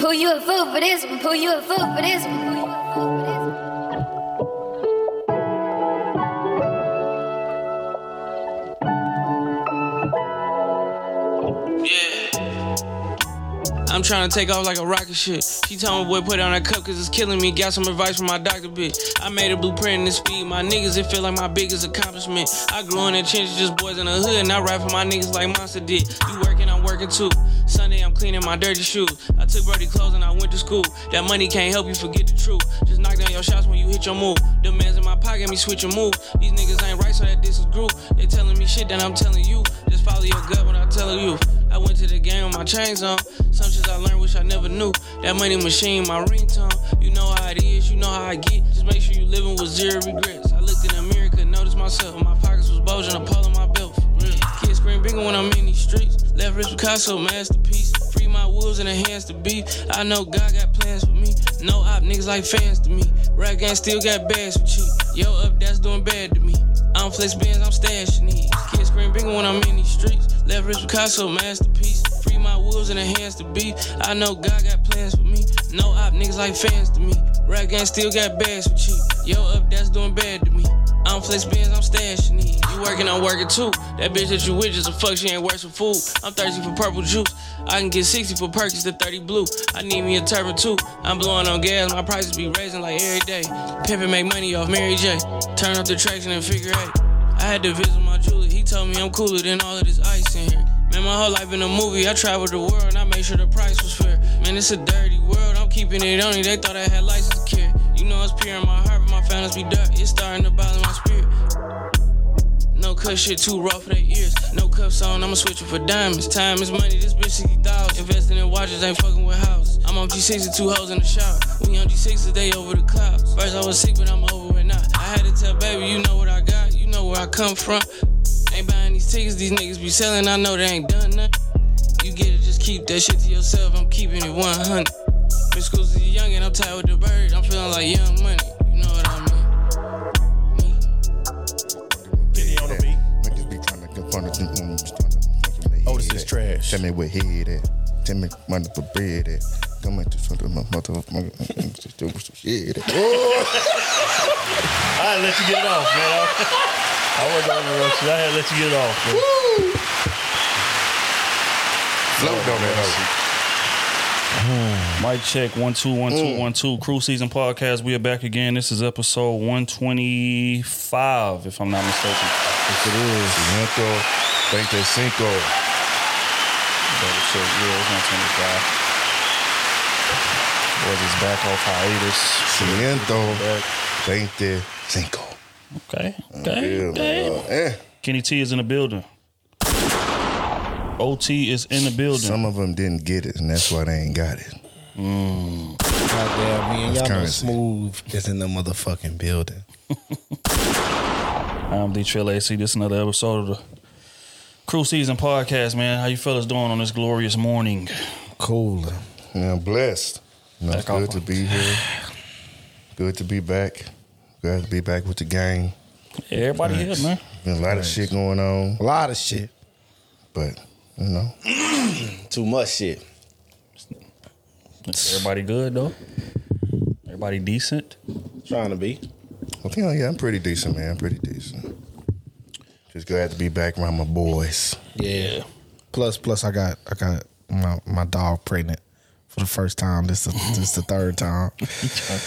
Pull you a fool for this one. Pull you a fool for this one. I'm trying to take off like a rocket ship. She told me, boy, put it on that cup cause it's killing me. Got some advice from my doctor, bitch. I made a blueprint in this speed. My niggas, it feel like my biggest accomplishment. I grew in the trenches, just boys in the hood, and I rap for my niggas like Monster did. You working, I'm working too. Sunday, I'm cleaning my dirty shoes. I took Brody clothes and I went to school. That money can't help you forget the truth. Just knock down your shots when you hit your move. The man's in my pocket, me switch move. These niggas ain't right, so that this is group. They telling me shit that I'm telling you. Just follow your gut when I tell you. I went to the game with my chains on. Some shit I learned, wish I never knew. That money machine, my ringtone. You know how it is, you know how I get. Just make sure you living with zero regrets. I looked in the mirror, could notice myself. My pockets was bulging, a pole in my belt. Real. Kids scream bigger when I'm in these streets. Left wrist Picasso, masterpiece. Free my wolves in the hands to beat. I know God got plans for me. No op niggas like fans to me. Rap gang still got bags for cheap. Yo up, that's doing bad to me. I don't flex bands, I'm stashing these. Kids scream bigger when I'm in these streets. Left wrist Picasso, masterpiece. Free my wolves in the hands to beat. I know God got plans for me. No op niggas like fans to me. Rap gang still got bags for cheap. Yo up, that's doing bad to me. I don't flex I'm stashing these. You working, I'm working too. That bitch that you with just a fuck, she ain't worth some food. I'm thirsty for purple juice. I can get 60 for Perkins to 30 blue. I need me a turban too. I'm blowing on gas, my prices be raising like every day. Pimpin' make money off Mary J. Turn up the traction and figure eight. I had to visit my jeweler, he told me I'm cooler than all of this ice in here. Man, my whole life in a movie, I traveled the world and I made sure the price was fair. Man, it's a dirty world, I'm keeping it on it. They thought I had license to carry. You know it's pure in my heart, but my feelings be dirt. It's starting to bother my spirit. No cut shit too raw for their ears. No cuffs on, I'ma switch it for diamonds. Time is money, this bitch 60,000. Investing in watches, ain't fucking with house. I'm on G6 and two hoes in the shower. We on G6 today over the clouds. First I was sick, but I'm over it now. I had to tell baby, you know what I got, you know where I come from. Ain't buying these tickets, these niggas be selling, I know they ain't done nothing. You get it, just keep that shit to yourself, I'm keeping it 100. Bitch, schools is young and I'm tired with the bird, I'm feeling like young money. You know what I mean? Me. Penny on the beat. Niggas be trying to get fun of them. um, just trying to- trying to Oh, this is trash. Tell me where head at. Tell me money for bread at. Come into front of my mother. Just do some shit. at. I had to let you get it off, man. I wasn't the rush. I had to let you get it off, man. Float on that. Mic check one two one two mm. one two. Crew season podcast. We are back again. This is episode one twenty five, if I'm not mistaken. Yes, it is. Ciento, veinte cinco. Check. Yeah, it's one twenty five. Was is back off hiatus. Ciento, veinte cinco. Okay. Okay. Yeah, okay. eh. Kenny T is in the building. OT is in the building. Some of them didn't get it, and that's why they ain't got it. Goddamn, me and That's y'all know currency. smooth is in the motherfucking building. I'm D Trill AC. This is another episode of the Crew Season Podcast, man. How you fellas doing on this glorious morning? Cool. Yeah, I'm blessed. You know, it's off good to on- be here. Good to be back. Glad to be back with the gang. Yeah, everybody here, man. Been a lot of shit going on, A lot of shit. but you know, Too much shit. Everybody good though. Everybody decent. Trying to be. okay, yeah, I'm pretty decent, man. I'm pretty decent. Just glad to be back around my boys. Yeah. Plus, plus, I got, I got my my dog pregnant for the first time. This is this the third time.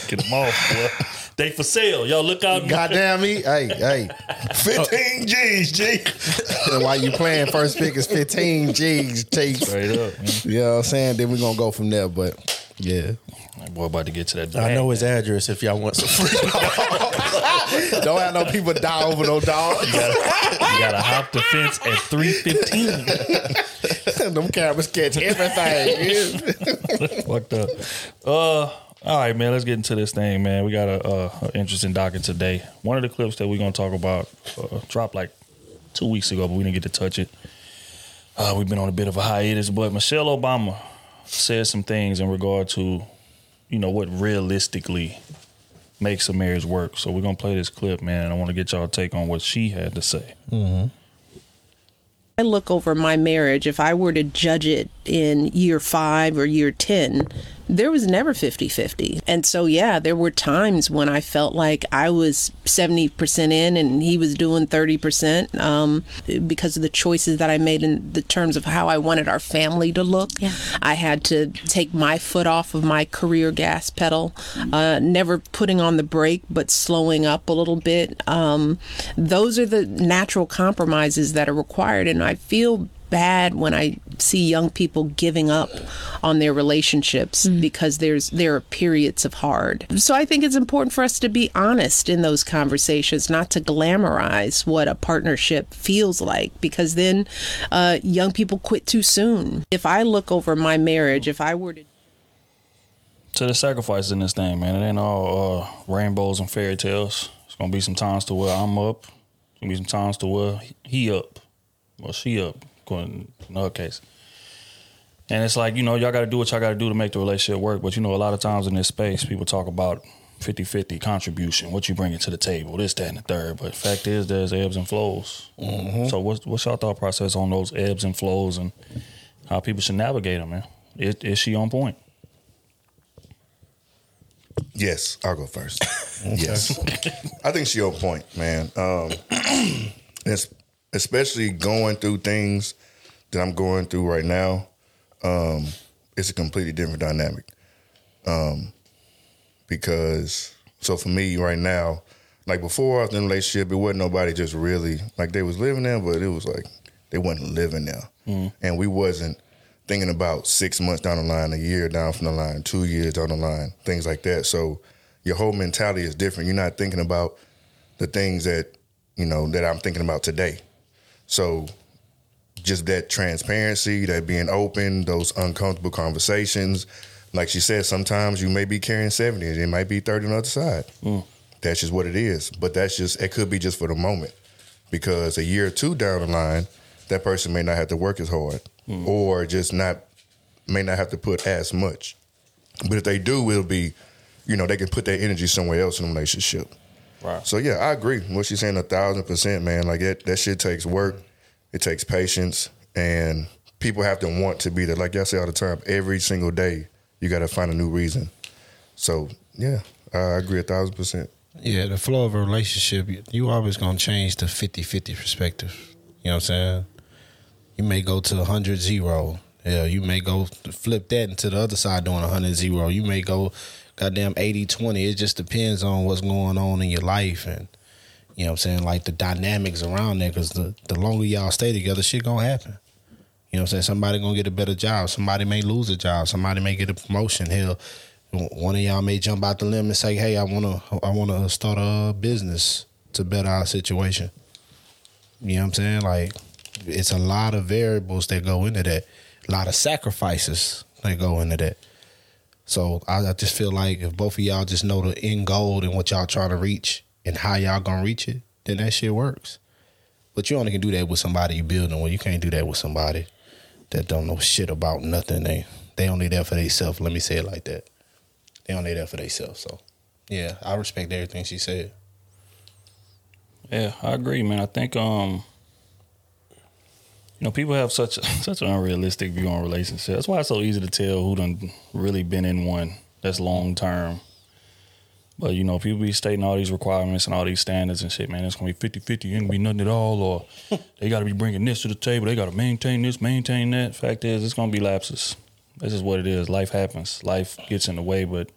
Get them off, boy. They for sale. Y'all look out. Goddamn me, hey, hey. 15 G's, G. And while you playing, first pick is fifteen G's. G. Straight up. Man. You know what I'm saying? Then we're gonna go from there. But yeah, That boy about to get to that. I know his address if y'all want some free. don't have no people die over no dog. You gotta hop the fence at three fifteen. Them cameras catch everything. Fucked up. Uh, all right, man. Let's get into this thing, man. We got a, uh, a interesting docket today. One of the clips that we're gonna talk about uh, dropped like two weeks ago, but we didn't get to touch it. Uh, we've been on a bit of a hiatus, but Michelle Obama said some things in regard to, you know, what realistically makes a marriage work. So we're gonna play this clip, man. And I want to get y'all take on what she had to say. I look over my marriage, if I were to judge it in year five or year 10, there was never 50 50. And so, yeah, there were times when I felt like I was 70% in and he was doing 30% um, because of the choices that I made in the terms of how I wanted our family to look. Yeah. I had to take my foot off of my career gas pedal, uh, never putting on the brake, but slowing up a little bit. Um, those are the natural compromises that are required. And I feel bad when I see young people giving up on their relationships because there's there are periods of hard. So I think it's important for us to be honest in those conversations, not to glamorize what a partnership feels like, because then uh, young people quit too soon. If I look over my marriage, if I were to So the sacrifices in this thing, man, it ain't all uh, rainbows and fairy tales. It's gonna be some times to where I'm up. It's gonna be some times to where he up, or she up, going in her case. And it's like, you know, y'all gotta do what y'all gotta do to make the relationship work. But you know, a lot of times in this space, people talk about 50-50 contribution, what you bring to the table, this, that, and the third. But fact is there's ebbs and flows. So what's what's your thought process on those ebbs and flows and how people should navigate them, man? Is, is she on point? Yes, I'll go first. yes, I think she on point, man. Um, it's, especially going through things that I'm going through right now. Um, it's a completely different dynamic. Um, because so for me right now, like before I was in a relationship, it wasn't nobody just really like they was living there, but it was like they wasn't living there, and we wasn't thinking about six months down the line, a year down from the line, two years down the line, things like that. So your whole mentality is different. You're not thinking about the things that you know that I'm thinking about today. So just that transparency, that being open, those uncomfortable conversations. Like she said, sometimes you may be carrying 70 and it might be 30 on the other side. Hmm. That's just what it is. But that's just, it could be just for the moment. Because a year or two down the line, that person may not have to work as hard hmm. or just not, may not have to put as much. But if they do, it'll be, you know, they can put their energy somewhere else in the relationship. Right. So yeah, I agree. What she's saying a thousand percent, man. Like that that shit takes work. It takes patience. And people have to want to be there. Like I say all the time, every single day you gotta find a new reason. So yeah, I agree a thousand percent. Yeah, the flow of a relationship, you, you always gonna change the 50-50 perspective. You know what I'm saying? You may go to 100 0. Yeah, you may go flip that into the other side doing 100 0. You may go goddamn 80 20. It just depends on what's going on in your life and you know what I'm saying, like the dynamics around there cuz the the longer y'all stay together, shit to happen. You know what I'm saying? Somebody to get a better job, somebody may lose a job, somebody may get a promotion. Hell, one of y'all may jump out the limb and say, "Hey, I want to I want to start a business to better our situation." You know what I'm saying? Like it's a lot of variables that go into that. A lot of sacrifices that go into that. So I, I just feel like if both of y'all just know the end goal and what y'all trying to reach and how y'all gonna reach it, then that shit works. But you only can do that with somebody you building with. You can't do that with somebody that don't know shit about nothing. They they only there for themselves. Let me say it like that. They only there for themselves. So yeah, I respect everything she said. Yeah, I agree, man. I think um you know, people have such such an unrealistic view on relationships. That's why it's so easy to tell who done really been in one that's long term. But you know, people be stating all these requirements and all these standards and shit, man. It's gonna be 50-50, ain't gonna be nothing at all, or they gotta be bringing this to the table, they gotta maintain this, maintain that. Fact is, it's gonna be lapses. This is what it is. Life happens. Life gets in the way, but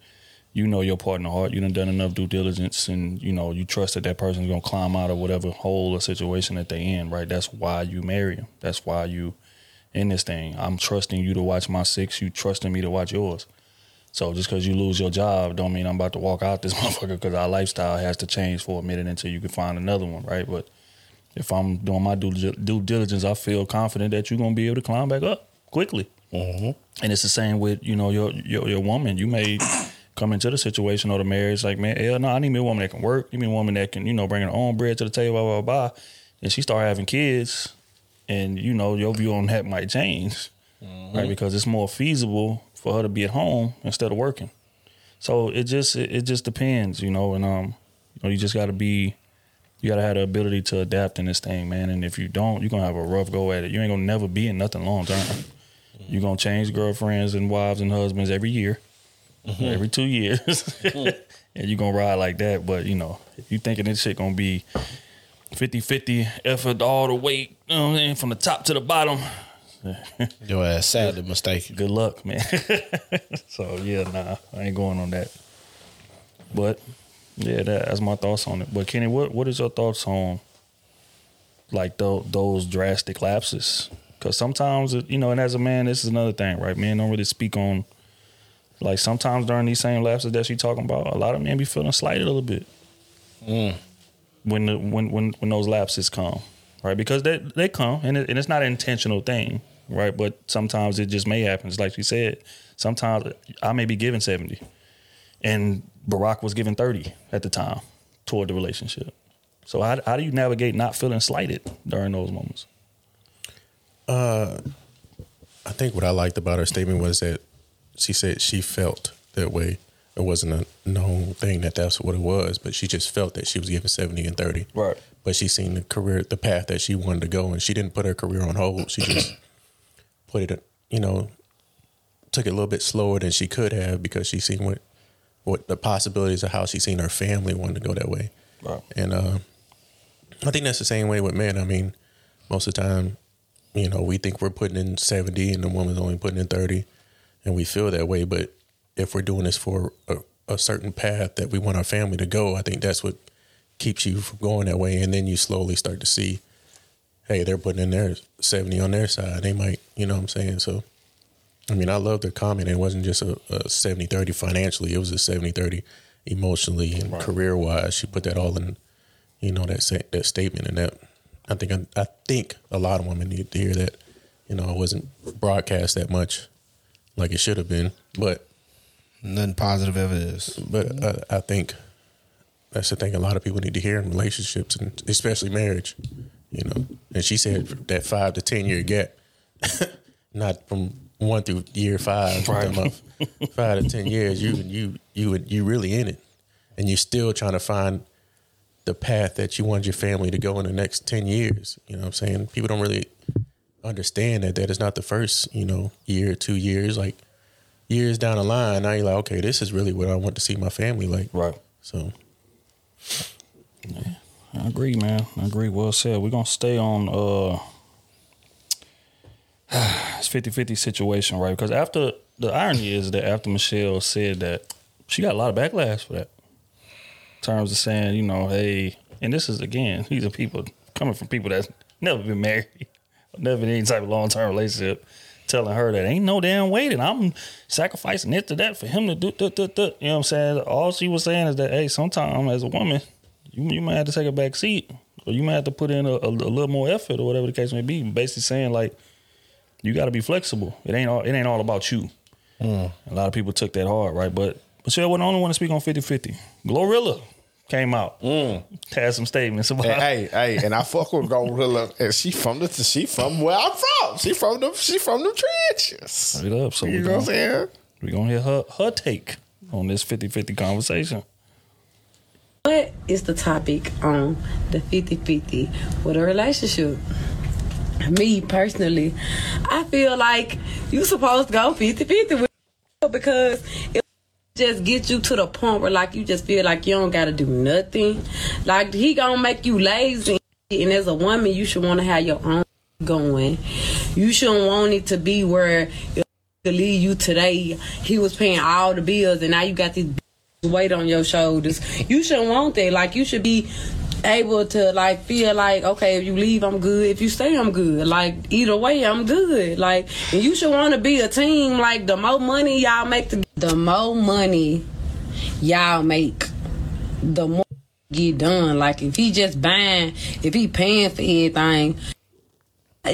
you know your partner heart. You done done enough due diligence, and you know you trust that that person's gonna climb out of whatever hole or situation that they in. Right? That's why you marry them. That's why you in this thing. I'm trusting you to watch my six. You trusting me to watch yours. So just because you lose your job, don't mean I'm about to walk out this motherfucker because our lifestyle has to change for a minute until you can find another one, right? But if I'm doing my due, due diligence, I feel confident that you're gonna be able to climb back up quickly. Mm-hmm. And it's the same with you know your your, your woman. You may come into the situation or the marriage like, man, hell no, I need me a woman that can work. You need me a woman that can you know bring her own bread to the table, blah blah blah. And she start having kids, and you know your view on that might change, right? Because it's more feasible for her to be at home instead of working. So it just it, it just depends, you know, and um, you know, you just got to be. You gotta have the ability to adapt in this thing, man. And if you don't, you're gonna have a rough go at it. You ain't gonna never be in nothing long term. You're gonna change girlfriends and wives and husbands every year, every two years, mm-hmm. and you're gonna ride like that. But you know, you thinking this shit gonna be 50-50 effort all the way, you know what I'm saying, from the top to the bottom, Your ass sadly mistaken. good luck, man. so yeah, nah, I ain't going on that. But yeah, that, that's my thoughts on it. But Kenny, what what is your thoughts on like tho- those drastic lapses? Because sometimes it- you know, and as a man, this is another thing, right? Men don't really speak on like sometimes during these same lapses that you talking about. A lot of men be feeling slighted a little bit when the, when when when those lapses come, right? Because they they come and, it, and it's not an intentional thing, right? But sometimes it just may happen. It's like she said. Sometimes I may be given seventy, and Barack was given thirty at the time toward the relationship. So how how do you navigate not feeling slighted during those moments? Uh, I think what I liked about her statement was that she said she felt that way. It wasn't a known thing that that's what it was, but she just felt that she was given 70 and 30. Right. But she seen the career, the path that she wanted to go, and she didn't put her career on hold. She just put it, you know, took it a little bit slower than she could have because she seen what, what the possibilities of how she seen her family wanted to go that way. Right. And uh, I think that's the same way with men. I mean, most of the time, you know, we think we're putting in 70 and the woman's only putting in 30, and we feel that way. But if we're doing this for a, a certain path that we want our family to go, I think that's what keeps you from going that way. And then you slowly start to see, hey, they're putting in their 70 on their side. They might, you know what I'm saying? So, I mean, I love the comment. It wasn't just a, a 70 30 financially, it was a 70 30 emotionally and career wise. She put that all in, you know, that that statement. And that, I think, I, I think a lot of women need to hear that. You know, it wasn't broadcast that much like it should have been. But Nothing positive ever is. but uh, I think that's the thing a lot of people need to hear in relationships and especially marriage. You know, and she said that five to ten year gap, not from one through year five. Right. five to ten years, you you you would you really in it, and you're still trying to find the path that you want your family to go in the next ten years. You know what I'm saying? People don't really understand that that is not the first you know year two years like years down the line, now you're like, okay, this is really what I want to see my family like. Right. So I agree, man. I agree. Well said. We're gonna stay on uh it's 50-50 situation, right? Because after the irony is that after Michelle said that she got a lot of backlash for that. In terms of saying, you know, hey, and this is again, these are people coming from people that's never been married, never in any type of long term relationship, telling her that ain't no damn way that I'm sacrificing it to that for him to do, do, do, do. you know what I'm saying? All she was saying is that, hey, sometimes as a woman, you, you might have to take a back seat or you might have to put in a, a, a little more effort or whatever the case may be. Basically saying like, you got to be flexible. It ain't all, it ain't all about you. Mm. A lot of people took that hard, right? But Michelle wasn't the only one to speak on 50-50. Glorilla came out, mm. had some statements about Hey, hey, hey, and I fuck with Glorilla, and she from the she from where I'm from. She from the she from the trenches. Straight up. So You we know what I'm gonna, saying? we gonna hear her her take on this 50-50 conversation. What is the topic on the 50 50 with a relationship? Me personally, I feel like you supposed to go 50 50 with because it just get you to the point where like you just feel like you don't gotta do nothing. Like he gonna make you lazy and as a woman you should wanna have your own going. You shouldn't want it to be where to leave you today, he was paying all the bills and now you got this weight on your shoulders. You shouldn't want that. Like you should be able to like feel like okay if you leave I'm good. If you stay I'm good. Like either way I'm good. Like and you should want to be a team. Like the more money y'all make the, the more money y'all make the more get done. Like if he just buying if he paying for everything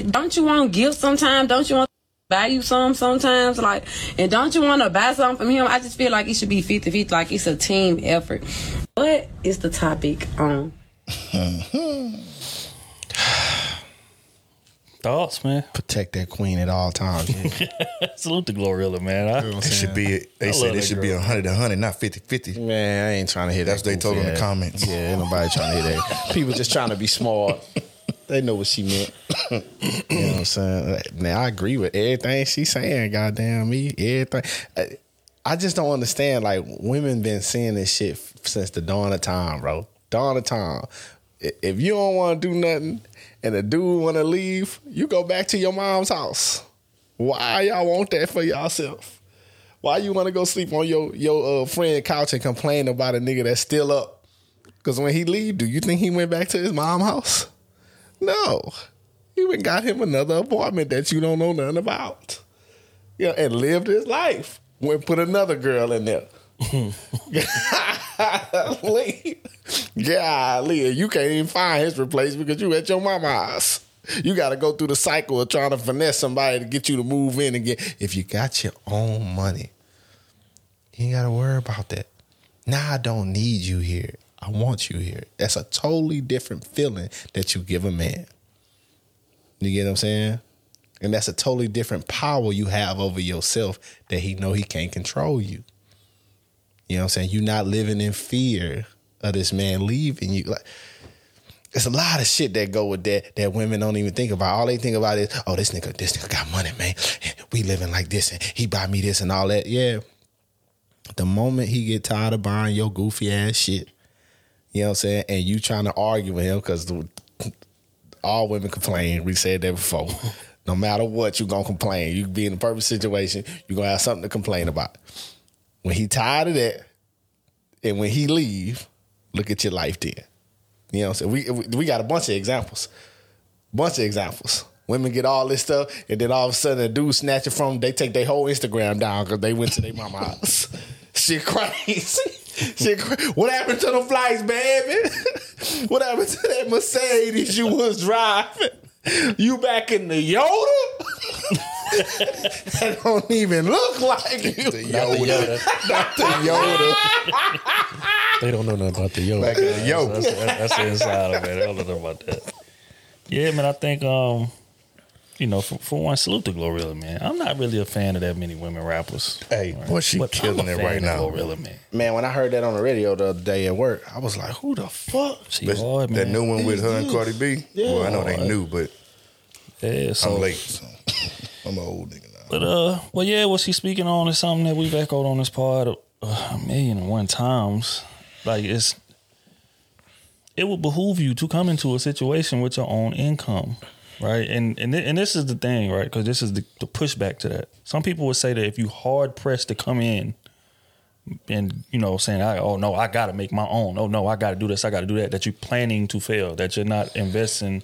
don't you want gifts sometimes? Don't you want buy you some sometimes? Like and don't you want to buy something from him? I just feel like it should be 50-50 like it's a team effort. What is the topic on Thoughts, man. Protect that queen at all times. Salute to Glorilla, man. I, It should be. They I said it that should be girl. 100 100, not 50 50. Man, I ain't trying to hear That's that. what they told goofy in the comments. Yeah, ain't nobody trying to hear that. People just trying to be smart. they know what she meant. you know what I'm saying? Now I agree with everything she's saying. Goddamn me, everything. I- I just don't understand. Like women been seeing this shit since the dawn of time, bro. Dawn of time. If you don't want to do nothing and the dude want to leave, you go back to your mom's house. Why y'all want that for yourself? Why you want to go sleep on your your uh, friend couch and complain about a nigga that's still up? Because when he leave, do you think he went back to his mom house? No. He went got him another apartment that you don't know nothing about. Yeah, and lived his life. Went put another girl in there. Golly. Golly, you can't even find his replacement because you at your mama house. You got to go through the cycle of trying to finesse somebody to get you to move in again. If you got your own money, you ain't got to worry about that. Now I don't need you here. I want you here. That's a totally different feeling that you give a man. You get what I'm saying? And that's a totally different power you have over yourself that he know he can't control you. You know what I'm saying? You're not living in fear of this man leaving you. Like there's a lot of shit that go with that that women don't even think about. All they think about is, oh, this nigga, this nigga got money, man. We living like this, and he buy me this and all that. Yeah. The moment he get tired of buying your goofy ass shit, you know what I'm saying, and you trying to argue with him because all women complain. We said that before. No matter what, you gonna complain. You be in a perfect situation, you gonna have something to complain about. When he tired of that, and when he leave, look at your life then. You know what I'm saying? We we, got a bunch of examples. Bunch of examples. Women get all this stuff, and then all of a sudden a dude snatch it from them, they take their whole Instagram down because they went to their mama house. Shit crazy. Shit what happened to the flights, baby? what happened to that Mercedes you was driving? You back in the Yoda? that don't even look like you. The Yoda. Not the Yoda. They don't know nothing about the yo. Back in the yo. That's, that's, that's the inside of it. I don't know about that. Yeah, man. I think um, you know, for, for one, salute to Glorilla, man. I'm not really a fan of that many women rappers. Hey, boy, she But killing I'm a it fan right of now. Glorilla, man. Man, when I heard that on the radio the other day at work, I was like, who the fuck? She That, hard, man. that new one with her and Cardi B. Well, I know they Hard. new, but Yeah, so I'm late. So I'm an old nigga now. But uh, well, yeah, what she's speaking on is something that we've echoed on this pod a, a million and one times. Like it's, it would behoove you to come into a situation with your own income, right? And and thi- and this is the thing, right? Because this is the, the pushback to that. Some people would say that if you hard pressed to come in, and you know, saying, "I oh no, I got to make my own. Oh no, I got to do this. I got to do that." That you're planning to fail. That you're not investing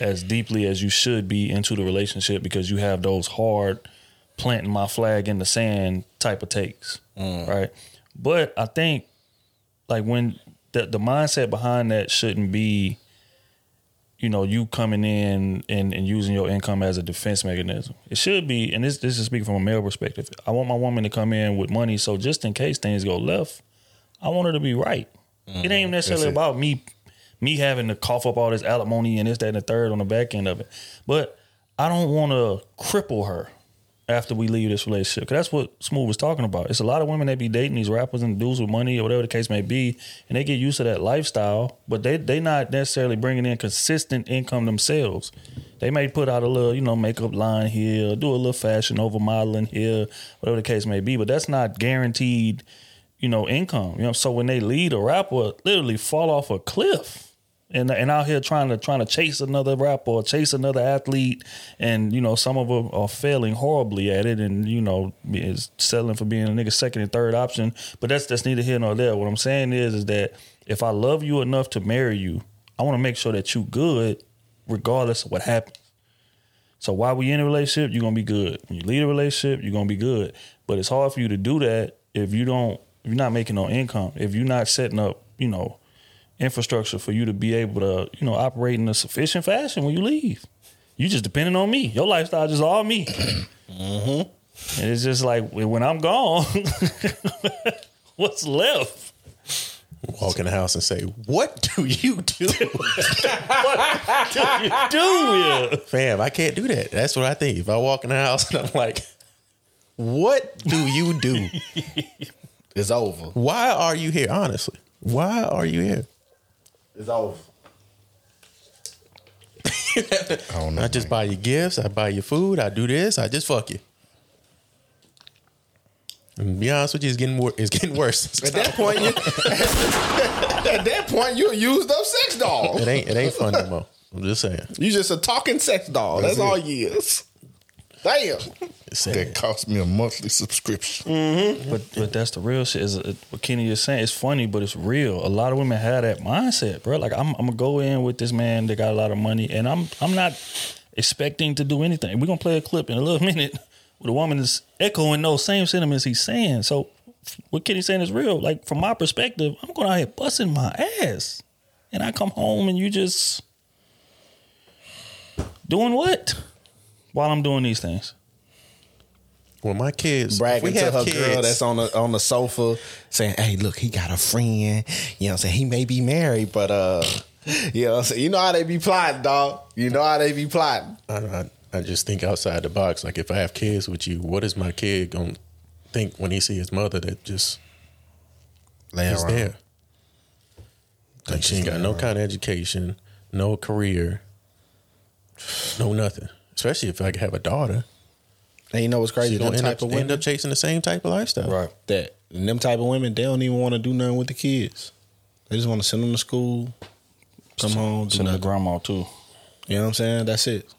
as deeply as you should be into the relationship because you have those hard planting my flag in the sand type of takes, mm. right? But I think like when the the mindset behind that shouldn't be, you know, you coming in and, and using your income as a defense mechanism. It should be, and this this is speaking from a male perspective. I want my woman to come in with money, so just in case things go left, I want her to be right. It ain't mm-hmm. necessarily it. about me me having to cough up all this alimony and this, that, and the third on the back end of it. But I don't want to cripple her after we leave this relationship. 'Cause that's what Smooth was talking about. It's a lot of women that be dating these rappers and dudes with money or whatever the case may be, and they get used to that lifestyle, but they they not necessarily bringing in consistent income themselves. They may put out a little, you know, makeup line here, do a little fashion over modeling here, whatever the case may be, but that's not guaranteed, you know, income. You know, so when they lead a rapper, literally fall off a cliff and and out here trying to trying to chase another rapper or chase another athlete, and you know some of them are failing horribly at it, and you know is settling for being a nigga second and third option. But that's that's neither here nor there. What I'm saying is is that if I love you enough to marry you, I want to make sure that you good, regardless of what happens. So while we in a relationship, you're gonna be good. When you leave a relationship, you're gonna be good. But it's hard for you to do that if you don't if you're not making no income, if you're not setting up, you know, infrastructure for you to be able to, you know, operate in a sufficient fashion when you leave. You just depending on me. Your lifestyle just all me. Mm-hmm. And it's just like when I'm gone, what's left? Walk in the house and say, "What do you do, what Do you yeah. fam? I can't do that." That's what I think. If I walk in the house and I'm like, "What do you do? It's over. Why are you here? Honestly, why are you here?" It's over. I don't know. I just buy you gifts. I buy you food. I do this. I just fuck you. And to be honest with you, it's getting wor- it's getting worse. At that point, you, at that point, you a used up sex doll. it ain't it ain't fun no more. I'm just saying. You just a talking sex doll. That's, That's all it. you is. Damn. It's. That cost me a monthly subscription. Mm-hmm. But but that's the real shit. Is what Kenny is saying. It's funny, but it's real. A lot of women have that mindset, bro. Like I'm, I'm gonna go in with this man that got a lot of money, and I'm I'm not expecting to do anything. We're gonna play a clip in a little minute where the woman is echoing those same sentiments he's saying. So what Kenny's saying is real. Like from my perspective, I'm going out here busting my ass, and I come home and you just doing what while I'm doing these things. Well, my kids, if bragging we to have her kids, girl that's on the on the sofa saying, "Hey, look, he got a friend. You know what I'm saying? He may be married, but uh, you know what I'm saying? You know how they be plotting, dog. You know how they be plotting. I, I, I just think outside the box. Like if I have kids with you, what is my kid gonna think when he see his mother that just Laying is around. there? Like she ain't got no kind of education, no career, no nothing. Especially if I have a daughter, And you know what's crazy? she Them gonna end type up, of end women up chasing the same type of lifestyle. Right. That and them type of women, they don't even want to do nothing with the kids. They just want to send them to school, come home, do Send her nothing. grandma too. You know what I'm saying? That's it.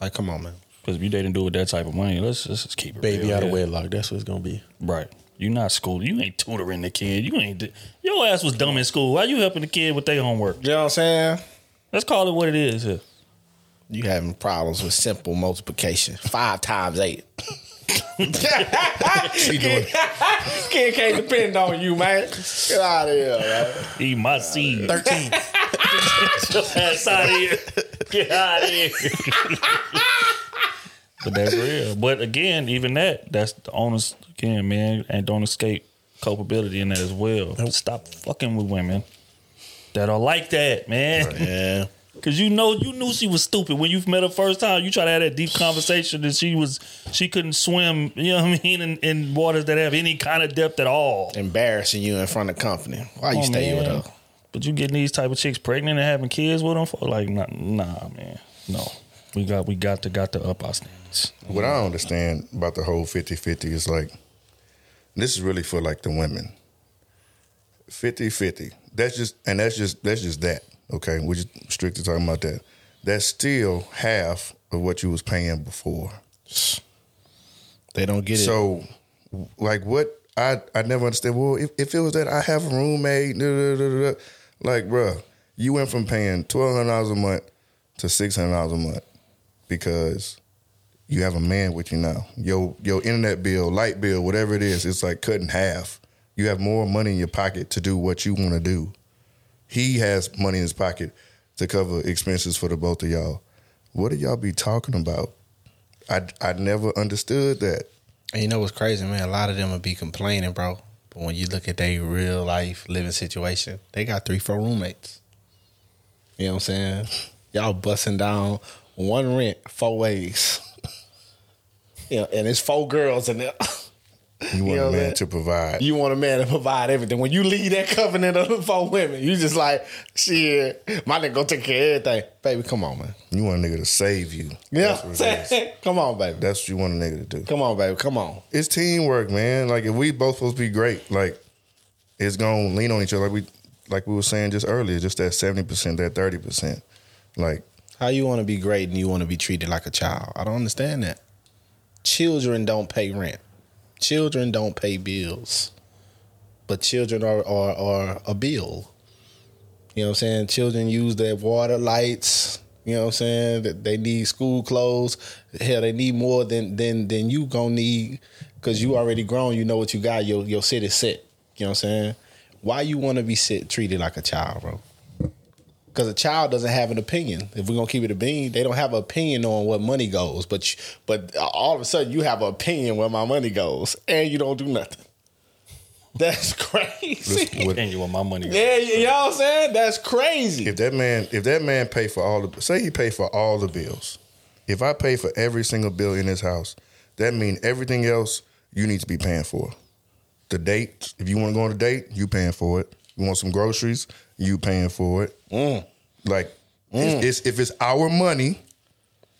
Like, come on, man. Because if you dating do with that type of money, let's, let's just keep it Baby real out of here. wedlock. That's what it's gonna be. Right. You not school. You ain't tutoring the kid. You ain't. Your ass was dumb in school. Why you helping the kid with their homework? You know what I'm saying? Let's call it what it is. Here. You having problems with simple multiplication. Five times eight. She doing Kid can't depend on you, man. Get out of here, man. Eat my seed. Thirteen. Get your ass out of here. Get out of here. but that's real. But again, even that, that's the onus again, man, and don't escape culpability in that as well. Stop fucking with women that are like that, man. Yeah. Cause you know you knew she was stupid when you met her first time. You try to have that deep conversation and she was she couldn't swim, you know what I mean, in, in waters that have any kind of depth at all. Embarrassing you in front of company. Why you Oh, stay with her? But you getting these type of chicks pregnant and having kids with them for like nah, nah man. No. We got we got to got to up our standards. What I don't understand about the whole 50-50 is like, this is really for like the women. 50-50. That's just and that's just that's just that. Okay, we're just strictly talking about that. That's still half of what you was paying before. They don't get it. So, like, what I I never understand. Well, if, if it was that I have a roommate, da, da, da, like, bruh, you went from paying twelve hundred dollars a month to six hundred dollars a month because you have a man with you now. Your your internet bill, light bill, whatever it is, it's like cut in half. You have more money in your pocket to do what you want to do. He has money in his pocket to cover expenses for the both of y'all. What do y'all be talking about? I I never understood that. And you know what's crazy, man? A lot of them would be complaining, bro. But when you look at their real life living situation, they got three, four roommates. You know what I'm saying? Y'all busting down one rent four ways. you know, and it's four girls in there. You want know a man that? to provide. You want a man to provide everything. When you leave that covenant of the four women, you just like, shit, my nigga gonna take care of everything. Baby, come on, man. You want a nigga to save you. Yeah. That's what it is. come on, baby. That's what you want a nigga to do. Come on, baby. Come on. It's teamwork, man. Like if we both supposed to be great, like it's gonna lean on each other. Like we like we were saying just earlier, just that seventy percent, that thirty percent. Like How you want to be great and you want to be treated like a child? I don't understand that. Children don't pay rent. Children don't pay bills. But children are, are, are a bill. You know what I'm saying? Children use their water, lights. You know what I'm saying? They need school clothes. Hell, they need more than than than you gonna need because you already grown. You know what you got. Your your city set. You know what I'm saying? Why you want to be sit, treated like a child, bro? Because a child doesn't have an opinion. If we're gonna keep it a bean, they don't have an opinion on what money goes. But you, but all of a sudden, you have an opinion where my money goes, and you don't do nothing. That's crazy. listen, with- And you want my money. Goes. Yeah, you know what I'm saying? That's crazy. if that man if that man pay for all the say he pay for all the bills. If I pay for every single bill in this house, that means everything else you need to be paying for. The date, if you want to go on a date, you paying for it. You want some groceries, you paying for it. Mm. Like It's, it's if it's our money,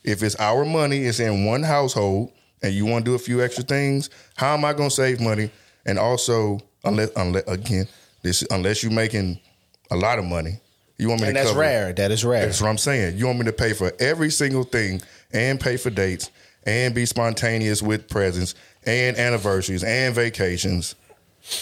if it's our money, it's in one household, and you want to do a few extra things. How am I going to save money? And also, unless, unless again, this unless you're making a lot of money, you want me And to that's cover. rare. That is rare. That's what I'm saying. You want me to pay for every single thing and pay for dates and be spontaneous with presents and anniversaries and vacations.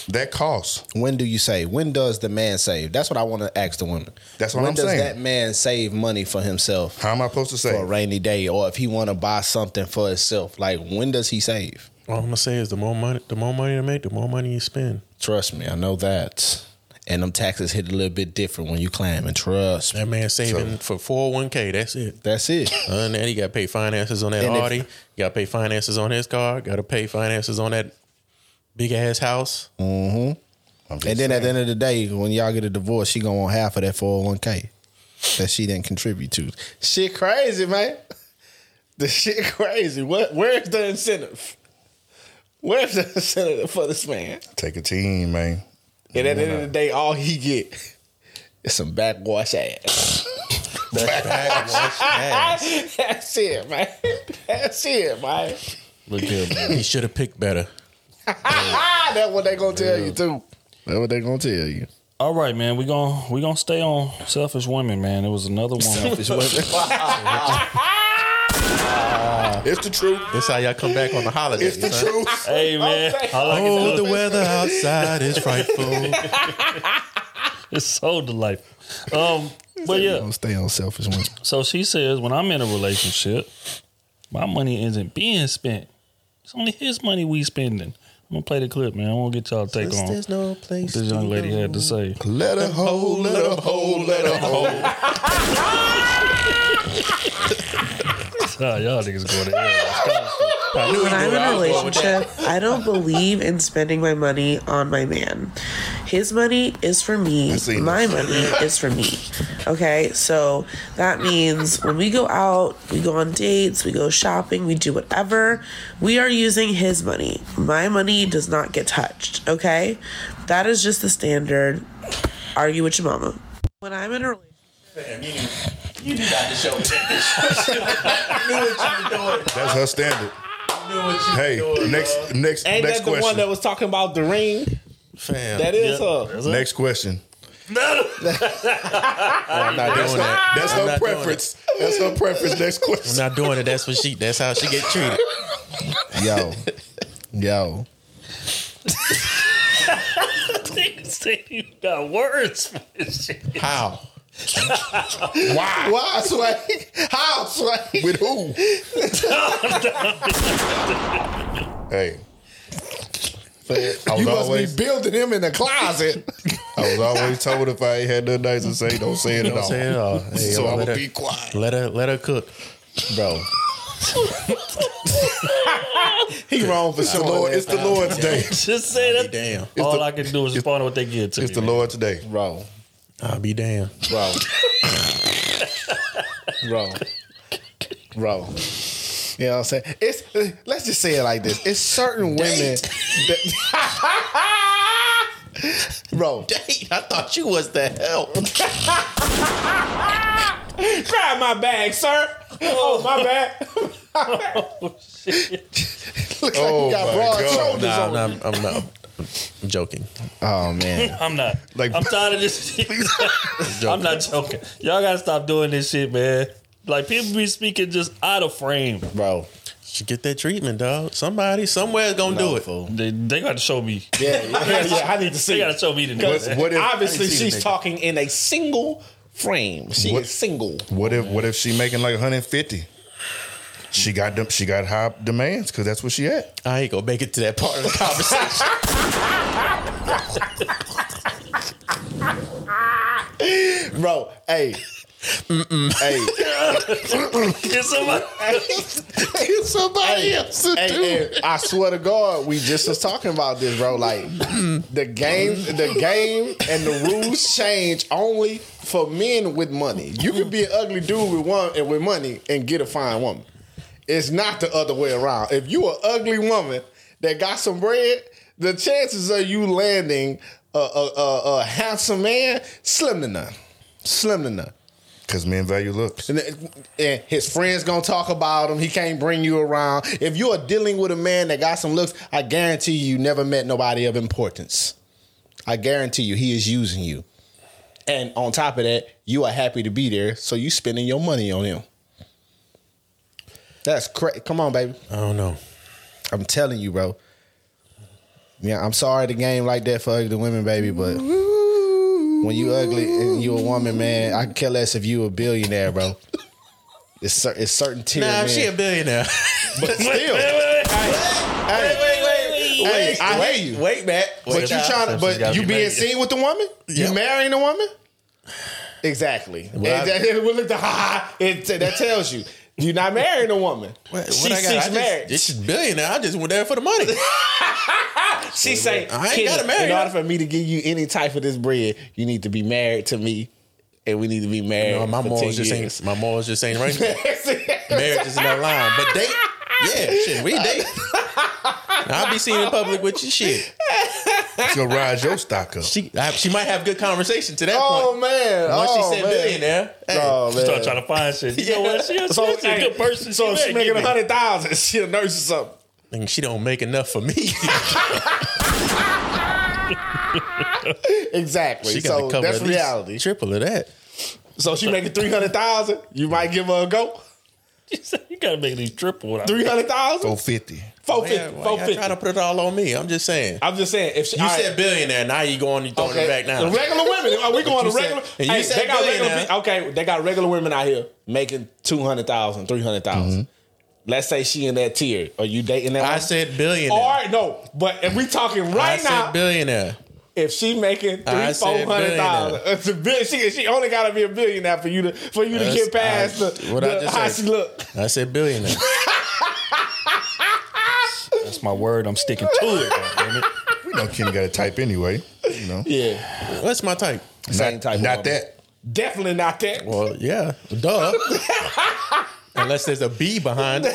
That costs. When do you save? When does the man save? That's what I want to ask the women. That's what when I'm does saying. that man save money for himself How am I supposed to say for a rainy day, or if he want to buy something for himself? Like when does he save? All I'm gonna say is the more money, the more money you make, the more money you spend. Trust me, I know that. And them taxes hit a little bit different when you clamming. Trust me. That man saving for 401k. That's it. That's it. Uh, Other than that, he got to pay finances on that And if- Audi. got to pay finances on his car. Got to pay finances on that big ass house. Mm-hmm. And then at the end of the day, when y'all get a divorce, she gonna want half of that 401k that she didn't contribute to. Shit crazy, man. The shit crazy. What where's the incentive? Where's the incentive for this man? Take a team, man. And at the end of the day, all he get is some backwash ass. That's it, man. That's it, man. Look here, man. He should have picked better. That's what they gonna tell you too. That's what they gonna tell you. All right, man. We gon' we gonna stay on selfish women, man. It was another woman. It's the truth. That's how y'all come back on the holidays. It's the huh? truth. hey, man. I like Oh, it. the weather outside is frightful. It's so delightful. Um, but yeah. Don't stay on selfish women. So she says, when I'm in a relationship, my money isn't being spent. It's only his money we spending. I'm gonna play the clip, man. I want to get y'all to take on There's no what place. this young lady had to say. Let her hold, let her hold, let her hold. Y'all niggas going to hell. when I'm in a relationship, I don't believe in spending my money on my man. His money is for me. seen My money is for me. Okay, so that means when we go out, we go on dates, we go shopping, we do whatever, we are using his money. My money does not get touched. Okay, that is just the standard. Argue with your mama. When I'm in a relationship. You got to show me that. knew what you. That's her standard. Knew what you Hey, were doing. next, next, Ain't next that the one that was talking about the ring? Fam. That is Yeah. her. Next question. No, I'm not doing that. That's I'm her preference. That's her preference. Next question. I'm not doing it. That's what she. That's how she get treated. Yo. Yo. Say you got words for this shit. How? Why? Why, Sway? How, Sway? With who? hey. I was You must always, be building him in the closet. I was always told if I ain't had nothing nice to say, don't say it at Don't all. say it all. Hey, so I'm gonna be quiet. let her let her cook. Bro. he wrong for It's the Lord. It's the Lord's day. Just say that. Damn. All the- I can do is respond to what they get to It's me. the man. Lord's day. Bro. I'll be damned. Bro. Bro. Bro. You know what I'm saying? It's let's just say it like this. It's certain women that Bro, Dang, I thought you was the help. grab my bag, sir. Oh, my bad. Looks like Oh, you got my broad God. shoulders Nah, on. nah, I'm, I'm not. I'm joking. Oh man. I'm not. Like- I'm tired of this shit. I'm not joking. Y'all gotta stop doing this shit, man. Like people be speaking just out of frame. Bro. Should get that treatment, dog. Somebody somewhere's gonna do it. They, they got to show me. Yeah, yeah, yeah. I need to see They got it. to show me the Because nigga. What if- obviously I didn't see the she's talking in a single frame. She What- is single. What if what if she making like 150? She got them. She got high demands because that's what she at. I ain't gonna make it to that part of the conversation. Bro, hey. Hey, Get somebody. somebody else hey, hey, I swear to God, we just was talking about this, bro. Like mm-hmm. the game, the game, and the rules change only for men with money. You can be an ugly dude with one and with money and get a fine woman. It's not the other way around. If you an ugly woman that got some bread, the chances of you landing a, a, a, a handsome man slim to none. Slim to none. Because men value looks. And, uh, and his friends gonna talk about him. He can't bring you around. If you are dealing with a man that got some looks, I guarantee you, you never met nobody of importance. I guarantee you, he is using you. And on top of that, you are happy to be there, so you spending your money on him. That's crazy. Come on, baby. I don't know. I'm telling you, bro. Yeah, I'm sorry the game like that for ugly women, baby, but when you ugly and you a woman, man, I can care less if you a billionaire, bro. It's, cer- it's certain tier, Nah, man. she a billionaire. but still, wait, hey, wait, wait, Hey, I wait, hear you. Wait, Matt. but you trying to, but you be being married. seen with the woman? You marrying a woman? Exactly. Well, I- And that, well, look, the, ha, ha, it, that tells you you're not marrying a woman. What, what She- I got? she's I just, married. This is billionaire. I just went there for the money. She say, I ain't "Kenny, gotta marry in her." order for me to give you any type of this bread, you need to be married to me, and we need to be married. No, my for morals just years. ain't. My morals just ain't right. Marriage is not line, but date. Yeah, shit, we date. I'll be seen in public with your shit. She's gonna rise your stock up. She, I, she might have good conversation to that Oh point. man! Once oh, she said man. billionaire, hey, Oh man! Start trying to find shit. You know what? She, So, she's a hey, good person. So if She she making a hundred thousand, she a nurse or something. and she don't make enough for me. Exactly. she got so cover that's reality. Triple of that. So she making three hundred thousand. You might give her a go. She said, you gotta make these triple. Three hundred thousand. Four fifty. Four fifty. y'all- y'all trying to put it all on me. I'm just saying. I'm just saying. If she, You all said right. billionaire. Now you going? You throwing Okay. it back now? The regular women. Are we going to regular? said- and you hey, said they got regular. billionaire. Okay, they got regular women out here making 200,000, 300,000. Mm-hmm. Let's say she in that tier. Are you dating that? I woman? said billionaire. Or no, but if we talking I right said now, billionaire. if she making three, I four hundred thousand, it's a bill- she she only got to be a billionaire for you to for you to get past I- the, what I the just how said. she look. I said billionaire. That's my word. I'm sticking to it. Damn it. We know Kenny got a type anyway. You know. Yeah, What's my type? same Not, type. of not woman. that. Definitely not that. Well, yeah, duh. Unless there's a B behind it.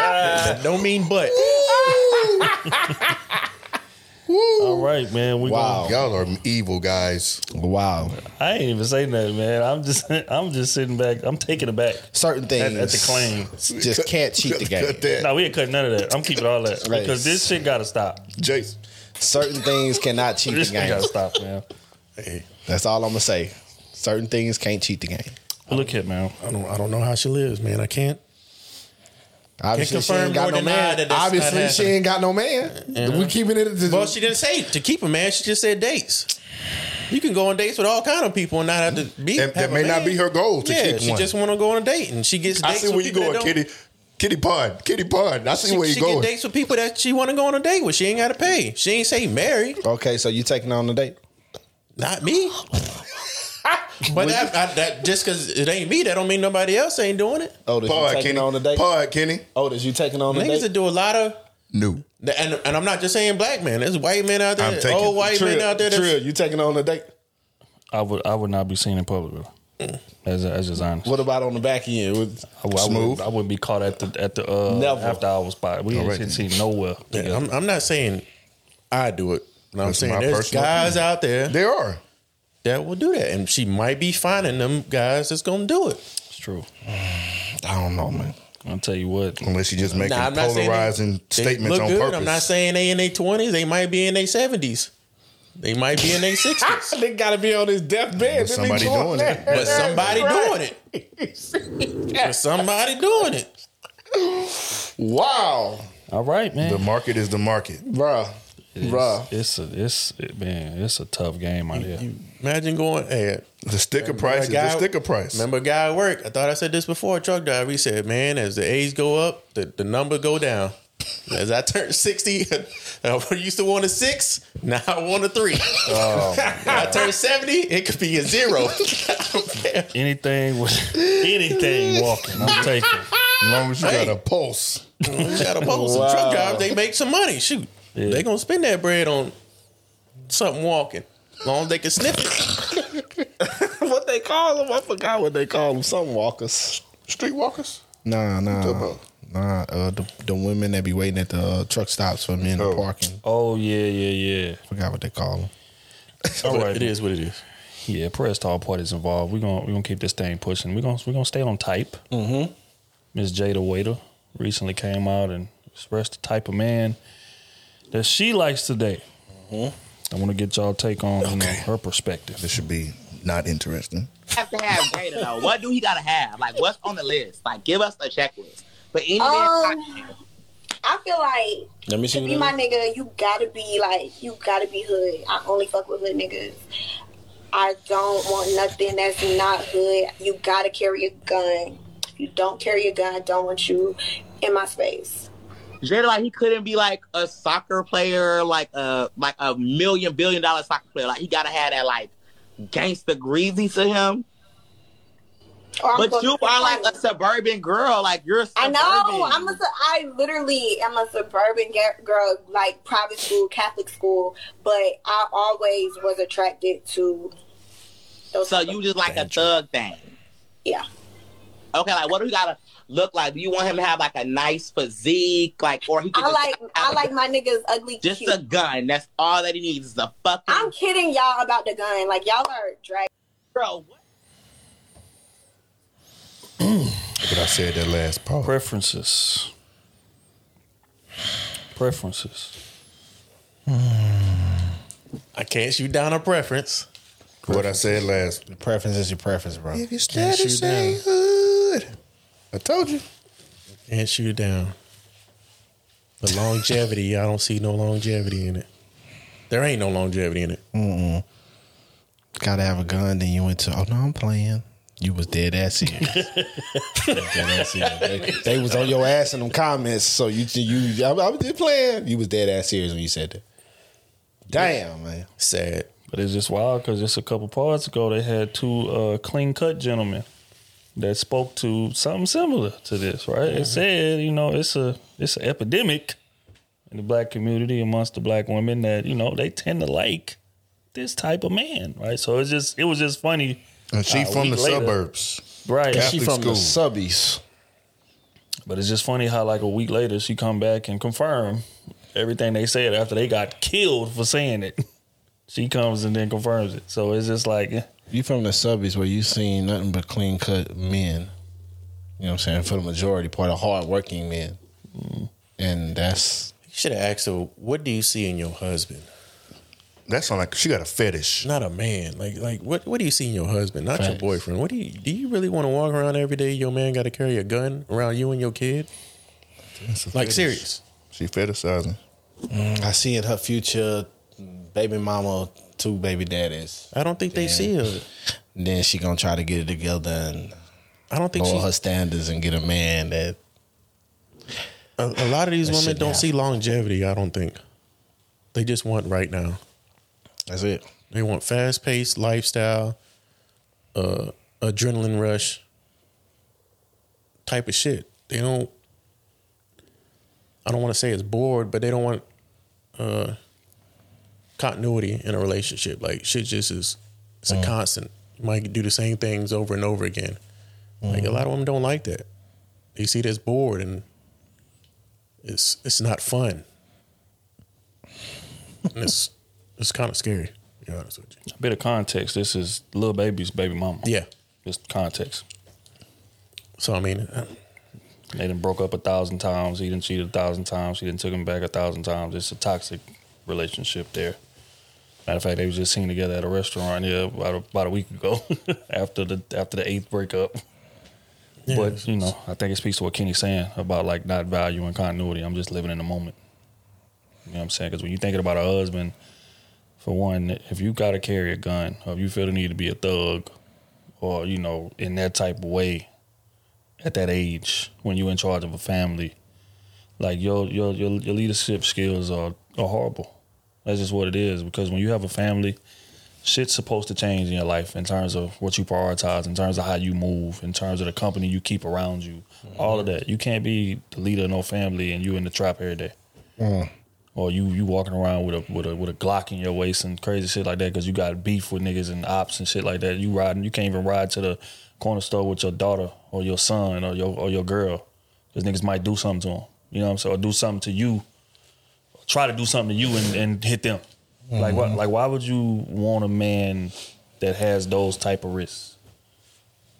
that don't mean but. All right, man. We Wow. Y'all are evil guys. Wow. I ain't even saying nothing, man. I'm just, I'm just sitting back. I'm taking it back. Certain things At- at the claim. just can't cheat the game. No, we ain't cutting none of that. I'm keeping all that Right. because this shit gotta stop. Jace. Certain things cannot cheat the This shit game. gotta stop, man. Hey, That's all I'm gonna say. Certain things can't cheat the game. Look here, man. I don't. I don't know how she lives, man. I can't. Obviously, she ain't got no man. Obviously, she ain't got no man. We keeping it. To, Well, she didn't say to keep a man. She just said dates. You can go on dates with all kind of people and not have to be. That, a may not be her goal to yeah, keep she one. just want to go on a date, and she gets. I Dates see where you going, Kitty. Kitty Pond. Kitty Pond. I see She, where you going. she going. dates with people that she want to go on a date with. She ain't got to pay. She ain't say marry. okay, so you taking on the date? Not me. but that, I, that just because it ain't me, that don't mean nobody else ain't doing it. Otis, you taking Kenny. on the date? Pod, Kenny. Oh, Otis, you taking on the Niggas date? that do a lot of, New. and and I'm not just saying black men. There's white men out there, taking- old white men out there. That's, Trill, you taking on the date? I would, I would not be seen in public with her. As, as just honest. What about on the back end? With- I, would- I Smooth. wouldn't, I wouldn't be caught at the at the uh, Never. after hour spot. We All right, ain't seen nowhere. Yeah, I'm, I'm not saying I do it. No, I'm saying there's guys opinion. out there There are. That will do that, and she might be finding them guys that's gonna do it. It's true. I don't know, man. I'll tell you what. Unless you just making Nah, I'm not saying polarizing they- they statements look on good. purpose. I'm not saying they in their 20s. They might be in their 70s. They might be in their 60s. they gotta be on his deathbed. But somebody doing it. But somebody doing it. But somebody doing it. Wow, All right, man. the market is the market. bruh, It's, bruh. it's a it's it, man, it's a tough game out here. Imagine going, hey, The sticker price is the sticker price. remember guy at work? I thought I said this before, truck driver. He said, man, as the age go up, the, the number go down. As I turned 60, I used to want a six, now I want a three. Oh, I turned 70, it could be a zero. I don't care. Anything with anything walking, I'm taking. as long as you Hey. got a pulse. You got a pulse. some truck drivers, they make some money. Shoot. Yeah. They gonna spend that bread on something walking. As long as they can sniff it. what they call them? I forgot what they call them. Some walkers. Streetwalkers? Nah, nah, about? nah. Uh, the, the women that be waiting at the uh, truck stops for men Oh. parking. Oh yeah, yeah, yeah. Forgot what they call them. All right, it is what it is. Yeah, press to all parties involved. We're gonna we're gonna keep this thing pushing. We're gonna we're gonna stay on type. Mm-hmm. Miss Jayda Wayda recently came out and expressed the type of man that she likes today. I want to get y'all take on you know, her perspective. This should be not interesting. have to have data though. What do he gotta have? Like what's on the list? Like give us a checklist. But any Um, I feel like Let me to see. be what my nigga, you gotta be like, you gotta be hood. I only fuck with hood niggas. I don't want nothing that's not hood. You gotta carry a gun. If you don't carry a gun, I don't want you in my space. Jada like he couldn't be like a soccer player, like a like a million billion dollar soccer player. Like he gotta have that like gangster greasy to him. Or I'm But you to be are like a suburban girl. Like you're I know. I'm a. su- I literally am a suburban girl, like private school, Catholic school. But I always was attracted to. Those So you just like a thug thing. Yeah. Okay, like what do we gotta look like? Do you want him to have like a nice physique, like, or he? I just like. have I a- like my niggas ugly. just cute. a gun. That's all that he needs is a fucking. I'm kidding y'all about the gun. Like y'all are drag. Bro, what? But I said that last part. Preferences. Preferences. I can't shoot down a preference. What I said last. Preference is your preference, bro. If you Can't steady shoot down. hood. I told you. Can't shoot it down. The longevity, I don't see no longevity in it. There ain't no longevity in it. Mm-mm. Gotta have a gun. Then you went to. Oh no, I'm playing. You was dead ass serious. dead ass serious. They, they was on your ass in them comments. So you you I, I was just playing. You was dead ass serious when you said that. Damn man. Sad. But it's just wild because just a couple parts ago they had two uh, clean cut gentlemen that spoke to something similar to this, right? It said, you know, it's a it's an epidemic in the black community amongst the black women that you know they tend to like this type of man, right? So it's just it was just funny. And she uh, from the later- suburbs. right? She from the subbies. But it's just funny how like a week later she come back and confirm everything they said after they got killed for saying it. She comes and then confirms it. So it's just like You from the subbies where you seen nothing but clean cut men. You know what I'm saying? For the majority part of hard working men. And that's You should have asked her, what do you see in your husband? That sound like she got a fetish. Not a man. Like like what what do you see in your husband? Not your boyfriend. What do you do you really want to walk around every day? Your man gotta carry a gun around you and your kid? Like serious. She fetishizing. Mm, I see in her future baby mama, two baby daddies. I don't think they see her. Then she gonna try to get it together and I don't think lower she her standards and get a man that a, a lot of these women don't see longevity, I don't think. They just want right now. that's it. They want fast paced lifestyle, uh, adrenaline rush type of shit. They don't. I don't want to say it's bored, but they don't want uh, continuity in a relationship. Like shit just is it's a constant. You might do the same things over and over again. Like a lot of women don't like that. They see as bored and it's it's not fun. And it's it's kind of scary. To be honest with you. a bit of context. This is Lil Baby's baby mama. Yeah. Just context. So I mean, uh, They done broke up a thousand times. He done cheated a thousand times. She done took him back a thousand times. It's a toxic relationship there. Matter of fact, they was just seen together at a restaurant here about a, about a week ago after the after the eighth breakup. Yeah, but you know, I think it speaks to what Kenny's saying about like not valuing continuity. I'm just living in the moment. You know what I'm saying? Because when you're thinking about a husband, for one, if you got to carry a gun, or if you feel the need to be a thug, or you know, in that type of way, at that age when you're in charge of a family, like your your your, your leadership skills are are horrible. That's just what it is. Because when you have a family, shit's supposed to change in your life in terms of what you prioritize, in terms of how you move, in terms of the company you keep around you, mm-hmm. all of that. You can't be the leader of no family and you in the trap every day. Mm. Or you you walking around with a with a with a Glock in your waist and crazy shit like that because you got beef with niggas and ops and shit like that. You riding, you can't even ride to the corner store with your daughter or your son or your or your girl because niggas might do something to them. You know what I'm saying? Or do something to you, try to do something to you and, and hit them. Like what? Like why would you want a man that has those type of risks.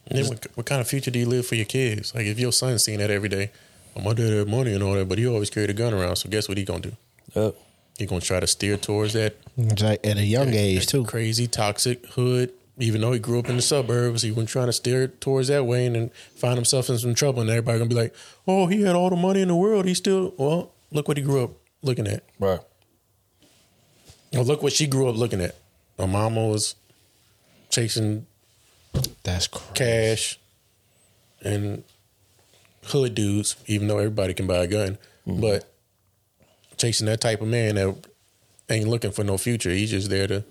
And what, what kind of future do you live for your kids? Like if your son's seeing that every day, oh, my dad had money and all that, but he always carried a gun around. So guess what he gonna do? Yep. He gonna try to steer towards that Like, At a young age that too. crazy toxic hood. Even though he grew up in the suburbs, he was trying to steer towards that way and then find himself in some trouble. And everybody gonna be like, "Oh, he had all the money in the world. He still well, look what he grew up looking at. Right. Well, look what she grew up looking at. My mama was chasing That's crazy. cash and hood dudes, even though everybody can buy a gun. Mm-hmm. But chasing that type of man that ain't looking for no future. He's just there to,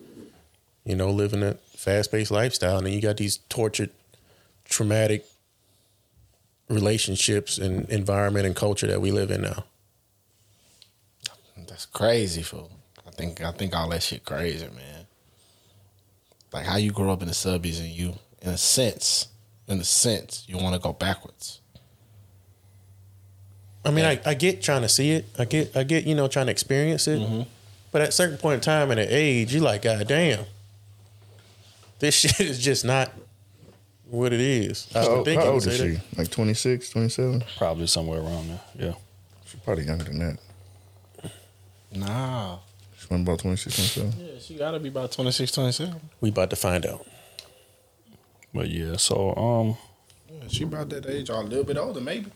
you know, live in a fast paced lifestyle. And then you got these tortured, traumatic relationships and environment and culture that we live in now. That's crazy, fool. I think I think all that shit crazy, man. Like how you grow up in the suburbs and you, in a sense, in a sense, you want to go backwards. I mean, I, I get trying to see it. I get, I get, you know, trying to experience it. Mm-hmm. But at a certain point in time and at age, you're like, God damn, this shit is just not what it is. I How, would think how old is she? that. Like 26, 27? Probably somewhere around there. Yeah. She's probably younger than that. Nah. She went about 26, 27. Yeah, she got to be about 26, 27. We about to find out. But yeah, so um Yeah, she about that age or a little bit older, maybe.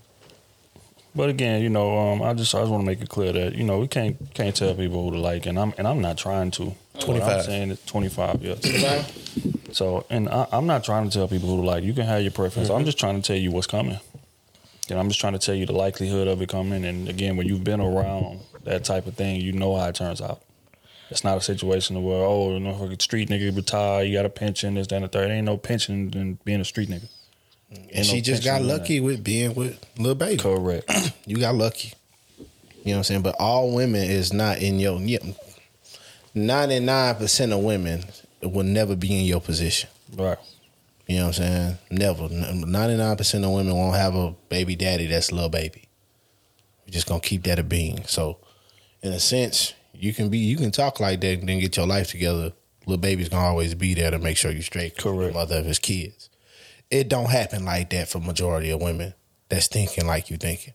But again, you know, um, I just I just want to make it clear that you know we can't can't tell people who to like, and I'm and I'm not trying to. 25. I'm saying is 25. Yeah. So, and I, I'm not trying to tell people who to like. You can have your preference. I'm just trying to tell you what's coming. And I'm just trying to tell you the likelihood of it coming. And again, when you've been around that type of thing, you know how it turns out. It's not a situation where oh, you know, fucking street nigga retire, you got a pension, this, that, and the third. Ain't no pension in being a street nigga. And she no just got in that. lucky with being with Lil Baby. Correct. You got lucky. You know what I'm saying? But all women is not in your. Ninety nine percent of women will never be in your position. Right. You know what I'm saying? Never. Ninety nine percent of women won't have a baby daddy that's Lil Baby. We're just gonna keep that a being. So, in a sense, you can be you can talk like that and then get your life together. Lil Baby's gonna always be there to make sure you're straight. Correct. Mother of his kids. It don't happen like that for majority of women that's thinking like you thinking.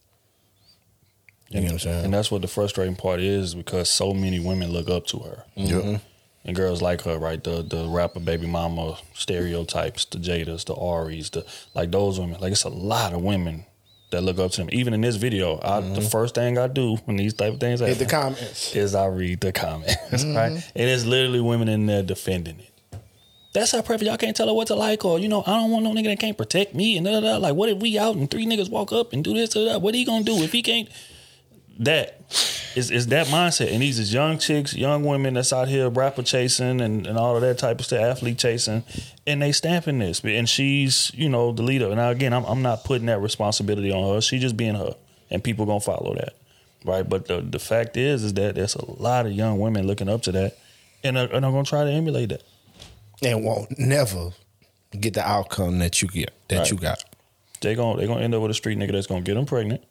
You know what I'm saying? And that's what the frustrating part is because so many women look up to her. Mhm. And girls like her, right? The the rapper baby mama stereotypes, the Jadas, the Aries, the like those women. Like it's a lot of women that look up to him. Even in this video, I, the first thing I do when these type of things Hit happen the comments. is I read the comments, right? Mhm. And it's literally women in there defending it. That's how preference. Y'all can't tell her what to like, or you know, I don't want no nigga that can't protect me. And da, da, da. like, what if we out and three niggas walk up and do this? Da, da, da? What he gonna do if he can't? That is is that mindset. And these is young chicks, young women that's out here rapper chasing and, and all of that type of stuff, athlete chasing, and they stamping this. And she's you know the leader. Now again, I'm I'm not putting that responsibility on her. She just being her, and people gonna follow that, right? But the the fact is is that there's a lot of young women looking up to that, and are, and are gonna try to emulate that. and won't never get the outcome that you get that Right. you got They gonna they gonna end up with a street nigga that's gonna get them pregnant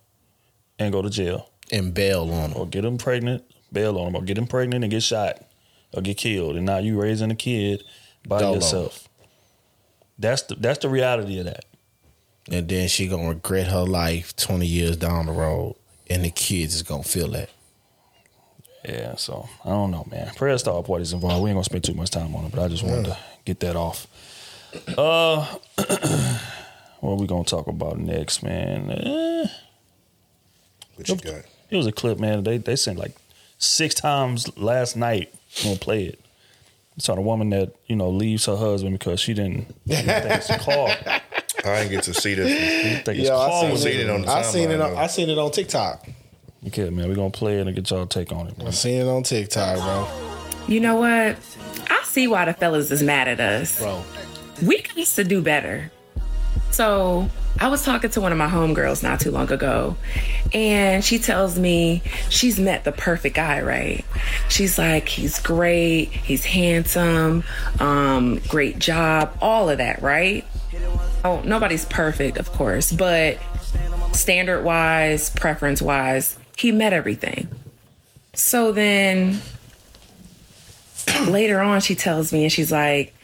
and go to jail and bail on them, or get them pregnant, bail on them, or get them pregnant and get shot or get killed, and now you raising a kid by Dolo. yourself. That's the that's the reality of that. and then she gonna regret her life 20 years down the road and the kids is gonna feel that Yeah, so I don't know, man. Prayers to all parties involved. We ain't gonna spend too much time on it, but I just wanted to get that off. Uh, what are we gonna talk about next, man? Eh, What you got? it was a clip, man. They they sent like six times last night. I'm gonna play it. It's on a woman that you know leaves her husband because she didn't. didn't think it's a call. I didn't get to see this. think it's Yo, I call seen, when it, it on the I seen it on, though. I seen it on TikTok Okay, man, we're gonna play it and get y'all take on it. I Man. seen it on TikTok bro You know what? I see why the fellas is mad at us. bro We used to do better. So I was talking to one of my homegirls not too long ago, and she tells me she's met the perfect guy, right? She's like, he's great, he's handsome, um, great job, all of that, right? Oh, nobody's perfect, of course, but standard wise, preference wise, he met everything. So then later on, she tells me, and she's like,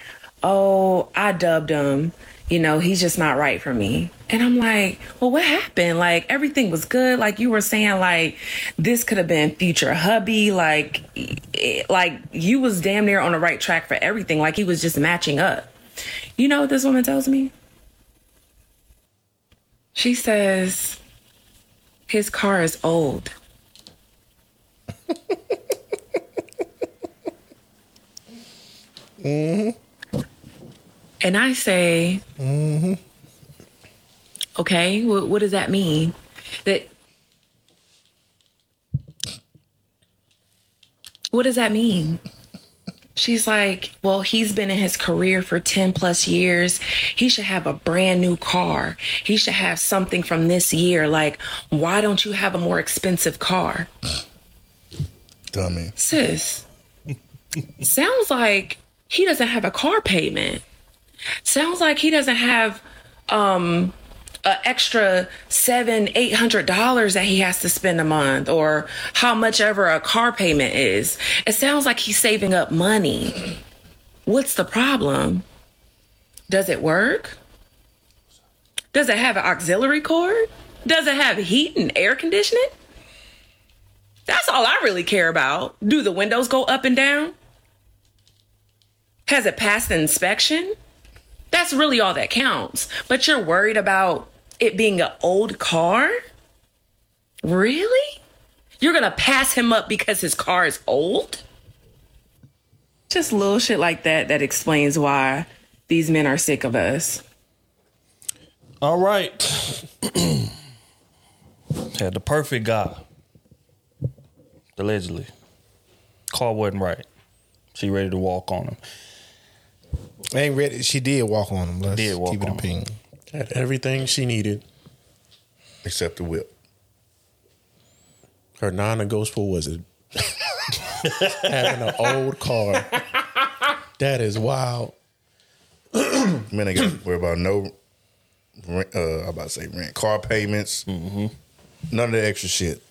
oh, I dubbed him. You know, he's just not right for me. And I'm like, well, what happened? Like, everything was good. Like, you were saying, like, this could have been future hubby. Like, it, like, you was damn near on the right track for everything. Like, he was just matching up. You know what this woman tells me? She says, his car is old. Mm-hmm. And I say, Mm-hmm. okay, what, what does that mean? That what does that mean? She's like, well, he's been in his career for 10 plus years. He should have a brand new car. He should have something from this year. Like, why don't you have a more expensive car? Dummy. Sis, sounds like he doesn't have a car payment. Sounds like he doesn't have um an extra seven, eight hundred dollars that he has to spend a month, or how much ever a car payment is. It sounds like he's saving up money. What's the problem? Does it work? Does it have an auxiliary cord? Does it have heat and air conditioning? That's all I really care about. Do the windows go up and down? Has it passed inspection? That's really all that counts. But you're worried about it being an old car? Really? You're gonna pass him up because his car is old? Just little shit like that that explains why these men are sick of us. All right. Had the perfect guy. Allegedly. Car wasn't right. She ready to walk on him. Ain't ready. She did walk on him. Let's Did walk keep it on a him. ping. Had everything she needed. Except the whip. Her non-negotiable was it having an old car. That is wild. Man, they got to worry about no, rent, uh, I'm about to say rent, car payments, Mm-hmm. none of the extra shit.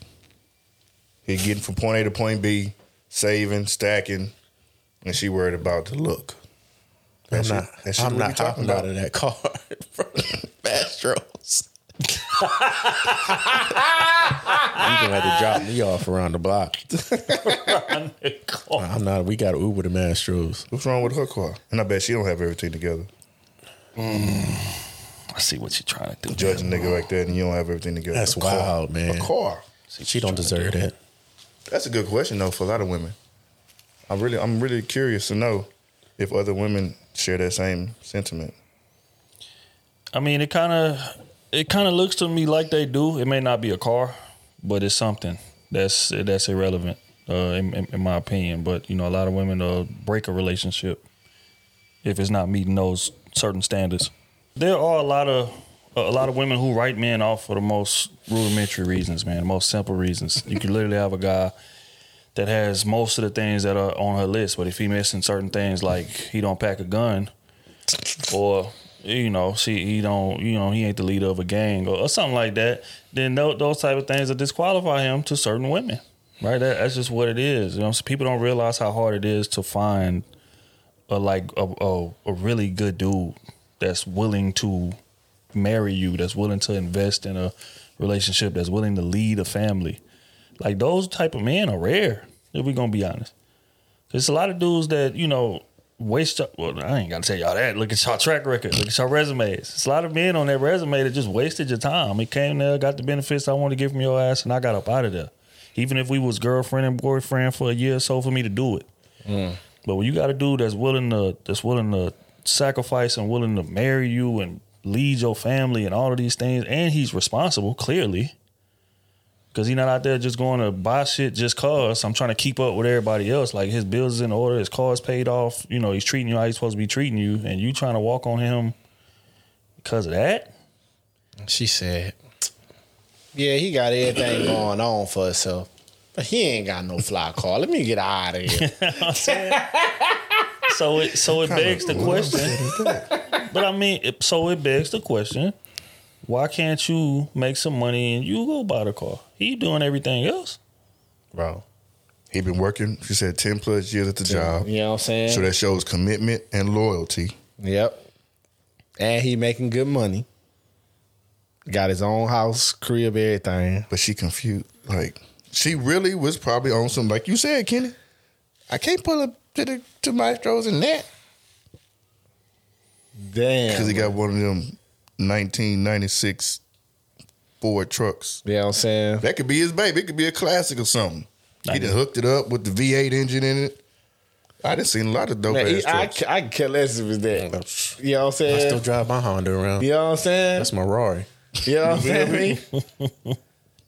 He getting from point A to point B, saving, stacking, and she worried about the look. I'm That shit- not. that shit I'm not we talking out about. of that car from Maestro's. you gonna have to drop me off around the block. around the I'm not. We got Uber to Maestro's. What's wrong with her car? And I bet she don't have everything together. Mm, I see what you're trying to do. Judge a nigga like that and you don't have everything together. That's A car. wild, man. A car. See, she don't deserve that. That's a good question though for a lot of women. I really, I'm really curious to know if other women share that same sentiment. I mean, it kind of it kind of looks to me like they do. It may not be a car, but it's something that's that's irrelevant, uh, in, in, my opinion. But you know, a lot of women uh, break a relationship if it's not meeting those certain standards. There are a lot of a lot of women who write men off for the most rudimentary reasons, man, the most simple reasons. You can literally have a guy that has most of the things that are on her list, but if he missing certain things like he don't pack a gun, or you know, see, he don't, you know, he ain't the leader of a gang or, or something like that, then tho- those type of things that disqualify him to certain women, right? That, that's just what it is. You know, so people don't realize how hard it is to find a like a, a, a really good dude that's willing to marry you, that's willing to invest in a relationship, that's willing to lead a family. Like those type of men are rare, if we're gonna be honest. There's a lot of dudes that, you know, waste well, I ain't gotta tell y'all that. Look at your track record, look at your resumes. It's a lot of men on that resume that just wasted your time. It came there, got the benefits I wanted to get from your ass, and I got up out of there. Even if we was girlfriend and boyfriend for a year or so for me to do it. Mm. But when you got a dude that's willing to that's willing to sacrifice and willing to marry you and lead your family and all of these things, and he's responsible, clearly. Cause he's not out there just going to buy shit just cause I'm trying to keep up with everybody else. Like his bills is in order, his car's paid off, you know, he's treating you how he's supposed to be treating you, and you trying to walk on him because of that? She said, "Yeah, he got everything going on for himself, but he ain't got no fly car. Let me get out of here." So it so it begs the question. But I mean, so it begs the question: Why can't you make some money and you go buy the car? He doing everything else, bro. He been working. She said ten plus years at the job. You know what I'm saying? So that shows commitment and loyalty. Yep. And he making good money. Got his own house, crib, everything. But she confused. Like she really was probably on some, like you said, Kenny. I can't pull up to the to Maestro's in that Damn. because he got one of them 1996 Ford trucks. You know I'm saying? That could be his baby. It could be a classic or something. He done hooked it up with the V8 engine in it. I done seen a lot of dope Man, ass he- I, trucks. I can care less if it's that. Oh, you know what I'm saying? I still drive my Honda around. You know what I'm saying? That's my Rari. You know what I'm saying?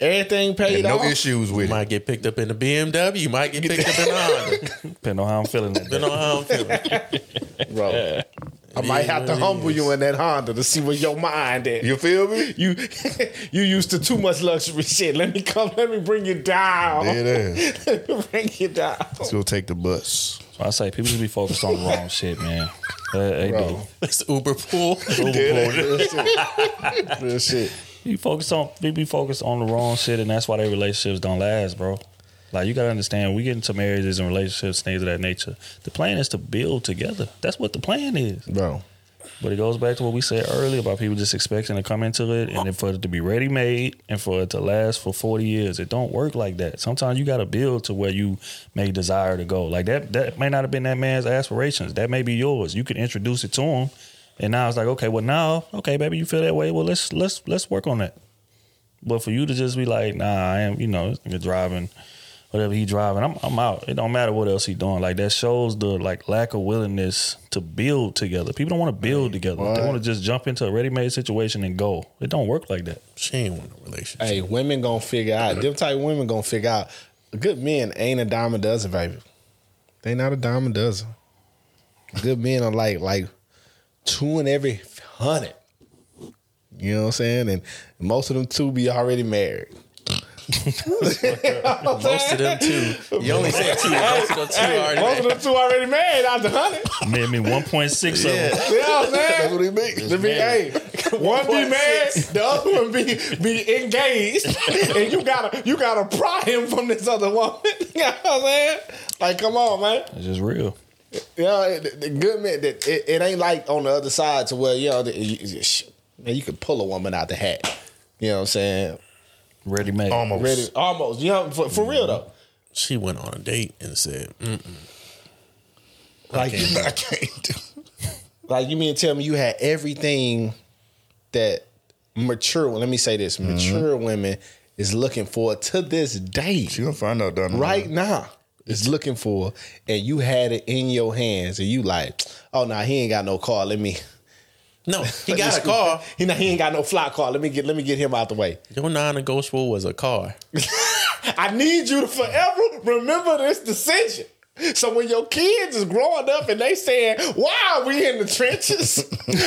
Everything paid And no off. issues You with it. might get picked up in the BMW. You might get picked up in the Honda. Depending on how I'm feeling that day. Depending on how I'm feeling. bro. I might have to humble you in that Honda to see where your mind at. You feel me? You you used to too much luxury shit. Let me come. Let me bring you down. There it is. let me bring you down. Let's go take the bus. So I say people just be focused on the wrong shit, man. Uh, they, they do. Bro. It's Uber pool. Real shit. Real shit. You focus on they be focused on the wrong shit, and that's why their relationships don't last, bro. Like you gotta understand, we get into marriages and relationships, things of that nature. The plan is to build together. That's what the plan is, bro. But it goes back to what we said earlier about people just expecting to come into it and then for it to be ready made and for it to last for forty years. It don't work like that. Sometimes you gotta build to where you may desire to go. Like that that may not have been that man's aspirations. That may be yours. You can introduce it to him. And now it's like, okay, well now, okay, baby, you feel that way. Well, let's let's let's work on that. But for you to just be like, nah, I am, you know, nigga driving, whatever he driving, I'm I'm out. It don't matter what else he doing. Like that shows the like lack of willingness to build together. People don't want to build together. They want to just jump into a ready made situation and go. It don't work like that. She ain't want a relationship. Hey, women gonna figure out. Them type of women gonna figure out. Good men ain't a dime a dozen, baby. They not a dime a dozen. Good men are like like two in every hundred. You know what I'm saying? And most of them two be already married. Most of them too. You only said two. Most of them two Hey, already. most of them two already married out the hundred. Man, I mean, one point six of them. You know what I'm saying? That's what he means. To be, hey, one be married, the other one be be engaged, and you gotta you gotta pry him from this other woman. you know what I'm saying? Like, come on, man. It's just real. You know, it, the good man, that it, it ain't like on the other side to where you know, the, you, you- man, you can pull a woman out the hat. You know what I'm saying? Ready made. Almost. Ready, almost. You know, for, for real though. She went on a date and said, Mm-mm. Like, you, I can't do. like you mean to tell me you had everything that mature. Let me say this: mm-hmm. mature women is looking for to this day. She gonna find out down right line. now is looking for, and you had it in your hands, and you like, oh no, he ain't got no car. Let me. No, he got a car. He he ain't got no flat car. Let me get let me get him out the way. Your non-negotiable was a car. I need you to forever remember this decision. So when your kids is growing up and they saying, "Why are we in the trenches?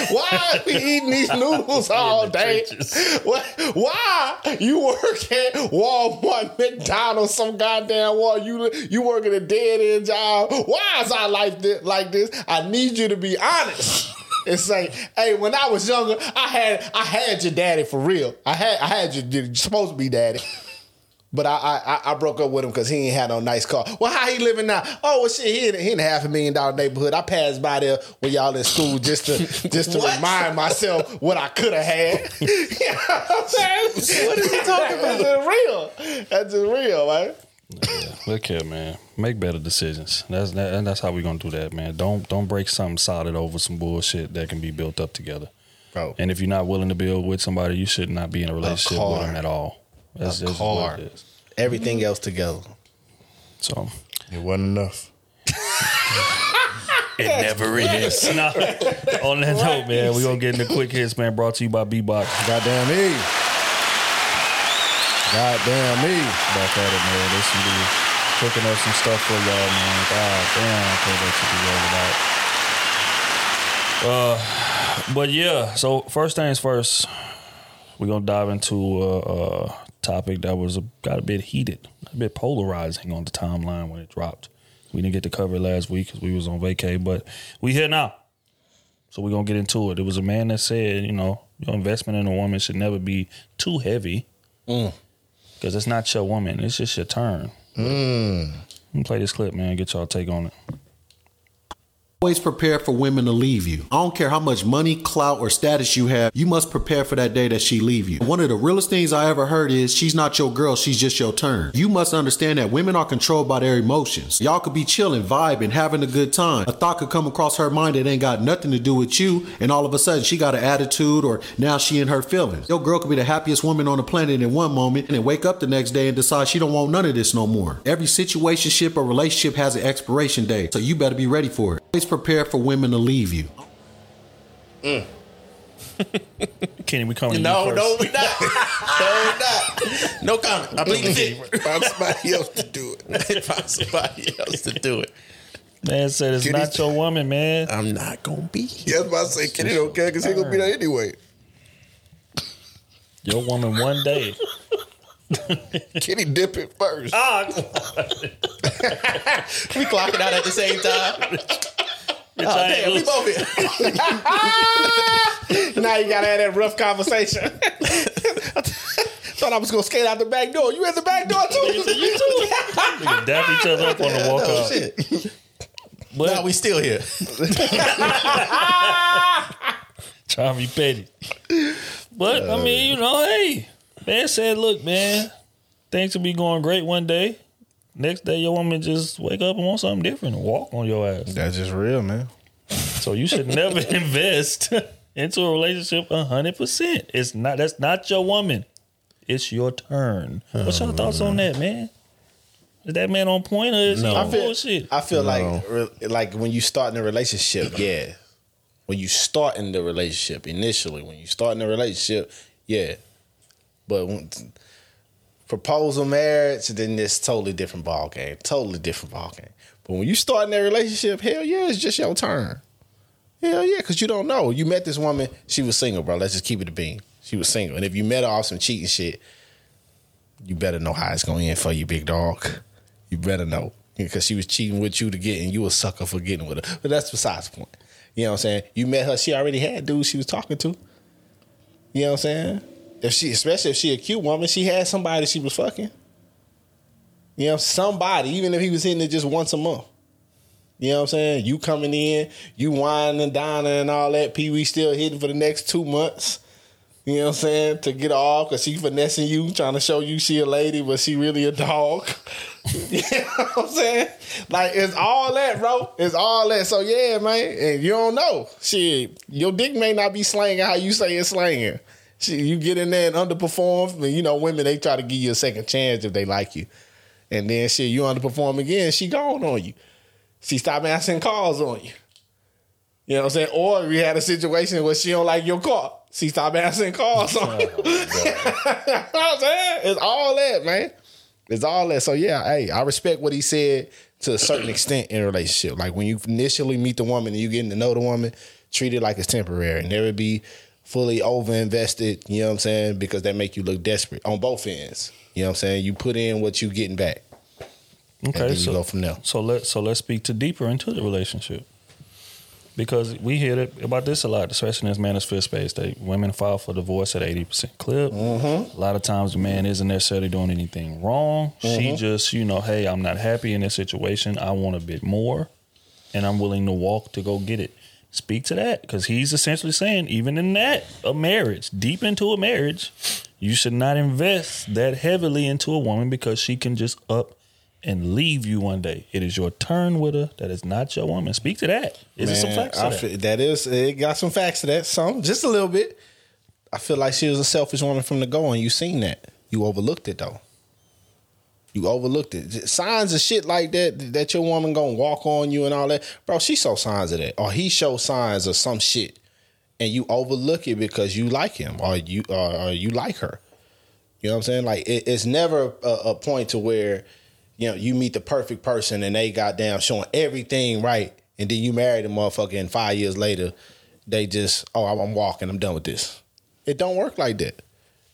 Why are we eating these noodles all day? Why, why you work at Walmart, McDonald's, some goddamn wall? You you working a dead end job? Why is our life like this? I need you to be honest." And say, hey, when I was younger, I had I had your daddy for real. I had I had your you're supposed to be daddy. But I, I I broke up with him because he ain't had no nice car. Well, how he living now? Oh, well, shit, he in, he in a half a million dollar neighborhood. I passed by there when y'all in school just to just to remind myself what I could have had. you know what I'm saying? What is he talking about? That's just real. That's just real, man. Look here, man. Make better decisions. That's that, and that's how we're gonna do that, man. Don't don't break something solid over some bullshit that can be built up together. Bro. And if you're not willing to build with somebody, you should not be in a relationship with car. them at all. That's A just car. what it is. Everything else together. So It wasn't enough. it never is. nah, on that note, man, we're gonna get into quick hits, man. Brought to you by Bebox. Goddamn me. Goddamn me. Back at it, man. This will be cooking up some stuff for y'all, man. God damn, I can't let you be over that. Uh, but yeah. So first things first, we're gonna dive into a, a topic that was a, got a bit heated, a bit polarizing on the timeline when it dropped. We didn't get to cover it last week because we was on vacay, but we here now. So we're gonna get into it. It was a man that said, you know, your investment in a woman should never be too heavy. Mm. Because it's not your woman, it's just your turn. Mm. Let me play this clip, man. Get y'all take on it. Always prepare for women to leave you. I don't care how much money, clout, or status you have, you must prepare for that day that she leave you. One of the realest things I ever heard is she's not your girl, she's just your turn. You must understand that women are controlled by their emotions. Y'all could be chilling, vibing, having a good time. A thought could come across her mind that ain't got nothing to do with you, and all of a sudden she got an attitude or now she in her feelings. Your girl could be the happiest woman on the planet in one moment and then wake up the next day and decide she don't want none of this no more. Every situationship or relationship has an expiration date, so you better be ready for it. Always prepare for women to leave you. Mm. Kenny, we coming No, to you no, first. we not. no, we not. No comment. I believe the mm. fifth. Find somebody else to do it. Find somebody else to do it. Man said it's Kenny- not your woman, man. I'm not gonna be. Yeah, I was about to say Kenny don't care because he gonna be there anyway. Your woman one day. Kenny dip it first. Ah, we clock it out at the same time. Bitch, oh, damn, we both here. now you gotta have that rough conversation. Thought I was gonna skate out the back door. You in the back door too? you too. Nigga dap each other up on the walk Oh, out. shit. But No, we still here. trying to be petty. But I mean, you know, hey, man said, look, man, things will be going great one day. Next day, your woman just wake up and want something different and walk on your ass. That's just real, man. So you should never invest into a relationship hundred percent. It's not. That's not your woman. It's your turn. What's your oh, thoughts on that, man? Is that man on point or is he I on feel, bullshit? I feel No. like re- like when you start in a relationship, yeah. When you start in the relationship initially, when you start in the relationship, yeah. But when, proposal, marriage, then it's totally different ball game. Totally different ball game. But when you start in that relationship, hell yeah, it's just your turn. Hell yeah, because you don't know. You met this woman, she was single, bro. Let's just keep it a bean. She was single. And if you met her off some cheating shit, you better know how it's going end for you, big dog. You better know. Because she was cheating with you to get, and you a sucker for getting with her. But that's besides the point. You know what I'm saying? You met her, she already had dudes she was talking to. You know what I'm saying? If she, especially if she a cute woman, she had somebody she was fucking. You know, somebody, even if he was hitting it just once a month. You know what I'm saying? You coming in, you wining and dining and all that. Pee Wee still hitting for the next two months. You know what I'm saying? To get off because she finessing you, trying to show you she a lady, but she really a dog. you know what I'm saying? Like it's all that, bro. It's all that. So yeah, man. And you don't know. Shit, your dick may not be slanging how you say it's slanging. You get in there and underperform. And you know, women they try to give you a second chance if they like you. And then shit, you underperform again, she gone on you. She stop answering calls on you. You know what I'm saying? Or we had a situation where she don't like your car. She stop answering calls on oh, you. you know what I'm saying? It's all that, man. It's all that. So yeah, hey, I respect what he said to a certain extent in a relationship. Like when you initially meet the woman and you getting to know the woman, treat it like it's temporary. Never be fully over invested, you know what I'm saying? Because that make you look desperate on both ends. You know what I'm saying? You put in what you getting back. and Okay, then you so go from there. So let so let's speak to deeper into the relationship because we hear that, about this a lot, especially in this manosphere space. That women file for divorce at eighty percent clip. Mm-hmm. A lot of times the man isn't necessarily doing anything wrong. She Mhm. just, you know, hey, I'm not happy in this situation. I want a bit more, and I'm willing to walk to go get it. Speak to that because he's essentially saying, even in that a marriage, deep into a marriage, you should not invest that heavily into a woman because she can just up and leave you one day. It is your turn with her. That is not your woman. Speak to that. Is it some Man, facts to that? feel- that is it got some facts to that. Some just a little bit. I feel like she was a selfish woman from the go, and you seen that. You overlooked it though. You overlooked it. Signs of shit like that that your woman gonna walk on you and all that, bro. She saw signs of that, or he showed signs of some shit, and you overlook it because you like him or you or, or you like her. You know what I'm saying? Like it, it's never a, a point to where you know you meet the perfect person and they got down showing everything right, and then you marry the motherfucker, and five years later they just oh I'm walking, I'm done with this. It don't work like that.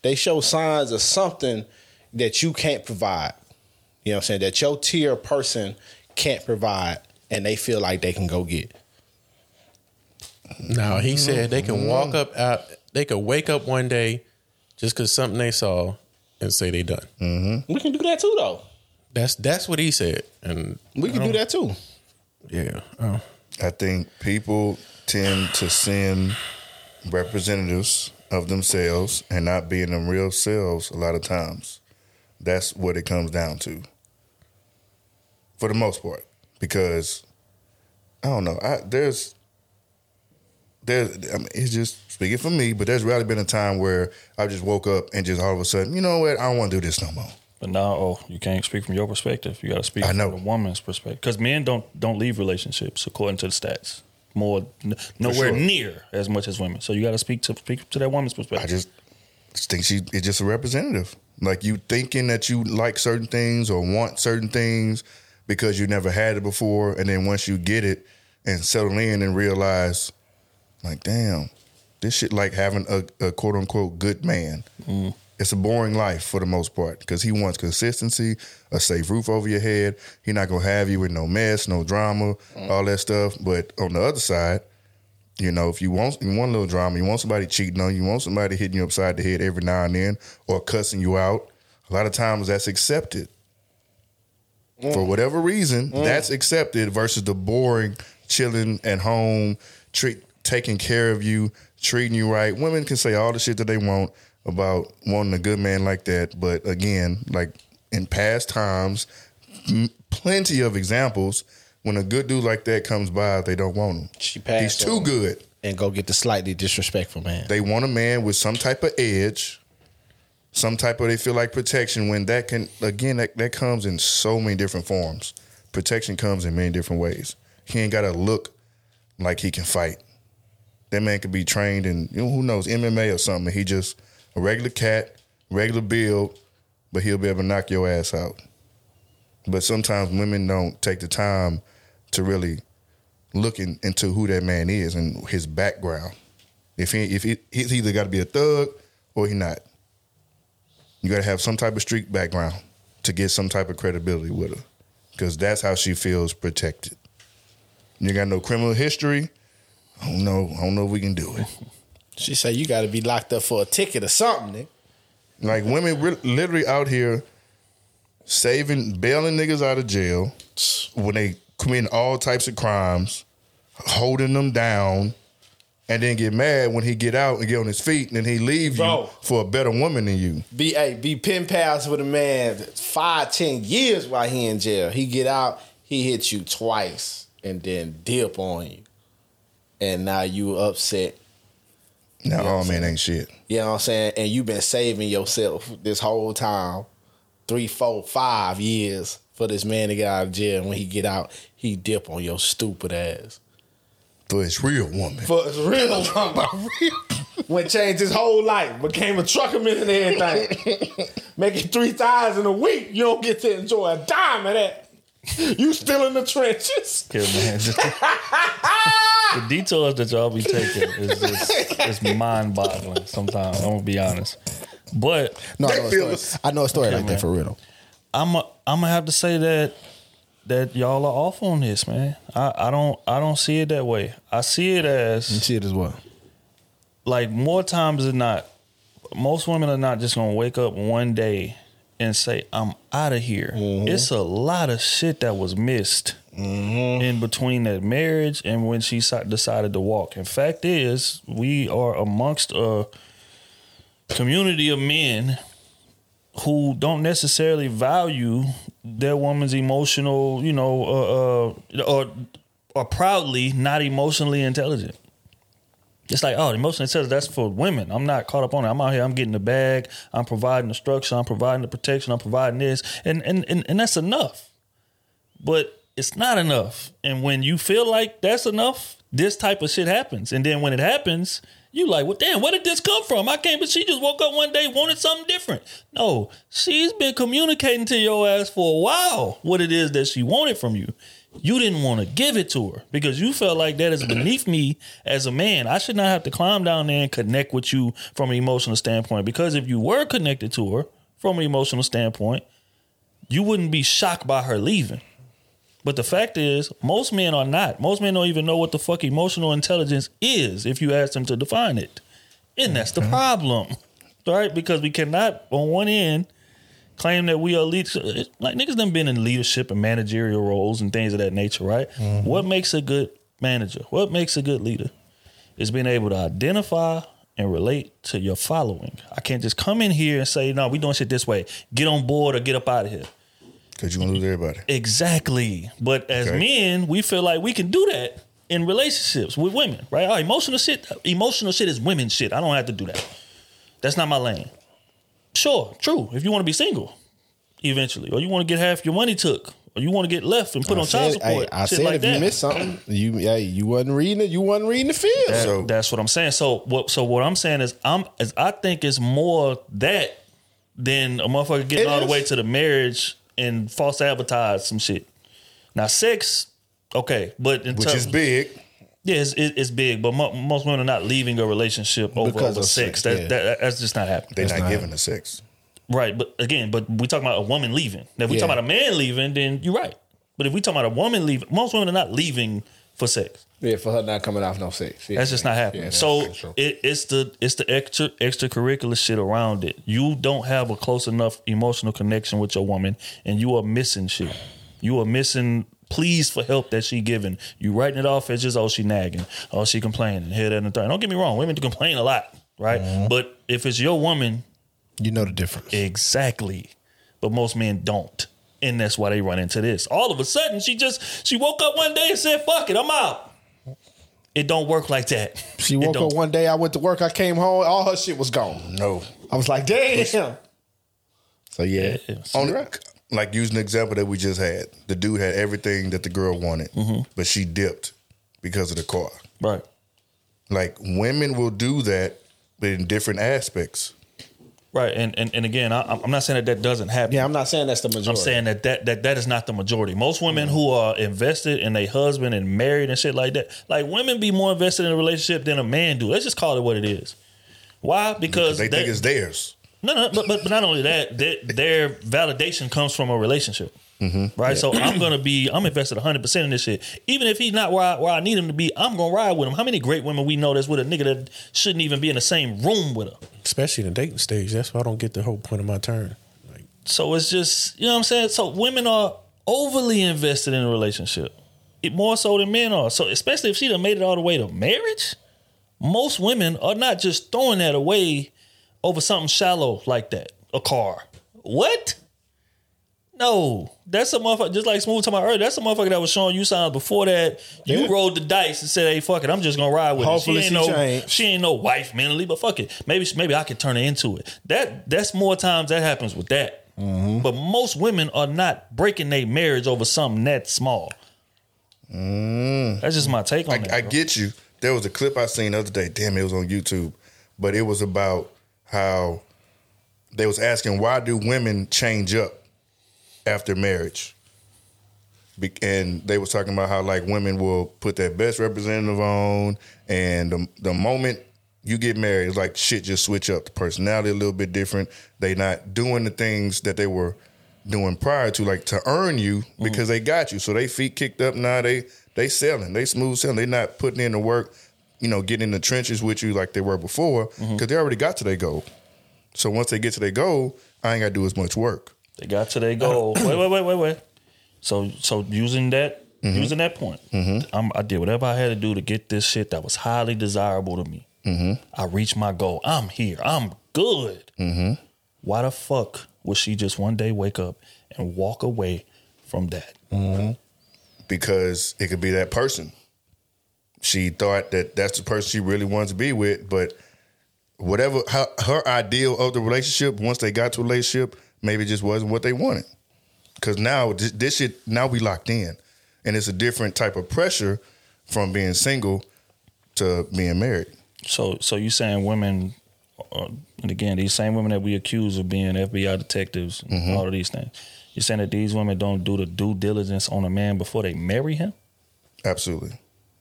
They show signs of something that you can't provide. You know what I'm saying? That your tier person can't provide, and they feel like they can go get. No, he mm-hmm. said they can mm-hmm. walk up out. They could wake up one day just because something they saw and say they done. Mm-hmm. We can do that too, though. That's that's what he said, and We can do that too. Yeah, oh. I think people tend to send representatives of themselves and not being them real selves a lot of times. That's what it comes down to. For the most part. Because I don't know. I there's there's I mean, it's just speaking for me, but there's rarely been a time where I just woke up and just all of a sudden, you know what, I don't want to do this no more. But now, oh, you can't speak from your perspective. You got to speak I know. from a woman's perspective. Because men don't don't leave relationships according to the stats. More n- nowhere sure. near as much as women. So you got to speak to speak to that woman's perspective. I just just think she is just a representative. Like you thinking that you like certain things or want certain things because you never had it before, and then once you get it and settle in and realize, like, damn, this shit like having a, a quote unquote good man. Mm. It's a boring life for the most part because he wants consistency, a safe roof over your head. He not gonna have you with no mess, no drama, mm. all that stuff. But on the other side, you know, if you want you want a little drama, you want somebody cheating on you, you want somebody hitting you upside the head every now and then, or cussing you out. A lot of times that's accepted. For whatever reason, Mm. that's accepted versus the boring, chilling at home, treat taking care of you, treating you right. Women can say all the shit that they want about wanting a good man like that, but again, like in past times, m- plenty of examples when a good dude like that comes by, they don't want him. He's passed too on. good. And go get the slightly disrespectful man. They want a man with some type of edge, some type of they feel like protection. When that can again, that, that comes in so many different forms. Protection comes in many different ways. He ain't got to look like he can fight. That man could be trained in you know, who knows MMA or something. He just a regular cat, regular build, but he'll be able to knock your ass out. But sometimes women don't take the time to really looking into who that man is and his background. If he if he, he's either got to be a thug or he not. You got to have some type of street background to get some type of credibility with her, because that's how she feels protected. You got no criminal history. I don't know. I don't know if we can do it. She said you got to be locked up for a ticket or something, nigga. Like women re- literally out here saving, bailing niggas out of jail when they committing all types of crimes, holding them down, and then get mad when he get out and get on his feet, and then he leave Bro. you for a better woman than you. Be a be pen pals with a man five, ten years while he in jail. He get out, he hit you twice and then dip on you. And now you upset. Now all men ain't shit. You know what I'm saying? And you been saving yourself this whole time. Three, four, five years for this man to get out of jail. And When he get out, he dip on your stupid ass. For his real woman. For his real woman. When changed his whole life, became a truckerman and everything. Making three thousand a week, you don't get to enjoy a dime of that. You still in the trenches. Yeah, man. The detours that y'all be taking is just it's mind boggling sometimes. I'm gonna be honest. But No, I know, a story. I know a story Okay, like man. that for real. I'm a, I'm gonna have to say that that y'all are off on this, man. I, I don't I don't see it that way. I see it as you see it as what? Like more times than not, most women are not just gonna wake up one day and say I'm out of here. Mm-hmm. It's a lot of shit that was missed mm-hmm. in between that marriage and when she decided to walk. And fact is, we are amongst a community of men who don't necessarily value their woman's emotional, you know, uh, uh, or or proudly not emotionally intelligent. It's like, oh, emotional intelligence, that's for women. I'm not caught up on it. I'm out here, I'm getting the bag, I'm providing the structure, I'm providing the protection, I'm providing this. And and and, and that's enough. But it's not enough. And when you feel like that's enough, this type of shit happens. And then when it happens, you like, well, damn, where did this come from? I can't, but she just woke up one day, wanted something different. No, she's been communicating to your ass for a while what it is that she wanted from you. You didn't want to give it to her because you felt like that is beneath me as a man. I should not have to climb down there and connect with you from an emotional standpoint. Because if you were connected to her from an emotional standpoint, you wouldn't be shocked by her leaving. But the fact is, most men are not. Most men don't even know what the fuck emotional intelligence is if you ask them to define it. And that's the problem, right? Because we cannot, on one end, claim that we are leaders. Like niggas done been in leadership and managerial roles and things of that nature, right? Mm-hmm. What makes a good manager? What makes a good leader? Is being able to identify and relate to your following. I can't just come in here and say, no, we doing shit this way. Get on board or get up out of here. Because you're gonna lose everybody. Exactly. But as Okay. men, we feel like we can do that in relationships with women, right? Oh, emotional shit. Emotional shit is women shit. I don't have to do that. That's not my lane. Sure, true. If you want to be single, eventually, or you want to get half your money took, or you want to get left and put I on child support, I shit said like if that. you missed something, you yeah, you wasn't reading it. You wasn't reading the field. That- that's what I'm saying. So what? So what I'm saying is, I'm is I think it's more that than a motherfucker getting It all the way to the marriage and false advertise some shit. Now, sex, okay, but in Which terms- is big. Yeah, it's, it's big, but mo- most women are not leaving a relationship over, Because over of sex. sex, That, yeah. that that's just not happening. They're not not giving the sex. Right, but again, but we talking about a woman leaving. Now, if we Yeah. talking about a man leaving, then you're right. But if we talking about a woman leaving, most women are not leaving for sex. Yeah, for her not coming off no sex. Yeah. That's just not happening. Yeah, so it, it's the it's the extra extracurricular shit around it. You don't have a close enough emotional connection with your woman, and you are missing shit. You are missing pleas for help that she giving. You writing it off as just oh she nagging, oh she complaining, here that and the third. Don't get me wrong, women do complain a lot, right? Mm-hmm. But if it's your woman, you know the difference exactly. But most men don't. And that's why they run into this. All of a sudden, she just she woke up one day and said, "Fuck it, I'm out." It don't work like that. She woke up one day. I went to work. I came home. All her shit was gone. No. I was like, damn. So yeah, On like using the example that we just had, the dude had everything that the girl wanted, mm-hmm. but she dipped because of the car. Right. Like women will do that, but in different aspects. Right, and and, and again, I, I'm not saying that that doesn't happen. Yeah, I'm not saying that's the majority. I'm saying that that that, that is not the majority. Most women who are invested in a husband and married and shit like that, like women be more invested in a relationship than a man do. Let's just call it what it is. Why? Because They think it's theirs. No, no, but, but but not only that, their, their validation comes from a relationship, Mm-hmm. right? So I'm gonna be, I'm invested 100 percent in this shit. Even if he's not where I, where I need him to be, I'm gonna ride with him. How many great women we know that's with a nigga that shouldn't even be in the same room with her? Especially in the dating stage. That's why I don't get the whole point of my turn. Like, So it's just, you know what I'm saying? So women are overly invested in a relationship, it, more so than men are. So especially if she done made it all the way to marriage, most women are not just throwing that away over something shallow like that, a car. What? No, that's a motherfucker. Just like Smooth talking about earlier, that's a motherfucker that was showing you signs before that. You rolled the dice and said, "Hey, fuck it, I'm just gonna ride with Hopefully it." She she ain't no, changed. she ain't no wife mentally, but fuck it, maybe maybe I could turn her into it. That that's more times that happens with that. Mm-hmm. But most women are not breaking their marriage over something that small. Mm-hmm. That's just my take on I, that. I bro. get you. There was a clip I seen the other day. Damn, it was on YouTube, but it was about how they was asking why do women change up after marriage, Be- and they was talking about how like women will put their best representative on, and the, the moment you get married, it's like shit just switch up. The personality a little bit different. They not doing the things that they were doing prior to, like to earn you mm-hmm. because they got you. So they feet kicked up. Now they they selling. They smooth selling. They not putting in the work. You know, getting in the trenches with you like they were before mm-hmm. because they already got to their goal. So once they get to their goal, I ain't got to do as much work. They got to their goal. wait, wait, wait, wait, wait. So, so using that, Mm-hmm. using that point, I'm, I did whatever I had to do to get this shit that was highly desirable to me. Mm-hmm. I reached my goal. I'm here. I'm good. Mm-hmm. Why the fuck would she just one day wake up and walk away from that? Mm-hmm. Because it could be that person. She thought that that's the person she really wanted to be with, but whatever her, her ideal of the relationship, once they got to a relationship, maybe it just wasn't what they wanted. Because now this, this shit, now we locked in, and it's a different type of pressure from being single to being married. So, so you saying women, uh, and again, these same women that we accuse of being FBI detectives and Mm-hmm. all of these things, You're saying that these women don't do the due diligence on a man before they marry him? Absolutely.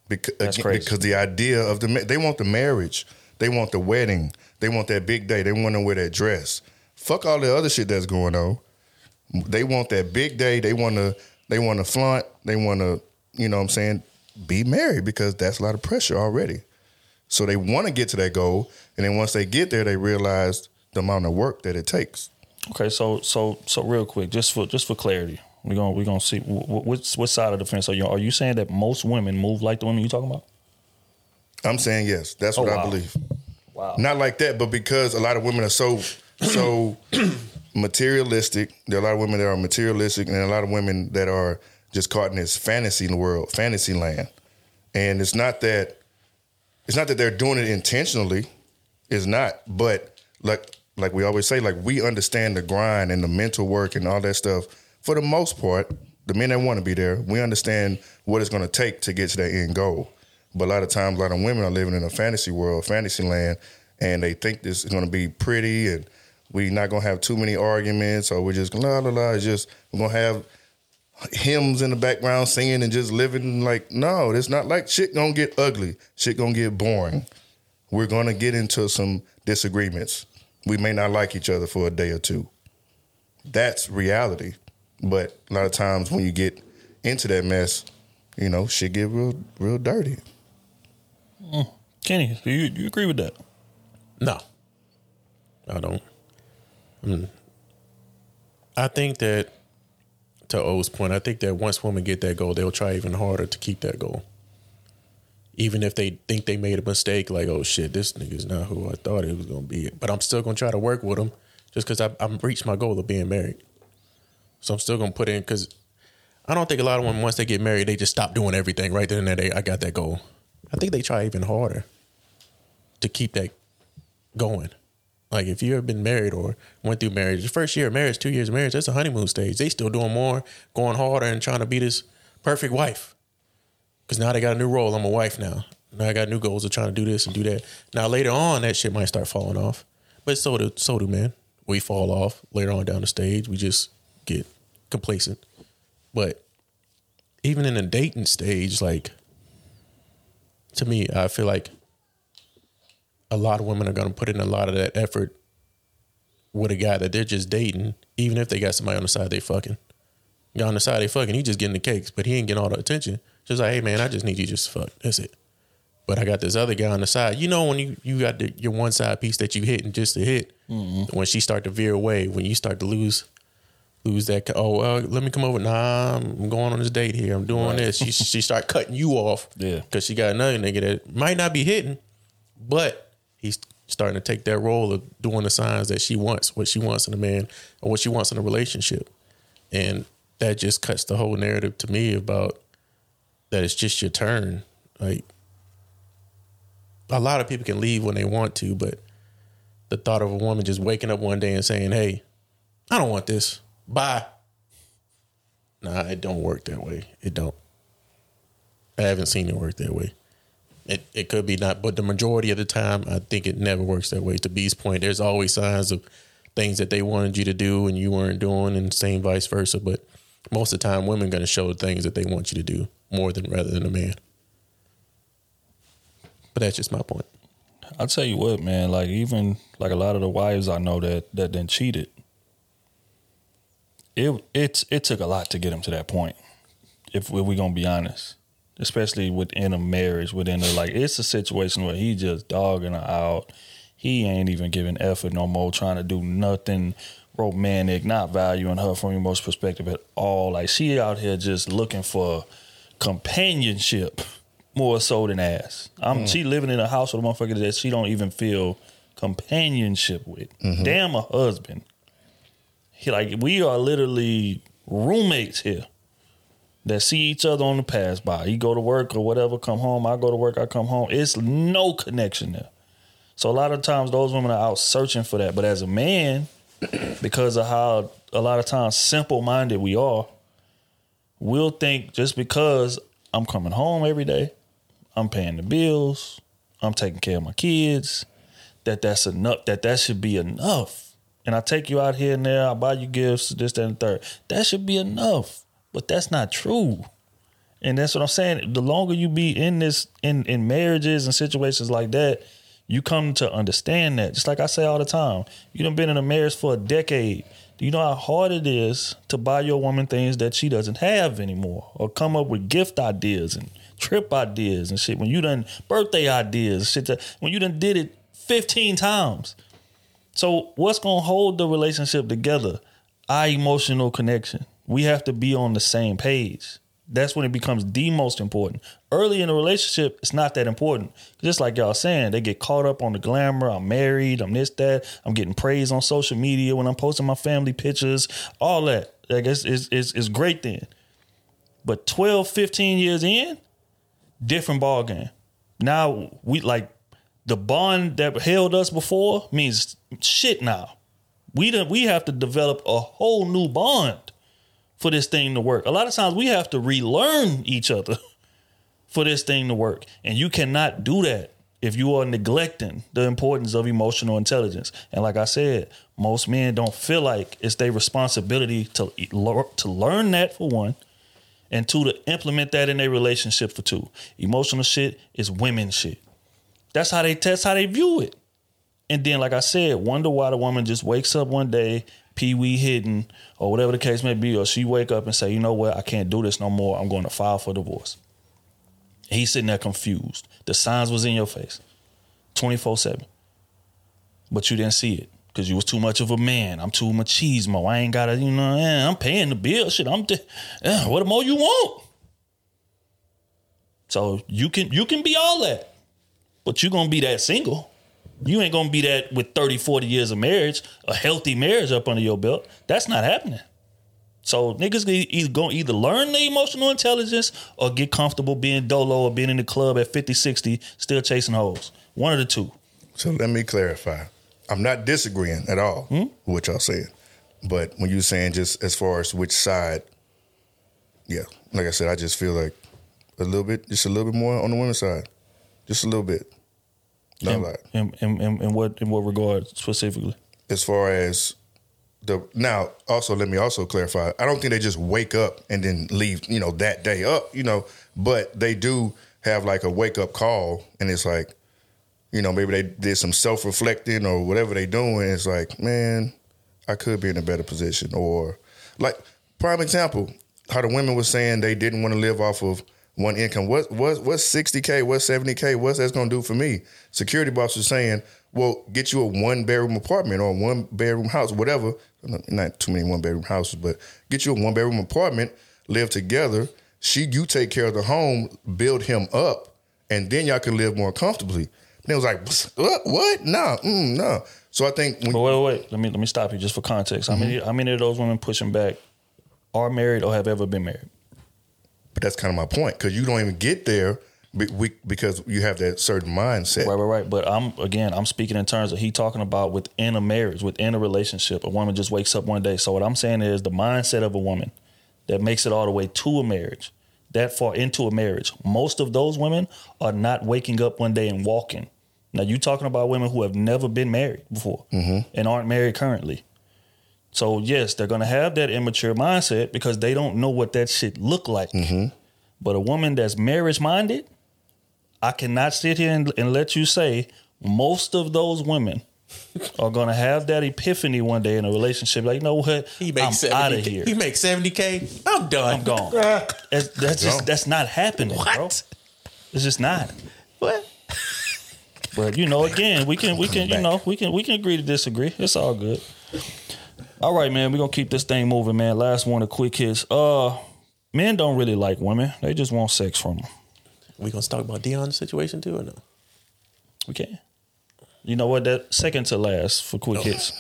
Because, That's crazy. because the idea of the they want the marriage, they want the wedding, they want that big day, they want to wear that dress. Fuck all the other shit that's going on. They want that big day. They want to. They want to flaunt. They want to. You know what I'm saying? Be married because that's a lot of pressure already. So they want to get to that goal, and then once they get there, they realize the amount of work that it takes. Okay, so so so real quick, just for just for clarity, we're gonna we're gonna see wh- wh- which what side of the fence are you? Are you saying that most women move like the women you talking about? I'm saying yes. That's Oh, what I believe. Wow. Not like that, but because a lot of women are so so materialistic. There are a lot of women that are materialistic, and a lot of women that are just caught in this fantasy world, fantasy land. And it's not that it's not that they're doing it intentionally. It's not, but like like we always say, like we understand the grind and the mental work and all that stuff. For the most part, the men that want to be there, we understand what it's going to take to get to that end goal. But a lot of times, a lot of women are living in a fantasy world, fantasy land, and they think this is going to be pretty and we're not going to have too many arguments or we're just la la la. It's just we're going to have hymns in the background singing and just living like no, it's not like shit gonna get ugly. Shit gonna get boring. We're gonna get into some disagreements. We may not like each other for a day or two. That's reality. But a lot of times when you get into that mess, you know, shit get real real dirty. Mm. Kenny, do you, do you agree with that? No, I don't. Mm. I think that to O's point, I think that once women get that goal, they'll try even harder to keep that goal. Even if they think they made a mistake, like, oh shit, this nigga's not who I thought it was gonna be. But I'm still gonna try to work with him just because I've reached my goal of being married. So I'm still gonna put in because I don't think a lot of women once they get married, they just stop doing everything right then and there. I got that goal. I think they try even harder to keep that going. Like if you ever been married or went through marriage, the first year of marriage, two years of marriage, that's a honeymoon stage. They still doing more, going harder, and trying to be this perfect wife. Because now they got a new role. I'm a wife now. Now I got new goals of trying to do this and do that. Now later on, that shit might start falling off. But so do so do men. We fall off later on down the stage. We just get complacent. But even in the dating stage, like to me, I feel like a lot of women are going to put in a lot of that effort with a guy that they're just dating, even if they got somebody on the side they fucking. Guy on the side they fucking, he just getting the cakes, but he ain't getting all the attention. Just like, hey man, I just need you just to fuck. That's it. But I got this other guy on the side. You know when you you got the, your one side piece that you hit and just to hit. When she start to veer away, when you start to lose lose that. Oh, uh, let me come over. Nah, I'm going on this date here. I'm doing Right. this. She she start cutting you off. Yeah, because she got another nigga that might not be hitting, but he's starting to take that role of doing the signs that she wants, what she wants in a man, or what she wants in a relationship, and that just cuts the whole narrative to me about that it's just your turn. Like a lot of people can leave when they want to, but the thought of a woman just waking up one day and saying, "Hey, I don't want this. Bye." Nah, it don't work that way. It don't. I haven't seen it work that way. It it could be not, but the majority of the time, I think it never works that way. To B's point, there's always signs of things that they wanted you to do and you weren't doing, and same vice versa. But most of the time, women going to show the things that they want you to do more than rather than a man. But that's just my point. I'll tell you what, man. Like even like a lot of the wives I know that that then cheated. It it's it took a lot to get them to that point. If, we're gonna be honest, especially within a marriage, within a like, it's a situation where he just dogging her out. He ain't even giving effort no more, trying to do nothing romantic, not valuing her from your most perspective at all. Like she out here just looking for companionship more so than ass. I'm Mm. she living in a house with a motherfucker that she don't even feel companionship with. Mhm. Damn a husband. He like we are literally roommates here that see each other on the pass by. You go to work or whatever, come home. I go to work, I come home. It's no connection there. So a lot of times those women are out searching for that. But as a man, because of how a lot of times simple minded we are, we'll think just because I'm coming home every day, I'm paying the bills, I'm taking care of my kids, that that's enough, that that should be enough. And I take you out here and there, I buy you gifts, this, that, and third. That should be enough. But that's not true. And that's what I'm saying. The longer you be in this, in, in marriages and situations like that, you come to understand that. Just like I say all the time, you done been in a marriage for a decade. Do you know how hard it is to buy your woman things that she doesn't have anymore? Or come up with gift ideas and trip ideas and shit. When you done birthday ideas, shit that when you done did it 15 times. So what's gonna hold the relationship together? Our emotional connection. We have to be on the same page. That's when it becomes the most important. Early in a relationship, it's not that important. Just like y'all saying, they get caught up on the glamour. I'm married. I'm this, that. I'm getting praise on social media when I'm posting my family pictures. All that. I guess is is is great then. But 12, 15 years in, different ball game. Now we like the bond that held us before means shit now. We done, we have to develop a whole new bond for this thing to work. A lot of times we have to relearn each other for this thing to work. And you cannot do that if you are neglecting the importance of emotional intelligence. And like I said, most men don't feel like it's their responsibility to to learn that for one, and two to implement that in their relationship for two. Emotional shit is women shit. That's how they test how they view it. And then, like I said, wonder why the woman just wakes up one day, pee hidden, or whatever the case may be, or she wake up and say, you know what, I can't do this no more. I'm going to file for divorce. He's sitting there confused. The signs was in your face, twenty four seven, but you didn't see it because you was too much of a man. I'm too machismo. I ain't gotta, you know, eh, I'm paying the bill. Shit, I'm. De- eh, what more you want? So you can you can be all that, but you gonna be that single. You ain't gonna be that with 30, 40 years of marriage, a healthy marriage up under your belt. That's not happening. So niggas either gonna either learn the emotional intelligence or get comfortable being dolo or being in the club at 50, 60, still chasing hoes. One of the two. So let me clarify. I'm not disagreeing at all Hmm? with what y'all saying. But when you're saying just as far as which side, yeah, like I said, I just feel like a little bit, just a little bit more on the women's side. Just a little bit. Not a in, in, in, in, in what in what regard specifically? As far as the now, also let me also clarify. I don't think they just wake up and then leave, you know, that day up, you know, but they do have like a wake up call and it's like, you know, maybe they did some self reflecting or whatever they doing. It's like, man, I could be in a better position. Or like prime example, how the women were saying they didn't want to live off of one income. What what what's sixty k? What's seventy k? What's that's gonna do for me? Security boss was saying, well, get you a one bedroom apartment or one bedroom house, whatever. Not too many one bedroom houses, but get you a one bedroom apartment, live together. She, you take care of the home, build him up, and then y'all can live more comfortably. And it was like, what? What? No, mm, no. So I think. When, But wait, wait, wait. Let me let me stop you just for context. How many how many of those women pushing back are married or have ever been married? But that's kind of my point because you don't even get there be- we- because you have that certain mindset. Right, right, right. But I'm again, I'm speaking in terms of he talking about within a marriage, within a relationship. A woman just wakes up one day. So what I'm saying is the mindset of a woman that makes it all the way to a marriage, that far into a marriage. Most of those women are not waking up one day and walking. Now you talking about women who have never been married before mm-hmm. and aren't married currently. So yes, they're gonna have that immature mindset because they don't know what that shit look like. Mm-hmm. But a woman that's marriage minded, I cannot sit here and, and let you say most of those women are gonna have that epiphany one day in a relationship. Like, you know what? He I'm out of here. He makes 70K. I'm done. I'm gone. That's, that's just that's not happening, bro. It's just not. What? But you know, again, we can we can you know we can we can agree to disagree. It's all good. All right, man. We're gonna keep this thing moving, man. Last one, a quick hits. Uh, men don't really like women. They just want sex from them. We gonna talk about Deion's situation too or no? We can. You know what? That second to last for quick hits.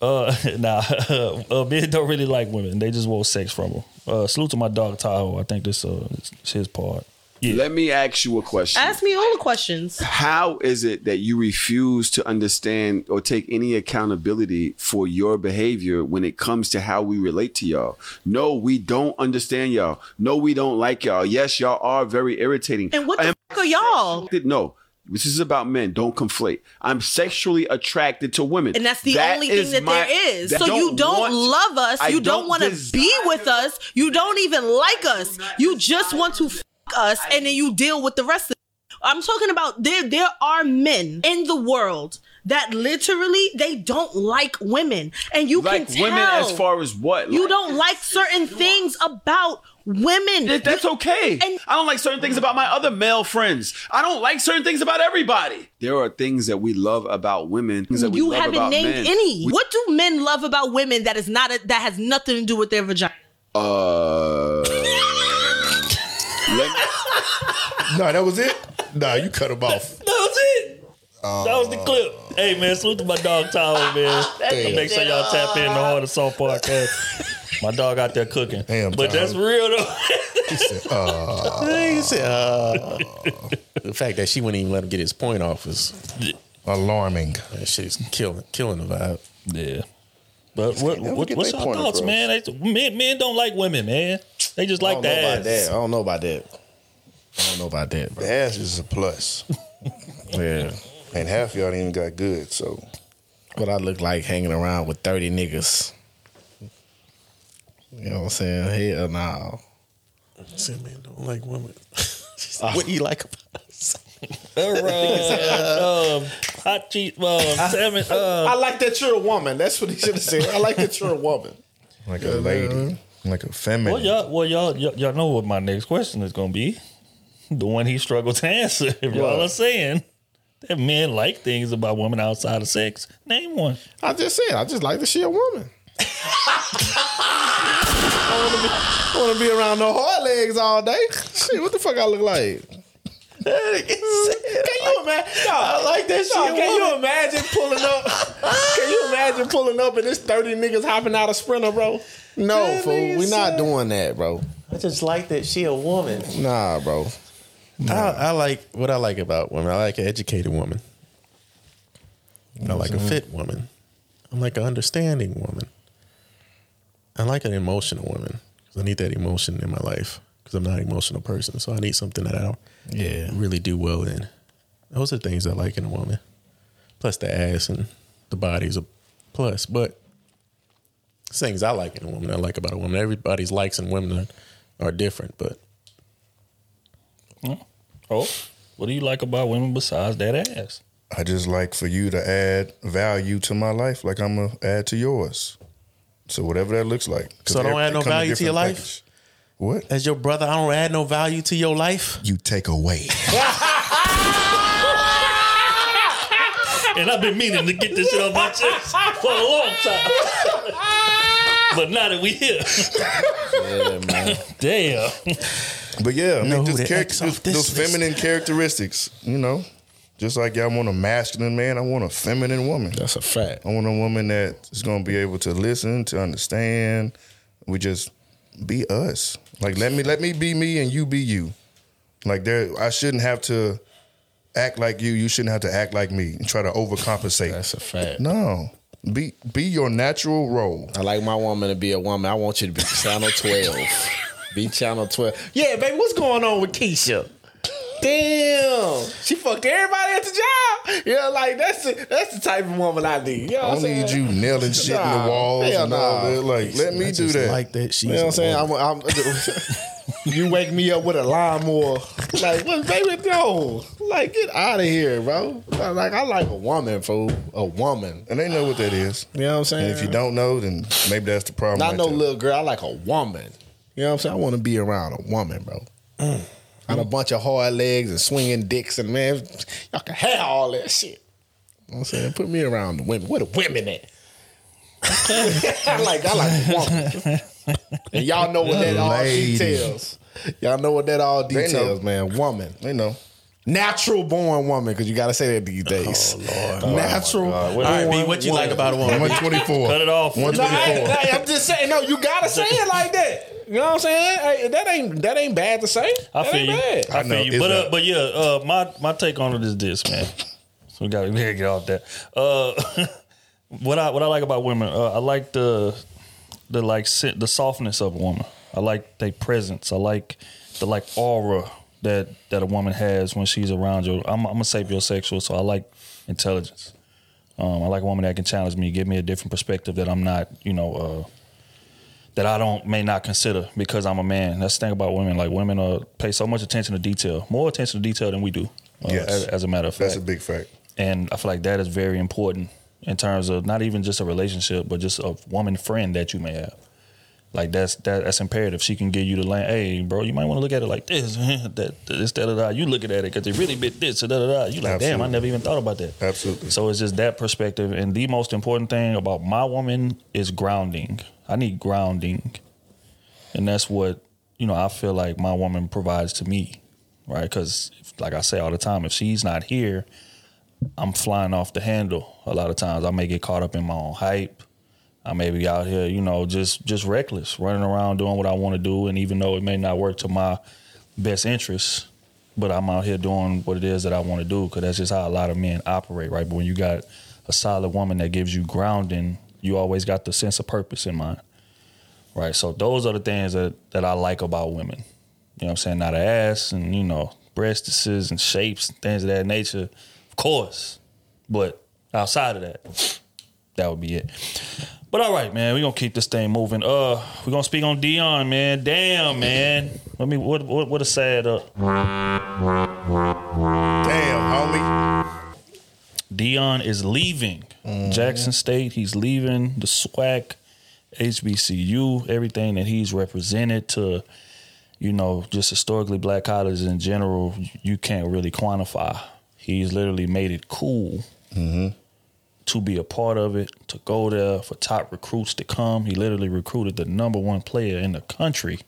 Uh, nah, uh, men don't really like women. They just want sex from them. Uh, salute to my dog Tahoe. I think this uh is his part. Let me ask you a question. Ask me all the questions. How is it that you refuse to understand or take any accountability for your behavior when it comes to how we relate to y'all? No, we don't understand y'all. No, we don't like y'all. Yes, y'all are very irritating. And what the fuck are y'all? No. This is about men. Don't conflate. I'm sexually attracted to women. And that's the That only thing that my- there is. that So you don't want- love us. I You don't, want to be with us. You don't even like us. You just want to us, and then you deal with the rest of. it. I'm talking about there. There are men in the world that literally they don't like women, and you like can tell women as far as what? you Like- don't like certain things about women. That- That's okay. I don't like certain things about my other male friends. I don't like certain things about everybody. There are things that we love about women. Things that we You haven't named men. any. We- what do men love about women that is not a, that has nothing to do with their vagina? Uh, no, that was it. Nah, you cut him off. That was it. that was the clip. Hey man, salute to my dog Tyler, man. Damn. Make sure y'all tap in the Hard and Soft podcast. My dog out there cooking. Damn, but that's real though. He said, uh, the fact that she wouldn't even let him get his point off is alarming. That shit's killing, killing the vibe. Yeah. But what, what what's your thoughts, across. man? They, men? Men don't like women, man. They just like don't the know about ass. that. I don't know about that. I don't know about that. Bro. The ass is a plus. Yeah. And half y'all ain't even got good, so. What I look like hanging around with 30 niggas. You know what I'm saying? Hell no. Said man don't like women. Ah. what do you like about us? All right. um, hot cheese. Um, salmon. Uh, I like that you're a woman. That's what he should have said. I like that you're a woman. Like a lady. Like a feminine. well, y'all, well, y'all, y'all, y'all know what my next question is gonna be. The one he struggled to answer. If y'all are saying that men like things about women outside of sex, name one. I just said, I just like that she a woman. I want to be around no hard legs all day. Shit, what the fuck I look like? Can you imagine? I like that shit. can you imagine pulling up? Can you imagine pulling up and this thirty niggas hopping out of sprinter, bro? No, That fool. nigga We not said- doing that, bro. I just like that she a woman. Nah, bro. I, I like what I like about women. I like an educated woman. I like a fit woman. I'm like an understanding woman. I like an emotional woman because I need that emotion in my life because I'm not an emotional person. So I need something that I Yeah. really do well in. Those are things I like in a woman. Plus the ass and the body's a plus. But things I like in a woman. I like about a woman. Everybody's likes in women are, are different, but oh, oh, what do you like about women besides that ass? I just like for you to add value to my life, like I'm gonna add to yours. So whatever that looks like. So I don't add no it come in value to your different life? package. What? As your brother, I don't add no value to your life. You take away. And I've been meaning to get this shit off my chest for a long time. but now that we here, Yeah, man. damn. But yeah, I mean, just the charac- those, this those list. feminine characteristics, you know. Just like y'all want a masculine man, I want a feminine woman. That's a fact. I want a woman that is going to be able to listen, to understand. We just be us. Like let me let me be me and you be you. Like there, I shouldn't have to act like you. You shouldn't have to act like me and try to overcompensate. That's a fact. No, be be your natural role. I like my woman to be a woman. I want you to be channel 12. be channel 12. Yeah, baby, what's going on with Keisha? Damn. She fucked everybody at the job. Yeah, like that's the, that's the type of woman I need. You know I what I'm don't need you nailing shit in the walls hell and all that. Like, let me I do just that. Like that. She's You know what I'm a saying? woman. I'm, I'm, you wake me up with a lawnmower. Like, what, baby, no. Like, get out of here, bro. Like, I like a woman, fool. A woman. and they know what that is. You know what I'm saying? And if you don't know, then maybe that's the problem. Not right no there. little girl. I like a woman. You know what I'm saying? I want to be around a woman, bro. Mm. And a bunch of hard legs and swinging dicks and man, y'all can have all that shit. You know what I'm saying? Put me around the women. Where the women at? I like I like woman. And y'all know what that all details. Y'all know what that all details, man. Woman. They know. Natural born woman, because you gotta say that these days. Natural All right, B, what you like about a woman? 124. Cut it off. No, I, 124. I, am just saying, no, you gotta say it like that. You know what I'm saying? Hey, that ain't that ain't bad to say. I That feel ain't you. bad. I I feel you. But uh, but yeah, uh, my my take on it is this, man. So we got to get off that. Uh, what I what I like about women, uh, I like the the like the softness of a woman. I like their presence. I like the like aura that that a woman has when she's around you. I'm, I'm a sapiosexual, so I like intelligence. Um, I like a woman that can challenge me, give me a different perspective that I'm not, you know, uh, that I don't may not consider because I'm a man. That's the thing about women. Like women uh, pay so much attention to detail, more attention to detail than we do. Uh, Yes. as, as a matter of fact, That's a big fact. and I feel like that is very important in terms of not even just a relationship, but just a woman friend that you may have. Like that's that, that's imperative. She can give you the land. Hey, bro, you might want to look at it like this. that this da da. You look at it because it really bit this da da da. You like, damn, I never even thought about that. Absolutely. So it's just that perspective. And the most important thing about my woman is grounding. I need grounding, and that's what you know. I feel like my woman provides to me, right? Because like I say all the time, if she's not here, I'm flying off the handle. A lot of times, I may get caught up in my own hype. I may be out here, you know, just just reckless, running around doing what I want to do, and even though it may not work to my best interests, but I'm out here doing what it is that I want to do because that's just how a lot of men operate, right? But when you got a solid woman that gives you grounding, you always got the sense of purpose in mind, right? So those are the things that that I like about women. You know what I'm saying? Not an ass and you know breasts and shapes and things of that nature, of course. But outside of that, that would be it. But all right, man, we're gonna keep this thing moving. Uh we're gonna speak on Deion, man. Damn, man. Let me what what what a sad uh Damn, homie. Deion is leaving Jackson State. He's leaving the SWAC, HBCU, everything that he's represented to, you know, just historically black colleges in general, you can't really quantify. He's literally made it cool to be a part of it, to go there for top recruits to come. He literally recruited the number one player in the country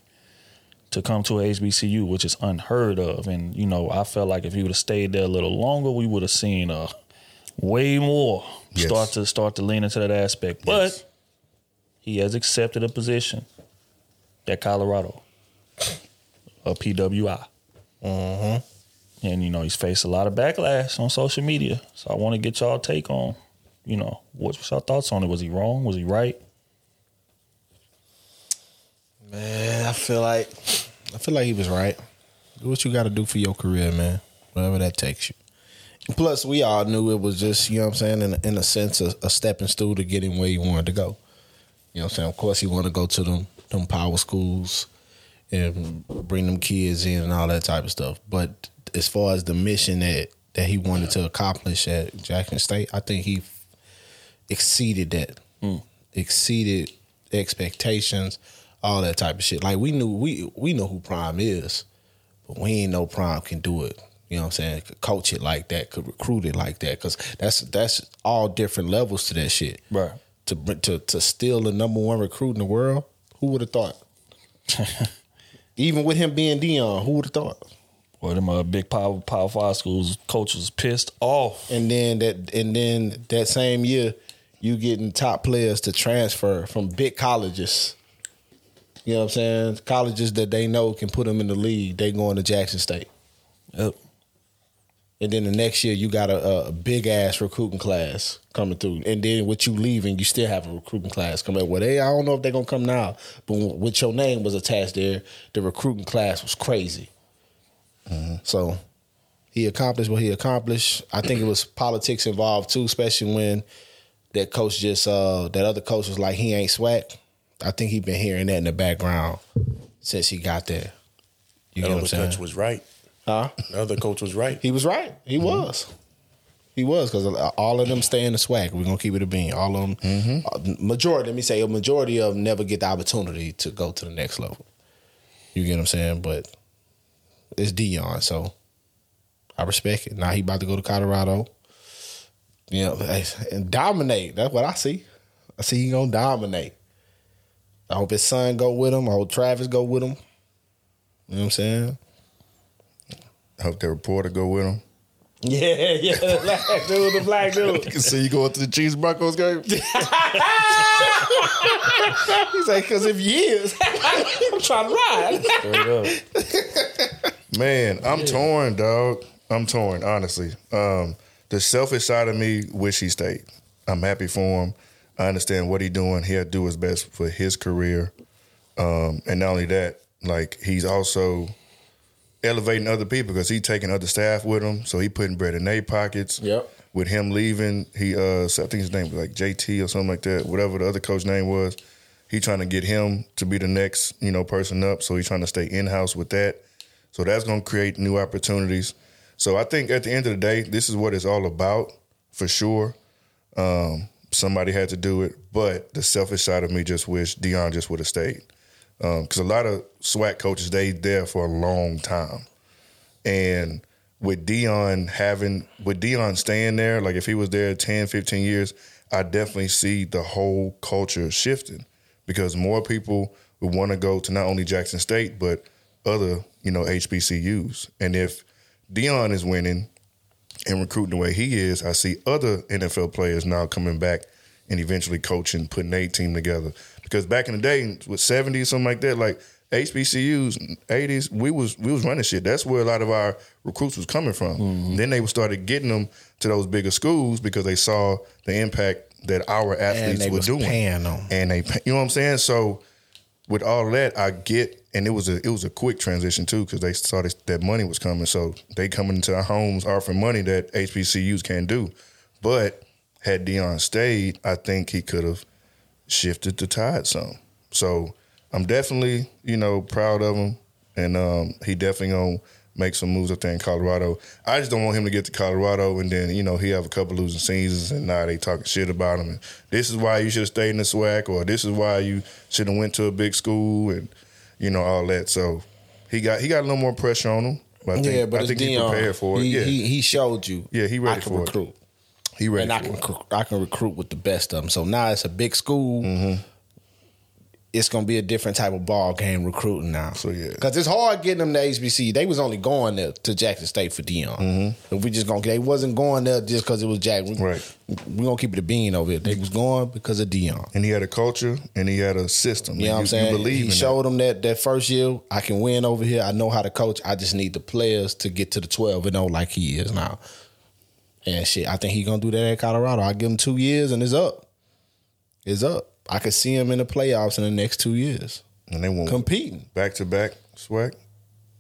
to come to a HBCU, which is unheard of. And you know, I felt like if he would have stayed there a little longer, we would have seen uh, way more Yes. start to start to lean into that aspect. But he has accepted a position at Colorado, a PWI. Mm-hmm. And you know, he's faced a lot of backlash on social media. So I want to get y'all take on, you know, what's your thoughts on it? Was he wrong? Was he right? Man, I feel like I feel like he was right. Do what you got to do for your career, man. Wherever that takes you. Plus, we all knew it was just you know what I'm saying in in a sense a, a stepping stool to get him where he wanted to go. You know what I'm saying? Of course, he wanted to go to them them power schools and bring them kids in and all that type of stuff. But as far as the mission that that he wanted to accomplish at Jackson State, I think he exceeded that. Exceeded expectations, all that type of shit. Like we knew we we know who Prime is, but we ain't know Prime can do it. You know what I'm saying? Could coach it like that, could recruit it like that, because that's that's all different levels to that shit. Right. To to to steal the number one recruit in the world, who would have thought? Even with him being Deion, who would have thought? Well, them uh, big power power five schools coaches pissed off. And then that and then that same year, you getting top players to transfer from big colleges. You know what I'm saying? Colleges that they know can put them in the league. They going to Jackson State. Yep. And then the next year, you got a, a big ass recruiting class coming through. And then with you leaving, you still have a recruiting class coming. Well, they I don't know if they're gonna come now, but with your name was attached there, the recruiting class was crazy. Mm-hmm. So he accomplished what he accomplished. I think it was politics involved too, especially when that coach just uh that other coach was like he ain't SWAC. I think he been hearing that in the background since he got there. You know what I'm saying? coach was right. Huh? The other coach was right. He was right. He was. He was because all of them stay in the SWAC. We're gonna keep it a bean. All of them, uh, majority. Let me say, a majority of them never get the opportunity to go to the next level. You get what I'm saying? But it's Deion, so I respect it. Now he about to go to Colorado. You know, and dominate. That's what I see. I see he gonna dominate. I hope his son go with him. I hope Travis go with him. You know what I'm saying? I hope the reporter go with him. Yeah, yeah, the black dude, the black dude. You can see you going to the Chiefs Broncos game. He's like, because if you is, I'm trying to ride. Man, I'm torn, dog. I'm torn, honestly. Um, the selfish side of me wish he stayed. I'm happy for him. I understand what he's doing. He'll do his best for his career. Um, and not only that, like he's also elevating other people because he's taking other staff with him. So he putting bread in their pockets. Yep. With him leaving, he uh, I think his name was like JT or something like that. Whatever the other coach name was, he trying to get him to be the next you know person up. So he's trying to stay in house with that. So that's going to create new opportunities. So I think at the end of the day, this is what it's all about for sure. Um, somebody had to do it, but the selfish side of me just wish Deion just would have stayed. because a lot of SWAC coaches they there for a long time, and with Deion having with Dion staying there, like if he was there 10, 15 years, I definitely see the whole culture shifting because more people would want to go to not only Jackson State but other you know HBCUs, and if Deion is winning and recruiting the way he is, I see other NFL players now coming back and eventually coaching, putting a team together. Because back in the day, with seventies something like that, like HBCUs, eighties, we was we was running shit. That's where a lot of our recruits was coming from. Then they started getting them to those bigger schools because they saw the impact that our athletes were doing, them. and they, you know what I'm saying. So with all that, I get, and it was a it was a quick transition too because they saw this, that money was coming, so they coming into our homes offering money that HBCUs can't do. But had Deion stayed, I think he could have shifted the tide some. So I'm definitely you know proud of him, and um, he definitely gonna make some moves up there in Colorado. I just don't want him to get to Colorado and then you know he have a couple losing seasons and now they talking shit about him. And this is why you should have stayed in the SWAC, or this is why you should have went to a big school and you know all that. So he got he got a little more pressure on him. But I think, yeah, but I think he Deion. prepared for it. He, yeah, he, he showed you. yeah, he ready I can for recruit. it. He ready and I can it. I can recruit with the best of them. So now it's a big school. Mm-hmm. It's gonna be a different type of ball game recruiting now. So yeah, because it's hard getting them to HBC. They was only going there to Jackson State for Deion. Mm-hmm. If we just gonna, they wasn't going there just because it was Jack. We, right. We gonna keep it a bean over here. They was going because of Deion. And he had a culture and he had a system. You know what I'm saying? You believe he showed them that that first year I can win over here. I know how to coach. I just need the players to get to the 12 and 0 like he is now. And shit, I think he gonna do that at Colorado. I give him two years and it's up. It's up. I could see him in the playoffs in the next two years. And they won't competing back to back SWAC.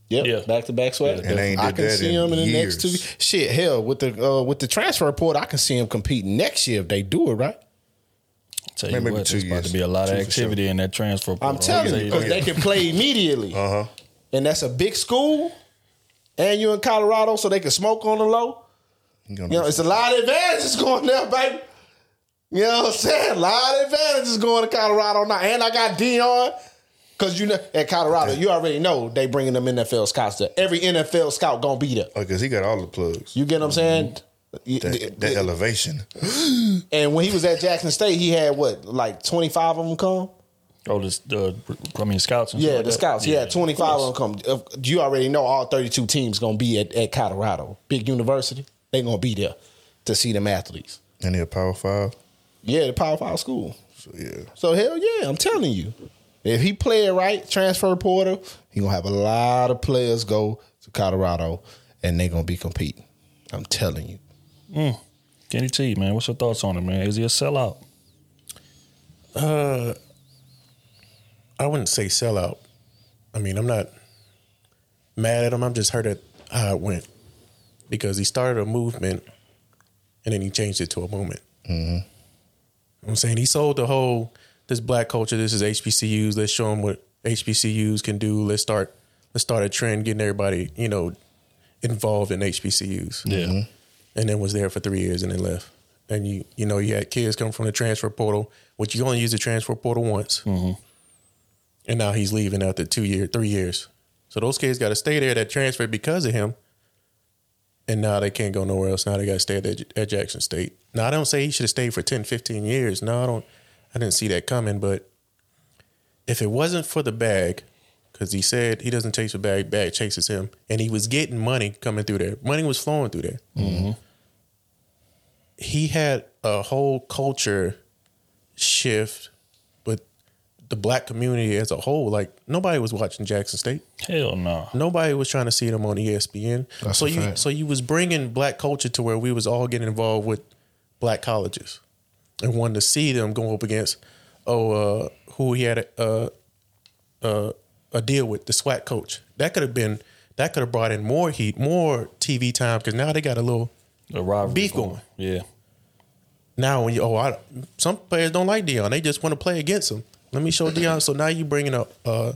Yep, back to back SWAC. And they ain't I can that see in him in the years. next two. Shit, hell, with the uh, with the transfer portal, I can see him competing next year if they do it right. Tell you what, there's about to be a lot of activity in that transfer. I'm portal. telling you, because they can play immediately. Uh huh. And that's a big school, and you're in Colorado, so they can smoke on the low. You know, it's a lot of advantages going there, baby. You know what I'm saying? A lot of advantages going to Colorado now. And I got Deion. Cause you know at Colorado, you already know they bringing them NFL scouts there. Every NFL scout gonna be there. Oh, because he got all the plugs. You get what I'm mm-hmm. saying? That, that elevation. And when he was at Jackson State, he had what, like 25 of them come? Oh, this the I mean scouts. And Yeah, like the that? scouts. Yeah, 25 of them come. You already know all 32 teams gonna be at, at Colorado. Big university. They gonna be there to see them athletes. And they're Power Five. Yeah, the Power Five school. So yeah. So hell yeah, I'm telling you. If he play it right, transfer portal, he gonna have a lot of players go to Colorado and they gonna be competing. I'm telling you. Mm. Kenny T, man, what's your thoughts on him, man? Is he a sellout? Uh, I wouldn't say sellout. I mean, I'm not mad at him. I'm just hurt at how it went because he started a movement and then he changed it to a moment. Mm-hmm. I'm saying he sold the whole this black culture. This is HBCUs. Let's show them what HBCUs can do. Let's start let's start a trend getting everybody you know involved in HBCUs. Yeah. Mm-hmm. and then was there for three years and then left. And you you know you had kids come from the transfer portal, which you only use the transfer portal once, mm-hmm. and now he's leaving after two year three years. So those kids got to stay there that transferred because of him. And now they can't go nowhere else. Now they got to stay at, at Jackson State. Now I don't say he should have stayed for 10, 15 years. No, I don't. I didn't see that coming. But if it wasn't for the bag, because he said he doesn't chase the bag, bag chases him, and he was getting money coming through there. Money was flowing through there. Mm-hmm. He had a whole culture shift the black community as a whole. Like nobody was watching Jackson State. Hell no. Nobody was trying to see them on ESPN. That's so you fact. so you was bringing black culture to where we was all getting involved with black colleges and wanted to see them go up against oh uh, who he had a, uh, uh, a deal with the SWAC coach. That could have been that could have brought in more heat, more TV time because now they got a little beef going. Yeah. Now when you oh I, some players don't like Deion, they just want to play against him. Let me show Deion. So now you bringing up uh,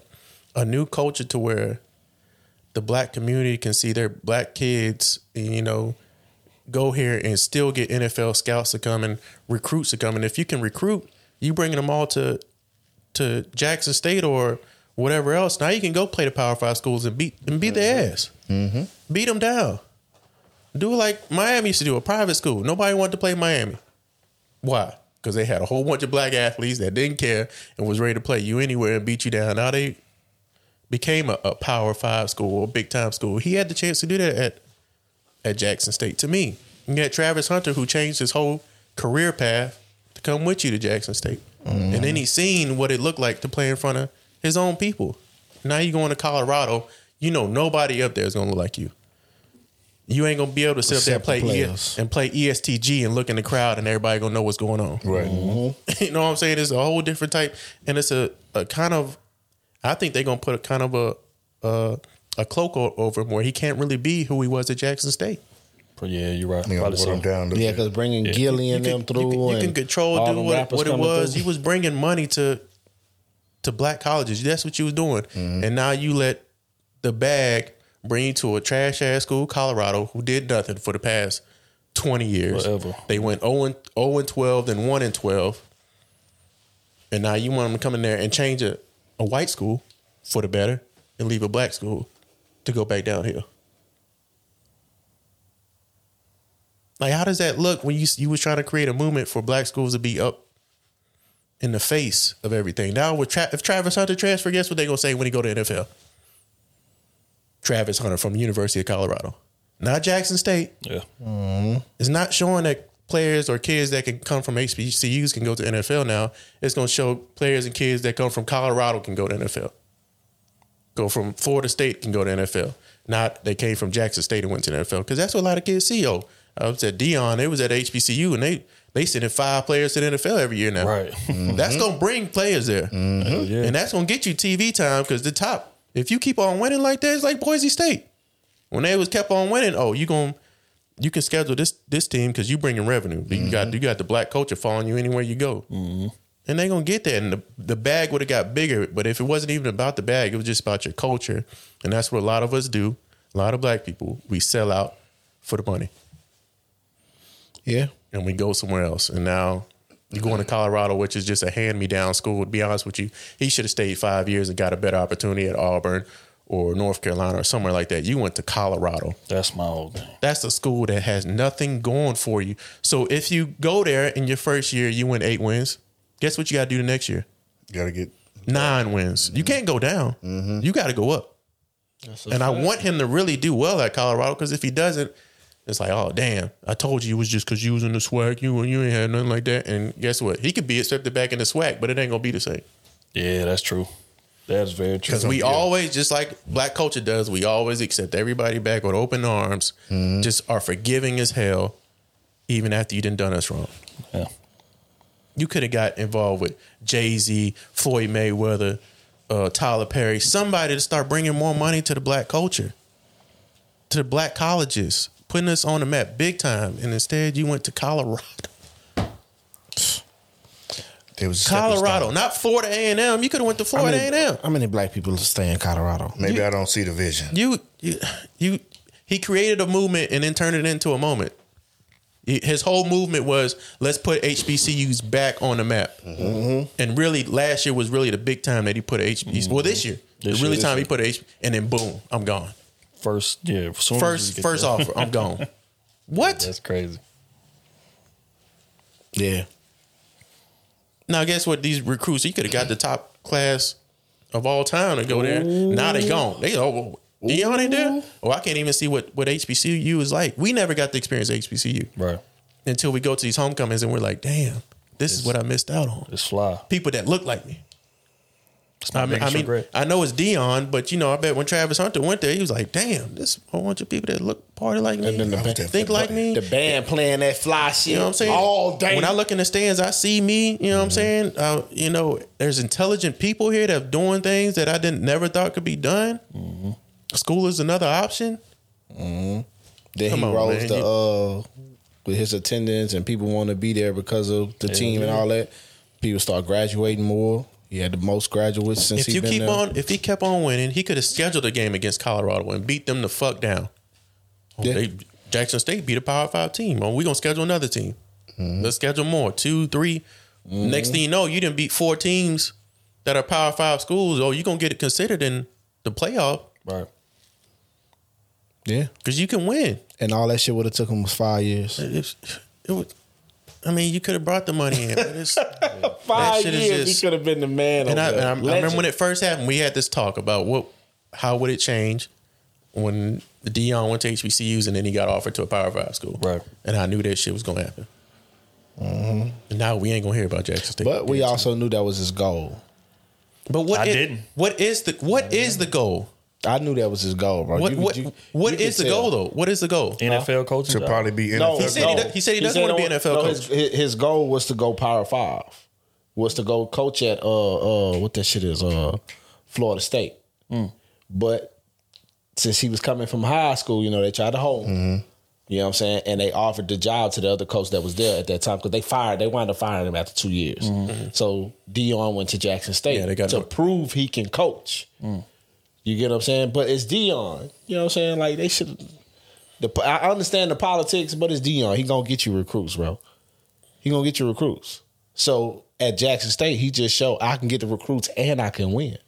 a new culture to where the black community can see their black kids, you know, go here and still get NFL scouts to come and recruits to come. And if you can recruit, you bringing them all to to Jackson State or whatever else. Now you can go play the Power Five schools and beat and beat their ass, Mm-hmm. beat them down. Do like Miami used to do, a private school. Nobody wanted to play Miami. Why? Because they had a whole bunch of black athletes that didn't care and was ready to play you anywhere and beat you down. Now they became a, a Power Five school, a big time school. He had the chance to do that at at Jackson State. To me, you had Travis Hunter who changed his whole career path to come with you to Jackson State, mm-hmm. and then he seen what it looked like to play in front of his own people. Now you going to Colorado, you know nobody up there is gonna look like you. You ain't gonna be able to sit up there and Except the play E- and play ESTG and look in the crowd and everybody gonna know what's going on. Right. you know what I'm saying? It's a whole different type, and it's a, a kind of. I think they're gonna put a kind of a a, a cloak o- over him where he can't really be who he was at Jackson State. Yeah, you're right. You know, put him down. Yeah, because bringing Yeah. Gillie and them through You can, you can control all do what, rappers what it was. through. He was bringing money to to black colleges. That's what you was doing, Mm-hmm. and now you let the bag bring you to a trash ass school, Colorado, who did nothing for the past twenty years. Forever. They went 0 and, 0 and twelve, then one and twelve, and now you want them to come in there and change a, a white school for the better and leave a black school to go back downhill. Like, how does that look when you you was trying to create a movement for black schools to be up in the face of everything? Now, with Tra- if Travis Hunter transfer, guess what they gonna say when he go to NFL? Travis Hunter from University of Colorado, not Jackson State. Yeah. Mm-hmm. It's not showing that players or kids that can come from HBCUs can go to NFL now. It's gonna show players and kids that come from Colorado can go to NFL. Go from Florida State can go to NFL. Not they came from Jackson State and went to the NFL because that's what a lot of kids see. Oh, I was at Deion. They was at HBCU and they they sending five players to the NFL every year now. Right. That's mm-hmm. gonna bring players there, mm-hmm. Hell yeah. and that's gonna get you TV time because the top. If you keep on winning like that, it's like Boise State. When they was kept on winning, oh, you going you can schedule this this team because you bringing revenue. You got mm-hmm. you got the black culture following you anywhere you go, mm-hmm. and they gonna get that. And the, the bag would have got bigger, but if it wasn't even about the bag, it was just about your culture, and that's what a lot of us do. A lot of black people we sell out for the money. Yeah. and we go somewhere else. And now you're going to Colorado, which is just a hand me down school. To be honest with you, he should have stayed five years and got a better opportunity at Auburn or North Carolina or somewhere like that. You went to Colorado. That's my old thing. That's a school that has nothing going for you. So if you go there in your first year, you win eight wins. Guess what you got to do the next year? You Got to get Nine wins. You can't go down. Mm-hmm. You got to go up. And I want him to really do well at Colorado because if he doesn't, it's like, oh damn! I told you it was just because you was in the SWAC. You you ain't had nothing like that. And guess what? He could be accepted back in the SWAC, but it ain't gonna be the same. Yeah, that's true. That's very true. Because we always, just like black culture does, we always accept everybody back with open arms. Just are forgiving as hell, even after you done done us wrong. Yeah. You could have got involved with Jay Z, Floyd Mayweather, uh, Tyler Perry, somebody to start bringing more money to the black culture, to the black colleges, putting us on the map big time. And instead, you went to Colorado. There was Colorado, not Florida A and M. You could have went to Florida A and M. How many black people stay in Colorado? Maybe I don't see the vision. You, you, you, he created a movement and then turned it into a moment. His whole movement was let's put HBCUs back on the map. Mm-hmm. And really, last year was really the big time that he put HBCUs. Well, this year, This the year, really this time he put H, and then boom, I'm gone. First, yeah. First, first offer, I'm gone. What? That's crazy. Yeah. Now, guess what? These recruits, he could have got the top class of all time to go there. Now they gone. They oh, oh Deion ain't there. Oh, I can't even see what what HBCU is like. We never got to experience HBCU right until we go to these homecomings and we're like, damn, this is what I missed out on. It's fly. People that look like me. My I mean, I, mean regret. I know it's Deion, but you know, I bet when Travis Hunter went there, he was like, "Damn, this a whole bunch of people that look party like me, And then the band- think like me." The band playing that fly shit You know what I'm saying? all day. When I look in the stands, I see me. You know what I'm saying? Uh, you know, there's intelligent people here that are doing things that I didn't never thought could be done. School is another option. Then Come he on, rose man. the uh with his attendance and people want to be there because of the Hell team and all that. People start graduating more. He had the most graduates since if you keep there. on, if he kept on winning, he could have scheduled a game against Colorado and beat them the fuck down. Oh, Yeah. they, Jackson State beat a Power Five team. Oh, we gonna schedule another team. Mm-hmm. Let's schedule more, two, 3 Next thing you know, you didn't beat four teams that are Power Five schools, oh, you're gonna get it considered in the playoff. Right. Yeah. Because you can win. And all that shit would have took him was five years. It, it would, I mean, you could have brought the money in, but it's Five shit years, just- he could have been the man. And I, and. I, I remember when it first happened, we had this talk about what, how would it change when the Deion went to HBCUs and then he got offered to a Power Five school, right? And I knew that shit was gonna happen. Mhm. And now we ain't gonna hear about Jackson State. But we also knew that was his goal. But what I is- didn't. What is the what is the goal? I knew that was his goal, bro. What You- what you- what you is the tell. goal though? What is the goal? NFL coach To probably be No, NFL. He said he, no. do- he said he doesn't want to be NFL no, coach. His, his goal was to go Power Five. Was to go coach at uh uh what that shit is uh Florida State. Mm. But since he was coming from high school, you know, they tried to hold him. Mm-hmm. You know what I'm saying? And they offered the job to the other coach that was there at that time because they fired. They wound up firing him after two years. Mm-hmm. So Deion went to Jackson State Yeah, they got to no- prove he can coach. Mm. You get what I'm saying? But it's Deion. You know what I'm saying? Like they should. The I understand the politics, but it's Deion. He gonna get you recruits, bro. He gonna get you recruits. So at Jackson State, he just showed I can get the recruits and I can win.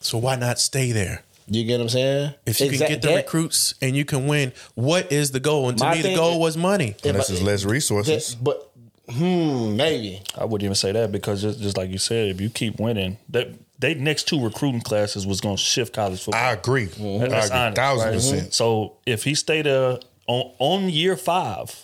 So why not stay there? You get what I'm saying? If you can get the recruits and you can win, what is the goal? And to My me, the thing- goal was money. And this is less resources. that- but hmm, maybe I wouldn't even say that because just, just like you said, if you keep winning, that they next two recruiting classes was going to shift college football. I agree. That- I That's agree. honest, Thousand right? percent. So if he stayed there on on year five,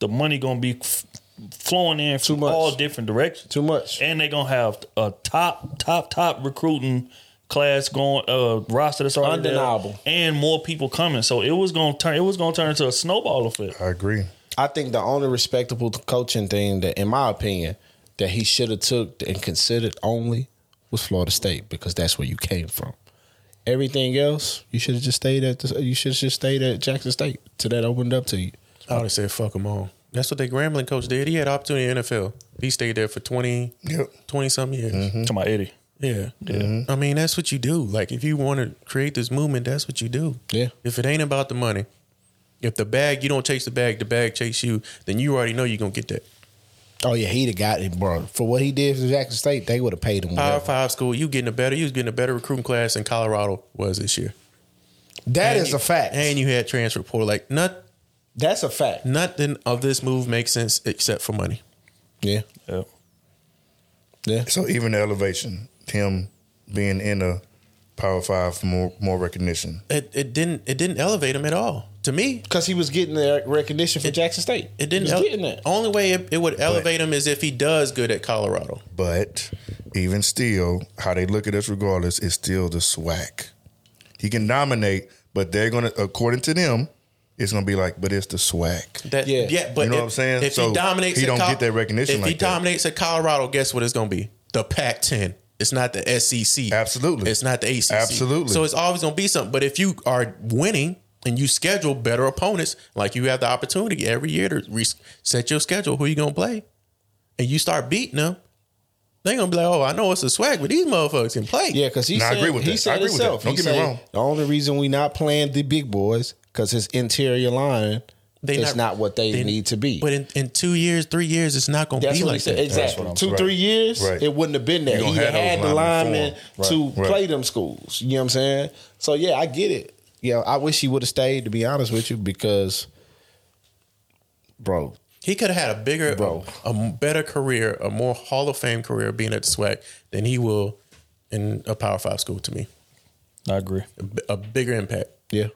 the money going to be f- flowing in from all different directions. Too much, and they're going to have a top top top recruiting class going uh roster that's already there, Undeniable. and more people coming. So it was going to turn it was going to turn into a snowball effect. I agree. I think the only respectable coaching thing that, in my opinion, that he should have took and considered only was Florida State because that's where you came from. Everything else, you should have just stayed at. The, you should have just stayed at Jackson State till that opened up to you. I would have said fuck them all. That's what the Grambling coach did. He had opportunity in the NFL. He stayed there for 20, 20 some years. Mm-hmm. to my Eddie. Yeah. Yeah. I mean, that's what you do. Like, if you want to create this movement, that's what you do. Yeah. If it ain't about the money, if the bag, you don't chase the bag, the bag chase you, then you already know you're going to get that. Oh yeah, he'd have got it, bro. For what he did for Jackson State, they would have paid him. Power whatever. five school, you getting a better, you was getting a better recruiting class than Colorado was this year. That and is you- a fact. And you had transfer portal. Like, not, That's a fact. nothing of this move makes sense except for money. Yeah. Yeah. Yeah. So even the elevation, him being in a Power Five for more more recognition. It, it didn't it didn't elevate him at all. To me, because he was getting the recognition for Jackson State. It didn't. He ele- getting that. Only way it, it would elevate him is if he does good at Colorado. But even still, how they look at us regardless is still the SWAC. He can dominate, but they're gonna, according to them, it's gonna be like, but it's the SWAC. That, yeah. but you know if, what I'm saying. If So he dominates, he don't Col- get that recognition. If like he that. dominates at Colorado, guess what it's going to be? The Pac-10. It's not the SEC. Absolutely. It's not the ACC. Absolutely. So it's always going to be something. But if you are winning and you schedule better opponents, like you have the opportunity every year to reset your schedule, who you going to play, and you start beating them, they're going to be like, oh, I know it's a SWAC, but these motherfuckers can play. Yeah, because he No, I said, agree with he that. I said agree with that. himself. Don't he get me wrong. The only reason we not playing the big boys because his interior line They is not, what they, they- need to be. But in, in two years, three years, it's not going to That's be what like he said. that. Exactly. Two, Right. three years, Right. it wouldn't have been there. You He gonna had, the linemen linemen for to. Right. play them schools. You know what I'm saying? So yeah, I get it. Yeah, I wish he would have stayed. To be honest with you, because, bro, He could have had a bigger, Bro. a, a better career, a more Hall of Fame career being at the SWAC than he will in a Power Five school. To me, I agree. A bigger impact. yeah,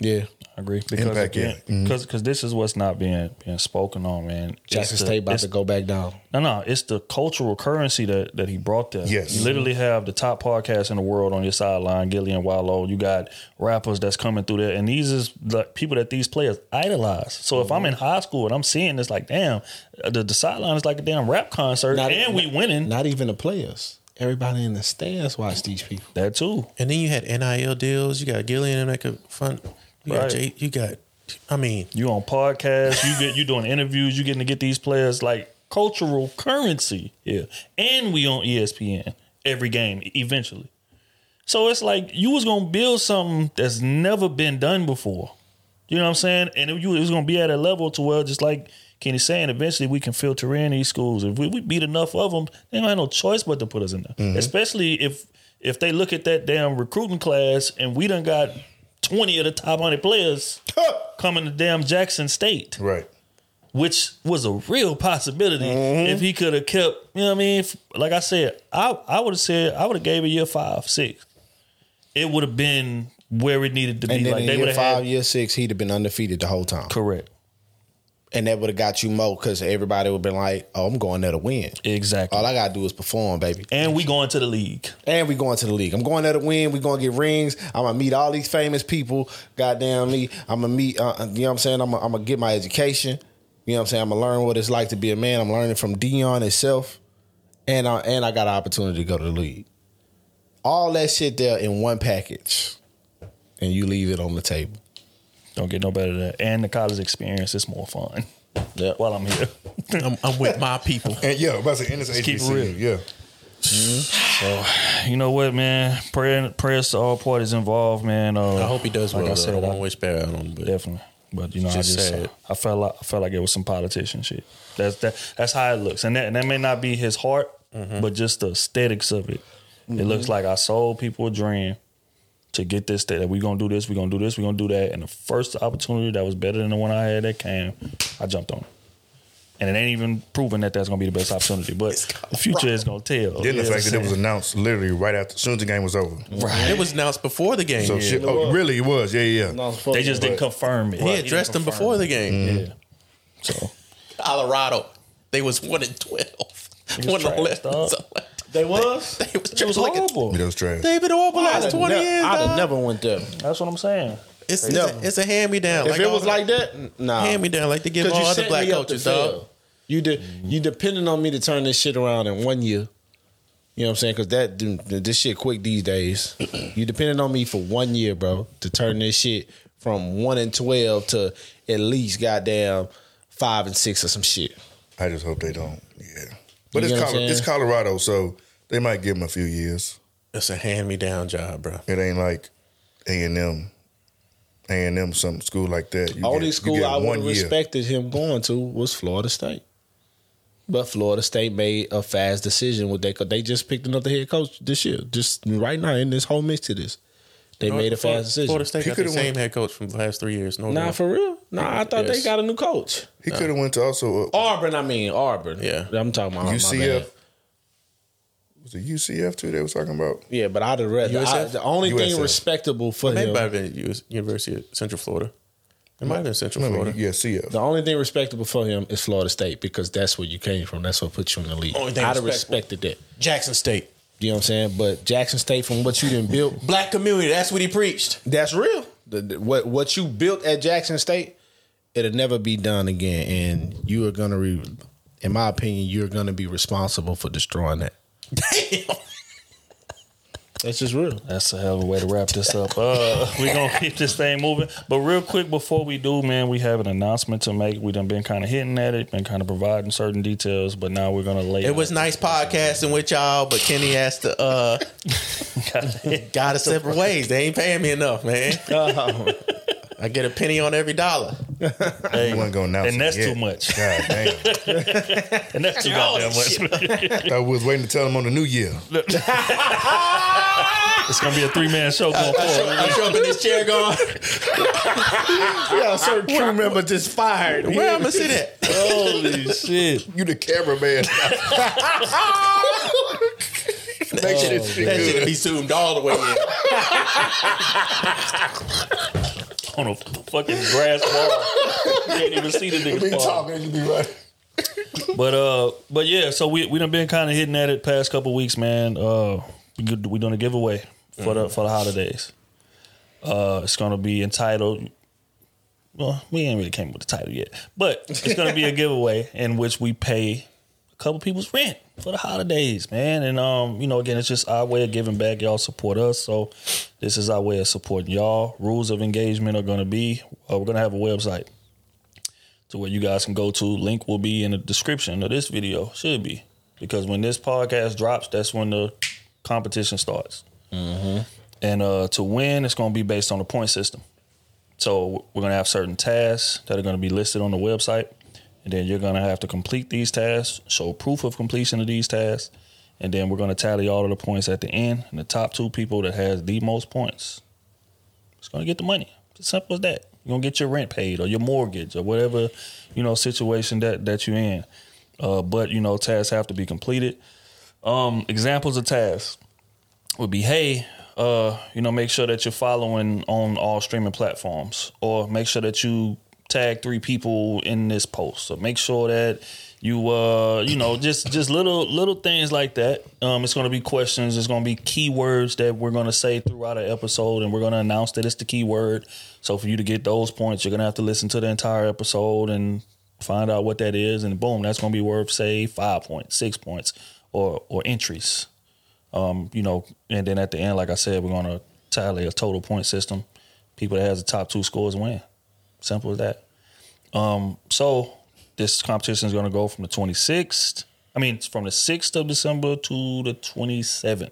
yeah, I agree because Impact, yeah. again, because because this is what's not being being spoken on, man. It's Jackson the- State about to go back down. No, no, it's the cultural currency that that he brought there. Yes. you literally mm-hmm. have the top podcast in the world on your sideline, Gillie and Wallo. You got rappers that's coming through there, and these is the people that these players idolize. So if I'm mm-hmm. in high school and I'm seeing this, like, damn, uh, the, the sideline is like a damn rap concert, Not- and we winning. Not even the players. Everybody in the stands watch these people. That too. And then you had NIL deals. You got Gillian and that could fund. You got Right. Jay, you got. I mean, You on podcasts, you get you doing interviews, you getting to get these players like cultural currency here, and we on ESPN every game eventually. So it's like you was gonna build something that's never been done before. You know what I'm saying? And it, you, it was gonna be at a level to where just like Kenny's saying eventually we can filter in these schools. If we, we beat enough of them, they don't have no choice but to put us in there. Mm-hmm. Especially if if they look at that damn recruiting class and we done got twenty of the top hundred players coming to damn Jackson State, right? Which was a real possibility Mm-hmm. if he could have kept. You know what I mean? If- Like I said, I I would have said I would have gave it year five, six. It would have been where it needed to be. And then like they would year have five, year six, he'd have been undefeated the whole time. Correct. And that would have got you more because everybody would have been like, "Oh, I'm going there to win." Exactly. All I gotta do is perform, baby. And we going to the league. And we going to the league. I'm going there to win. We gonna get rings. I'm gonna meet all these famous people. Goddamn me. I'm gonna meet. Uh, you know what I'm saying? I'm gonna, I'm gonna get my education. You know what I'm saying? I'm gonna learn what it's like to be a man. I'm learning from Deion itself, and I, and I got an opportunity to go to the league. All that shit there in one package, and you leave it on the table. Don't get no better than that. And the college experience is more fun. Yeah. While I'm here. I'm, I'm with my people. And yeah, about to say, in this Let's keep it real. yeah. So, you know what, man? Prayer, prayers to all parties involved, man. Uh, I hope he does well. I said, I won't wish bad on him, but definitely. But you know, Just I just sad. I felt like I felt like it was some politician shit. That's that. That's how it looks, and that, and that may not be his heart, Mm-hmm. but just the aesthetics of it. It looks like I sold people a dream to get this. That we're gonna do this, we're gonna do this, we're gonna do that. And the first opportunity that was better than the one I had that came, I jumped on. it. And it ain't even proven that that's gonna be the best opportunity, but the future is gonna tell. Then You the fact that it was announced literally right after, as soon as the game was over. Right. It was announced before the game. So shit, oh, really, it was. Yeah, yeah. yeah. They just didn't confirm it. He addressed them before the game. Yeah. Mm-hmm. So Colorado, they was one and twelve. One and trash, eleven. Dog. something like that. They was. They was, It was like a- horrible. It was trash. They've been horrible I'd last have twenty ne- years. I'd have never went there. That's what I'm saying. It's, it's, a, it's a hand me down. If it was like that, nah. hand me down, like they give 'Cause all you other set black me up coaches, dog. You de- you depending on me to turn this shit around in one year. You know what I'm saying? Because that this shit quick these days. you depending on me for one year, bro, to turn this shit from one and twelve to at least goddamn five and six or some shit. I just hope they don't. Yeah. But You it's, get what I'm Colo- it's? Colorado, so they might give him a few years. It's a hand me down job, bro. It ain't like A and M, A and M, some school like that. You Only get- you school I would one have respected him going to was Florida State. But Florida State made a fast decision with that. 'cause They just picked another head coach this year, just right now in this whole mix to this. They made a Florida- fast decision. Florida State He got the coulda same went- head coach from the last three years. No, Nah, for real. Nah, I thought they got a new coach. He could have went to also uh, Auburn, I mean Auburn. Yeah. I'm talking about UCF. Was it UCF too? They was talking about. Yeah, but I'd have read I, the only thing respectable for him. might have been US University of Central Florida. It might have been Central No, no, Florida. yeah, CF. The only thing respectable for him is Florida State because that's where you came from. That's what put you in the league. Only thing I'd have respected that. Jackson State. You know what I'm saying? But Jackson State, from what you didn't build, Black community. That's what he preached. That's real. The, the- what what you built at Jackson State, it'll never be done again, and you are gonna, re, in my opinion, you're gonna be responsible for destroying that. Damn. That's just real. That's a hell of a way to wrap this up. Uh, we gonna keep this thing moving, but real quick before we do, man, we have an announcement to make. We done been kind of hitting at it, been kind of providing certain details, but now we're gonna lay. It was nice podcasting with y'all, but Kenny has to uh got us separate ways. They ain't paying me enough, man. I get a penny on every dollar. Hey, I wasn't gonna announce and that's yet. too much. God damn. and that's too oh, goddamn much. I was waiting to tell them on the new year. it's gonna be a three man show going I show, forward. I show up in this chair going, Yeah, a certain crew member just fired. where I'm gonna sit at? Holy shit! You the cameraman. Make sure this That good. shit be zoomed all the way in. On a fucking grass wall, you can't even see the Be nigga fall. talking, you be right. But uh, but yeah, so we we done been kind of hitting at it past couple weeks, man. Uh, we good- we doing a giveaway for the for the holidays. Uh, it's gonna be entitled. Well, we ain't really came with the title yet, but it's gonna be a giveaway in which we pay a couple people's rent for the holidays, man. And um, you know, again, it's just our way of giving back. Y'all support us, so this is our way of supporting y'all. Rules of engagement are gonna be uh, we're gonna have a website to where you guys can go to. Link will be in the description of this video. Should be because when this podcast drops, that's when the competition starts. And uh, to win, it's going to be based on the point system. So we're going to have certain tasks that are going to be listed on the website, and then you're gonna have to complete these tasks, show proof of completion of these tasks, and then we're gonna tally all of the points at the end. And the top two people that has the most points is gonna get the money. It's as simple as that. You're gonna get your rent paid or your mortgage or whatever you know situation that that you're in. Uh, but you know tasks have to be completed. Um, examples of tasks would be hey uh, you know make sure that you're following on all streaming platforms or make sure that you tag three people in this post. So make sure that you uh you know just just little little things like that. Um it's to be questions. It's to be keywords that we're to say throughout an episode and we're to announce that it's the keyword. So for you to get those points you're to have to listen to the entire episode and find out what that is and boom that's to be worth say five points six points or or entries. Um, you know, and then at the end, like I said, we're gonna tally a total point system. People that has the top two scores win. Simple as that. Um, so this competition is gonna go from the 26th. I mean, from the 6th of December to the 27th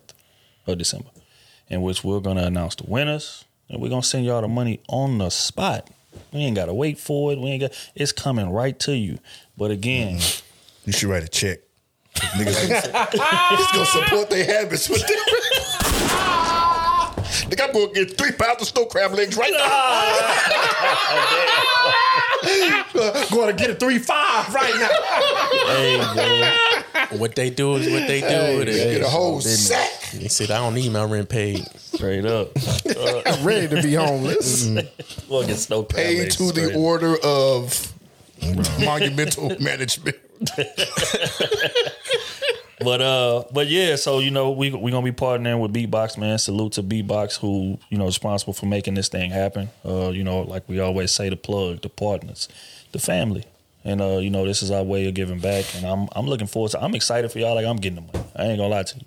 of December, in which we're gonna announce the winners, and we're gonna send y'all the money on the spot. We ain't gotta wait for it. We ain't got. It's coming right to you. But again, you should write a check. Niggas just gonna support their habits with them. Nigga, I'm gonna get three pounds of snow crab legs right now. going to get a three five right now. Hey, bro. What they do is what they do. Hey, with get a whole sack. He said, "I don't need my rent paid." Straight up. I'm ready to be homeless. Mm-hmm. We'll get snow crab Paid legs to the straight. order of monumental management. But uh, but yeah, so you know we we gonna be partnering with Beatbox, man. Salute to Beatbox, who you know responsible for making this thing happen. Uh, you know, like we always say, the plug, the partners, the family, and uh, you know this is our way of giving back. And I'm I'm looking forward to. I'm excited for y'all. Like I'm getting the money. I ain't gonna lie to you.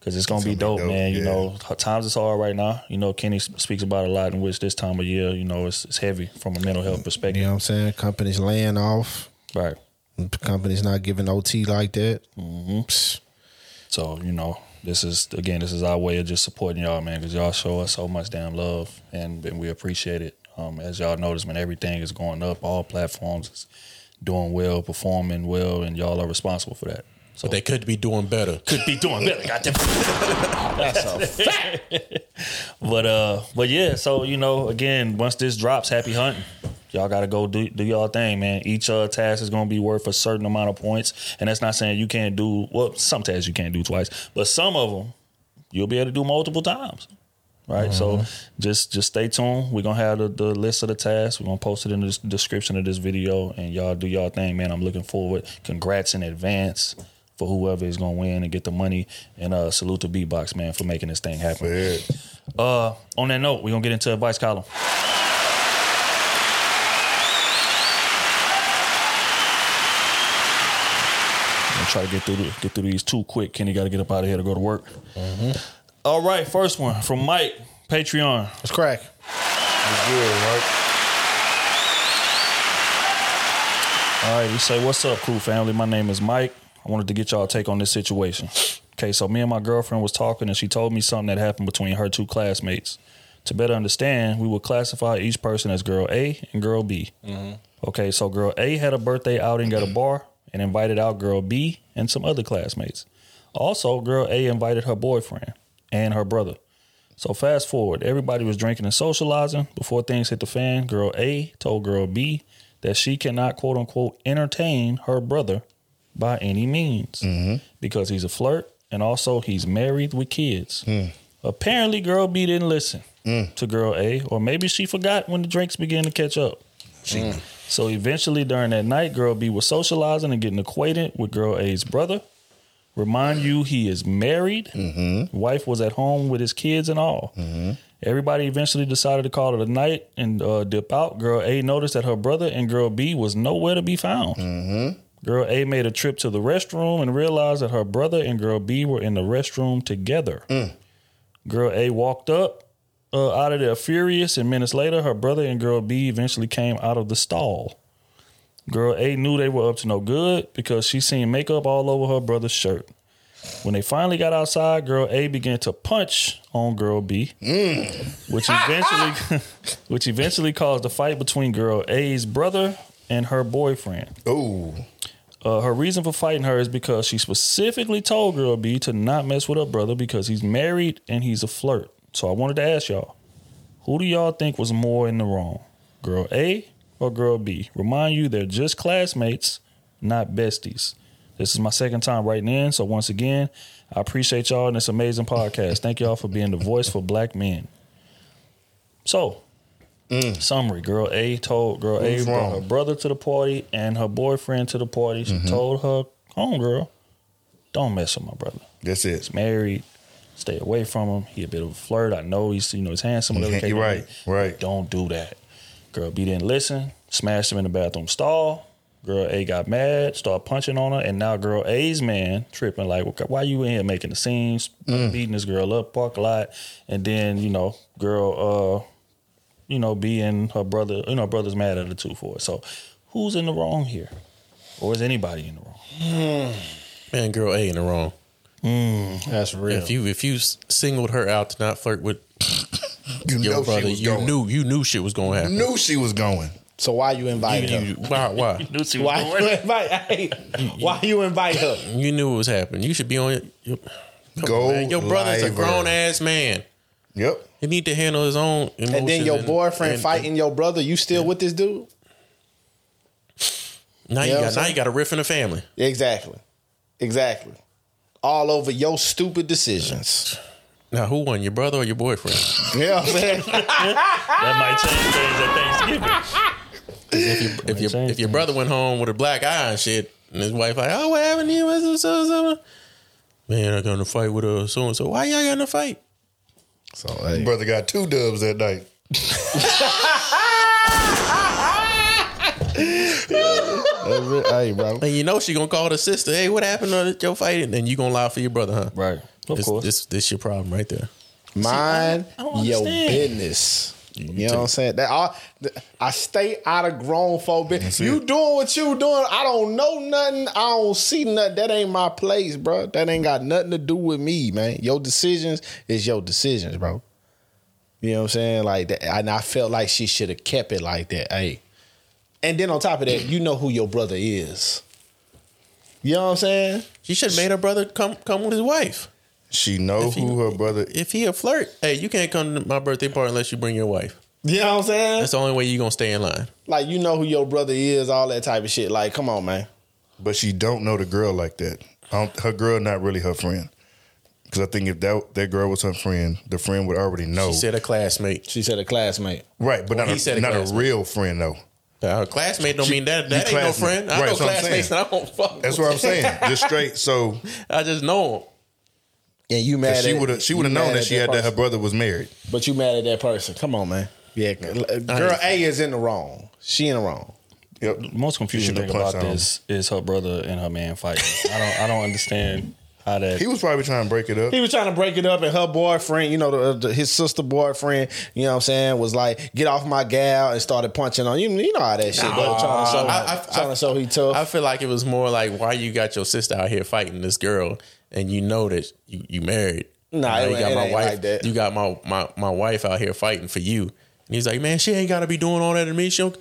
Cause it's gonna, be, dope, man. You know, times is hard right now. You know, Kenny speaks about a lot in which this time of year, you know, it's, it's heavy from a mental health perspective. You know what I'm saying? Companies laying off. Right. Companies not giving OT like that. hmm So you know, this is again, this is our way of just supporting y'all, man, because y'all show us so much damn love, and, and we appreciate it. Um, as y'all notice, man, everything is going up. All platforms is doing well, performing well, and y'all are responsible for that. So But they could be doing better. could be doing better. Goddamn. That's a fact. but uh, but yeah. So you know, again, once this drops, happy hunting. Y'all got to go do do y'all thing, man. Each uh, task is gonna be worth a certain amount of points, and that's not saying you can't do. Well, some tasks you can't do twice, but some of them you'll be able to do multiple times. Right, so just just stay tuned. We're gonna have the, the list of the tasks. We're gonna post it in the description of this video, and y'all do y'all thing, man. I'm looking forward. Congrats in advance for whoever is gonna win and get the money. And uh, salute to Beatbox, man, for making this thing happen. Uh, on that note, we're gonna get into advice column. I'm gonna try to get through the, get through these too quick. Kenny got to get up out of here to go to work. Mm-hmm. All right, first one from Mike Patreon. Let's crack. All right, we say, What's up, crew family? My name is Mike. I wanted to get y'all take on this situation. Okay, so me and my girlfriend was talking and she told me something that happened between her two classmates. To better understand, we would classify each person as girl A and girl B. Mm-hmm. Okay, so girl A had a birthday outing at a bar and invited out girl B and some other classmates. Also, girl A invited her boyfriend and her brother. So fast forward, everybody was drinking and socializing. Before things hit the fan, girl A told girl B that she cannot quote unquote entertain her brother by any means mm-hmm. because he's a flirt and also he's married with kids. Hmm. Apparently, girl B didn't listen hmm. to girl A, or maybe she forgot when the drinks began to catch up. Hmm. So eventually, during that night, girl B was socializing and getting acquainted with girl A's brother. Remind you, he is married. Mm-hmm. Wife was at home with his kids and all. Mm-hmm. Everybody eventually decided to call it a night and uh, dip out. Girl A noticed that her brother and girl B was nowhere to be found. Mm-hmm. Girl A made a trip to the restroom and realized that her brother and girl B were in the restroom together. Mm. Girl A walked up uh, out of there furious, and minutes later, her brother and girl B eventually came out of the stall. Girl A knew they were up to no good because she seen makeup all over her brother's shirt. When they finally got outside, girl A began to punch on girl B, which eventually which eventually caused a fight between girl A's brother and her boyfriend. Ooh. Uh, her reason for fighting her is because she specifically told Girl B to not mess with her brother because he's married and he's a flirt. So I wanted to ask y'all, who do y'all think was more in the wrong? Girl A or girl B? Remind you they're just classmates, not besties. This is my second time writing in, so once again, I appreciate y'all and this amazing podcast. Thank y'all for being the voice for black men. So, summary: Girl A told girl A Who's brought wrong? her brother to the party and her boyfriend to the party. She Mhm. told her homegirl, "Don't mess with my brother. That's it. He's married. Stay away from him. He a bit of a flirt. I know he's you know he's handsome. Whatever can't- you're case may right, right. Don't do that. Girl B didn't listen. Smashed him in the bathroom stall. Girl A got mad, started punching on her, and now girl A's man tripping like, "Why you in here making the scenes, Mm. beating this girl up, park a lot?" And then you know, girl, uh, you know, B and her brother, you know, her brother's mad at her two for it. So, who's in the wrong here, or is anybody in the wrong? Man, girl A in the wrong. Mm. That's real. If you if you singled her out to not flirt with You your know she brother, you going. knew you knew shit was going to happen. You knew she was going. So why you invite You- her? you- why? Why? Knew she was Why going. you invite? Hey, why you invite her? You knew it was happening. You should be on your. your Go on, man. Your brother's a grown ass man. Yep. He need to handle his own emotions. And then your boyfriend and- fighting your brother. You still with this dude? Now You you know got now you got a riff in the family. Exactly. Exactly. All over your stupid decisions. Now who won, your brother or your boyfriend? yeah, know what I'm saying? That might change things at Thanksgiving. if your if your if your brother went home with a black eye and shit, and his wife like, oh, what happened to you? So, so, so. Man, I got in a fight with a so and so. Why y'all got in a fight? So hey. Brother got two dubs that night. That's it. Hey, bro. And you know she gonna call the sister. Hey, what happened at your fight? And then you gonna lie for your brother, huh? Right. Of this, course. This this your problem right there. Mind I don't your business. You know what I'm saying? That I, I stay out of grown folk business. You doing what you doing? I don't know nothing. I don't see nothing. That ain't my place, bro. That ain't got nothing to do with me, man. Your decisions is your decisions, bro. You know what I'm saying? Like that, and I felt like she should have kept it like that. Hey, and then on top of that, you know who your brother is. You know what I'm saying? She should have made her brother come come with his wife. She know who her brother. If he a flirt, hey, you can't come to my birthday party unless you bring your wife. You know what I'm saying? That's the only way you gonna stay in line. Like you know who your brother is, all that type of shit. Like, come on, man. But she don't know the girl like that. I don't, her girl not really her friend. Because I think if that that girl was her friend, the friend would already know. She said a classmate. She said a classmate. right, but Well, not, he said a, a not a real friend though. Now, her classmate don't She- mean that that ain't no friend. I Right, know that's classmates and I don't fuck. That's what I'm saying. Just straight. So I just know him. And you mad? she at- would have she would have known mad that at she had that her brother was married. But you mad at that person? Come on, man. Yeah, girl A is in the wrong. She in the wrong. Yep. The most confusing thing about punched on him. this is her brother and her man fighting. I don't I don't understand how that He was probably trying to break it up. He was trying to break it up, and her boyfriend, you know, the, the, his sister boyfriend, you know what I'm saying, was like, "Get off my gal," and started punching on you. You know how that shit goes. Trying to show, I- I- trying to show he tough. I feel like it was more like why you got your sister out here fighting this girl, and you know that you, you married. Nah, Now it you got it my ain't wife. like that. You got my, my my wife out here fighting for you, and he's like, man, she ain't got to be doing all that to me. She don't.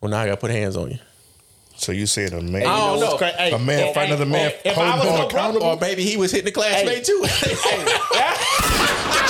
Well, now I got to put hands on you. So you saying a man, I don't oh, know. a man fighting another man, If I holding was him brother, accountable. or maybe he was hitting the classmate too. Get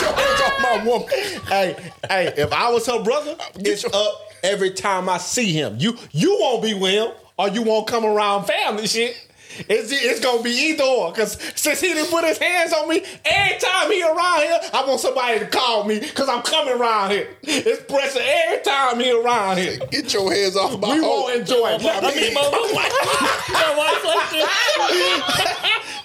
your hands off my woman. hey, hey, if I was her brother, it's up every time I see him. You you won't be with him, or you won't come around family shit. It's, it's gonna be either or. Cause since he didn't put his hands on me, every time he around here, I want somebody to call me because I'm coming around here. It's pressure every time he around here. Get your hands off my We hoe. won't enjoy it. I mean, my, my wife like this.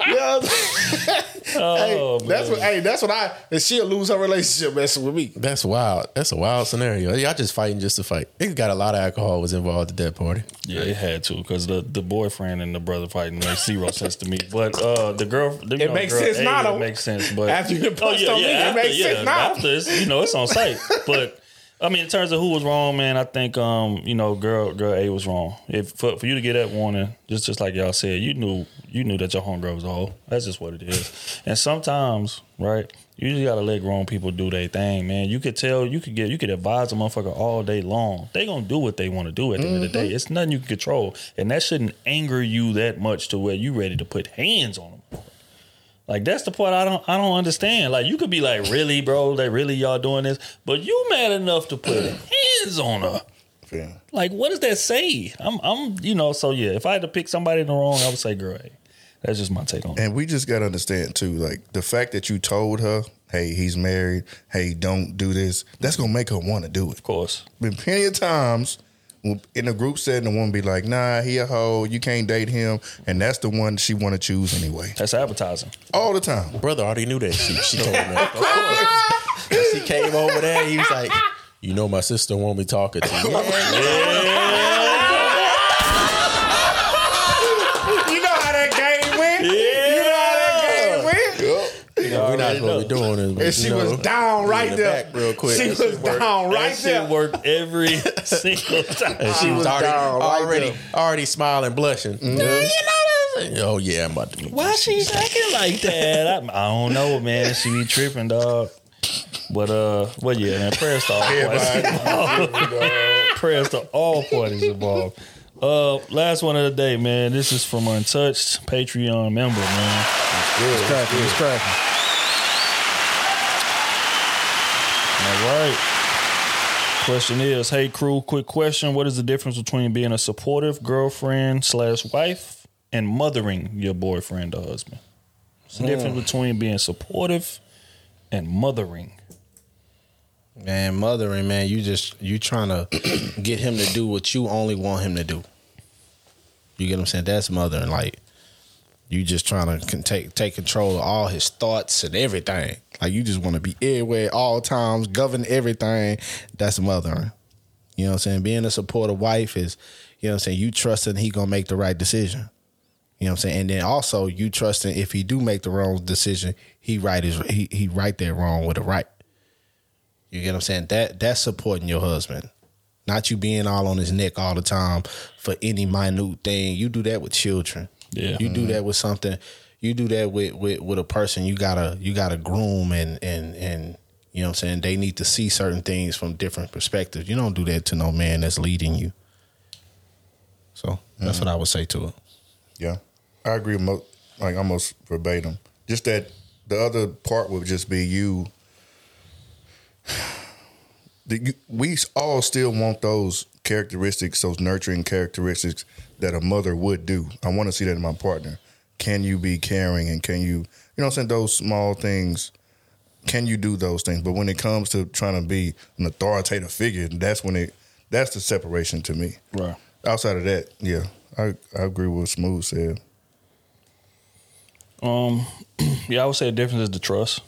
Yeah. Oh, hey, that's what. Hey, that's what I. And she'll lose her relationship messing with me. That's wild. That's a wild scenario. Y'all just fighting just to fight. It got a lot of alcohol was involved at that party. Yeah, it had to because the, the boyfriend and the brother fighting makes zero sense to me. But uh, the girl, the, It know, makes girl sense A, now, It though. makes sense, but After you done punched on me, it after, makes sense now. After it's, you know, it's on site, but I mean, in terms of who was wrong, man, I think um, you know, girl girl A was wrong. If for, for you to get that warning, just just like y'all said, you knew you knew that your homegirl was a hoe. That's just what it is. and sometimes, right, you just gotta let grown people do their thing, man. You could tell, you could get, you could advise a motherfucker all day long. They gonna do what they want to do at the end of the day. It's nothing you can control, and that shouldn't anger you that much to where you ready to put hands on them. Like that's the part I don't I don't understand. Like you could be like, really, bro, like really y'all doing this, but you mad enough to put hands on her. Yeah. Like what does that say? I'm I'm you know so yeah. If I had to pick somebody in the wrong, I would say girl. A. That's just my take on it. And we just gotta understand too, like the fact that you told her, "Hey, he's married. Hey, don't do this." That's gonna make her want to do it. Of course. Been plenty of times in a group setting, the woman be like, "Nah, he a hoe. You can't date him," and that's the one she want to choose anyway. That's advertising all the time. Brother already knew that. She, she told him that. Of course. She came over there, he was like, "You know, my sister want me talking to you." You You know, we're not supposed to be doing but And she was down right there. back real quick. She was down right there. worked every single time. And she was already, down right already, there. already smiling, blushing. Mm-hmm. No, you know this. Oh yeah, I'm about to. Why she acting like that? I, I don't know, man. She be tripping, dog. But uh, well, yeah, man. Prayers to all parties involved. Prayers to all parties involved. Uh, last one of the day, man. This is from Untouched Patreon member, man. It's cracking. It's cracking. All right. Question is, hey crew, quick question. What is the difference between being a supportive girlfriend slash wife and mothering your boyfriend or husband? What's the Hmm. difference between being supportive and mothering? Man, mothering, man, you just you trying to get him to do what you only want him to do. You get what I'm saying? That's mothering. Like you just trying to take take control of all his thoughts and everything. Like you just want to be everywhere all times, govern everything. That's mothering. You know what I'm saying? Being a supportive wife is, you know what I'm saying, you trusting he gonna make the right decision. You know what I'm saying? And then also you trusting if he do make the wrong decision, he right is he he right there wrong with the right. You get what I'm saying? That that's supporting your husband. Not you being all on his neck all the time for any minute thing. You do that with children. Yeah. You do mm-hmm. that with something. You do that with, with with a person you gotta you gotta groom and and and you know what I'm saying? They need to see certain things from different perspectives. You don't do that to no man that's leading you. So that's what mm-hmm. I would say to it. Yeah, I agree. Mo- like almost verbatim. Just that the other part would just be you. The, you we all still want those characteristics, those nurturing characteristics that a mother would do. I want to see that in my partner. Can you be caring and can you, you know, what I'm saying those small things. Can you do those things? But when it comes to trying to be an authoritative figure, that's when it that's the separation to me. Right. Outside of that, yeah, I I agree with what Smooth said. Um, yeah, I would say the difference is the trust.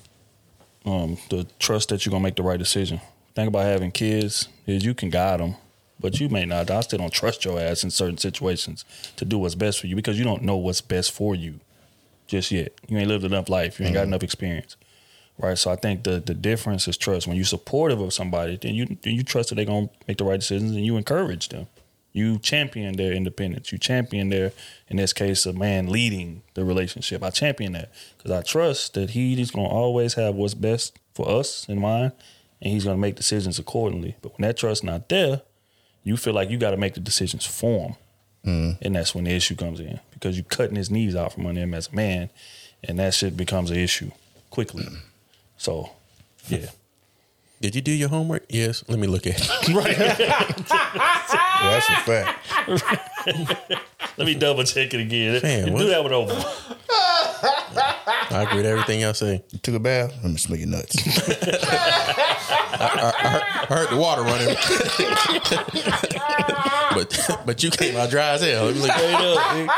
Um, the trust that you're gonna make the right decision. Think about having kids is you can guide them, but you may not. I still don't trust your ass in certain situations to do what's best for you because you don't know what's best for you just yet. You ain't lived enough life. You ain't got mm-hmm. enough experience, right? So I think the the difference is trust. When you're supportive of somebody, then you then you trust that they're gonna make the right decisions, and you encourage them. You champion their independence. You champion their, in this case, a man leading the relationship. I champion that because I trust that he is going to always have what's best for us in mind, and he's going to make decisions accordingly. But when that trust not there, you feel like you got to make the decisions for him, mm. and that's when the issue comes in because you're cutting his knees out from under him as a man, and that shit becomes an issue quickly. Mm. So, yeah. Did you do your homework? Yes. Let me look at it. Right. Well, that's a fact. Let me double check it again. Man, do what? that with over. I agree with everything y'all say. You took a bath. Let me smell your nuts. I, I, I heard, the water running, but but you came out dry as hell. Let me, look,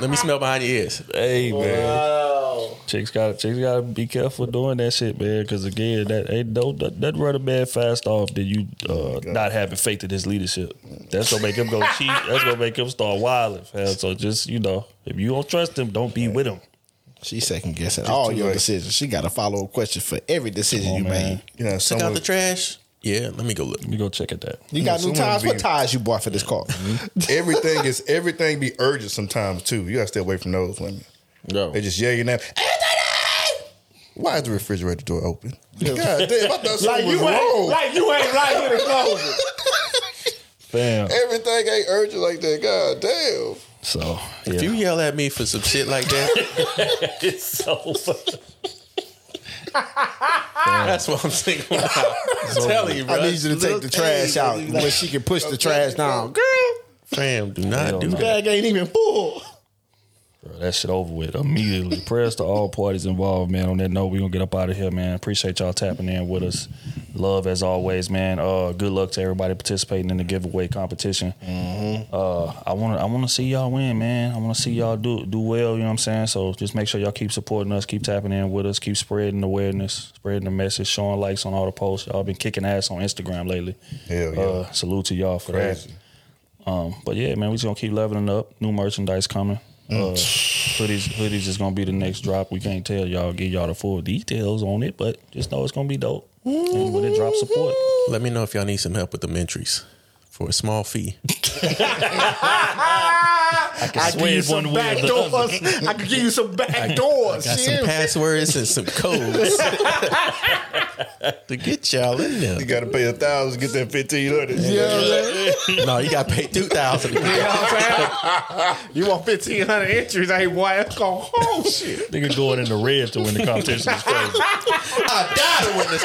let me smell behind your ears. Hey man, chicks got chicks got to be careful doing that shit, man. Because again, that ain't don't that, that run a man fast off. That you uh, not having faith in his leadership. That's gonna make him go cheat. That's gonna make him start wilding, fam. So just you know, if you don't trust him, don't be with him. She second guessing all your decisions. She got a follow up question for every decision you made. You know, Took out the trash. Yeah, let me go look. Let me go check at that. You got new Someone ties? What ties you bought for this car? everything is everything be urgent sometimes too. You gotta stay away from those women. No. They just yell your name. Why is the refrigerator door open? God damn, I thought something Like you ain't, wrong. like you ain't right here to close it. Fam. Everything ain't urgent like that. God damn. So If you yell at me for some shit like that, it's so funny. that's what I'm thinking about. I'm telling you, bro. I need you to take the trash out when she can push the trash down. Girl, Fam, do not do that. bag ain't even full. Bro, that shit over with immediately. Prayers to all parties involved, man. On that note, we gonna get up out of here, man. Appreciate y'all tapping in with us. Love as always, man. Uh, good luck to everybody participating in the giveaway competition. Uh, I wanna, I wanna see y'all win, man. I wanna see y'all do do well. You know what I'm saying? So just make sure y'all keep supporting us, keep tapping in with us, keep spreading awareness, spreading the message, showing likes on all the posts. Y'all been kicking ass on Instagram lately. Hell yeah. Uh, salute to y'all for Crazy. that. Um, but yeah, man, we just gonna keep leveling up. New merchandise coming. Uh, hoodies, hoodies is gonna be the next drop. We can't tell y'all, give y'all the full details on it, but just know it's gonna be dope. And when it drops, support. Let me know if y'all need some help with the entries for a small fee. I can give you some one back doors. I can give you some back doors. Got some passwords and some codes to get y'all in there. You gotta pay a thousand to get that fifteen hundred. Yeah, No, you got to pay two thousand. You know what I'm saying? You want fifteen hundred entries? Hey, boy, that's going oh shit. Nigga going in the red to win the competition is crazy. I died to win this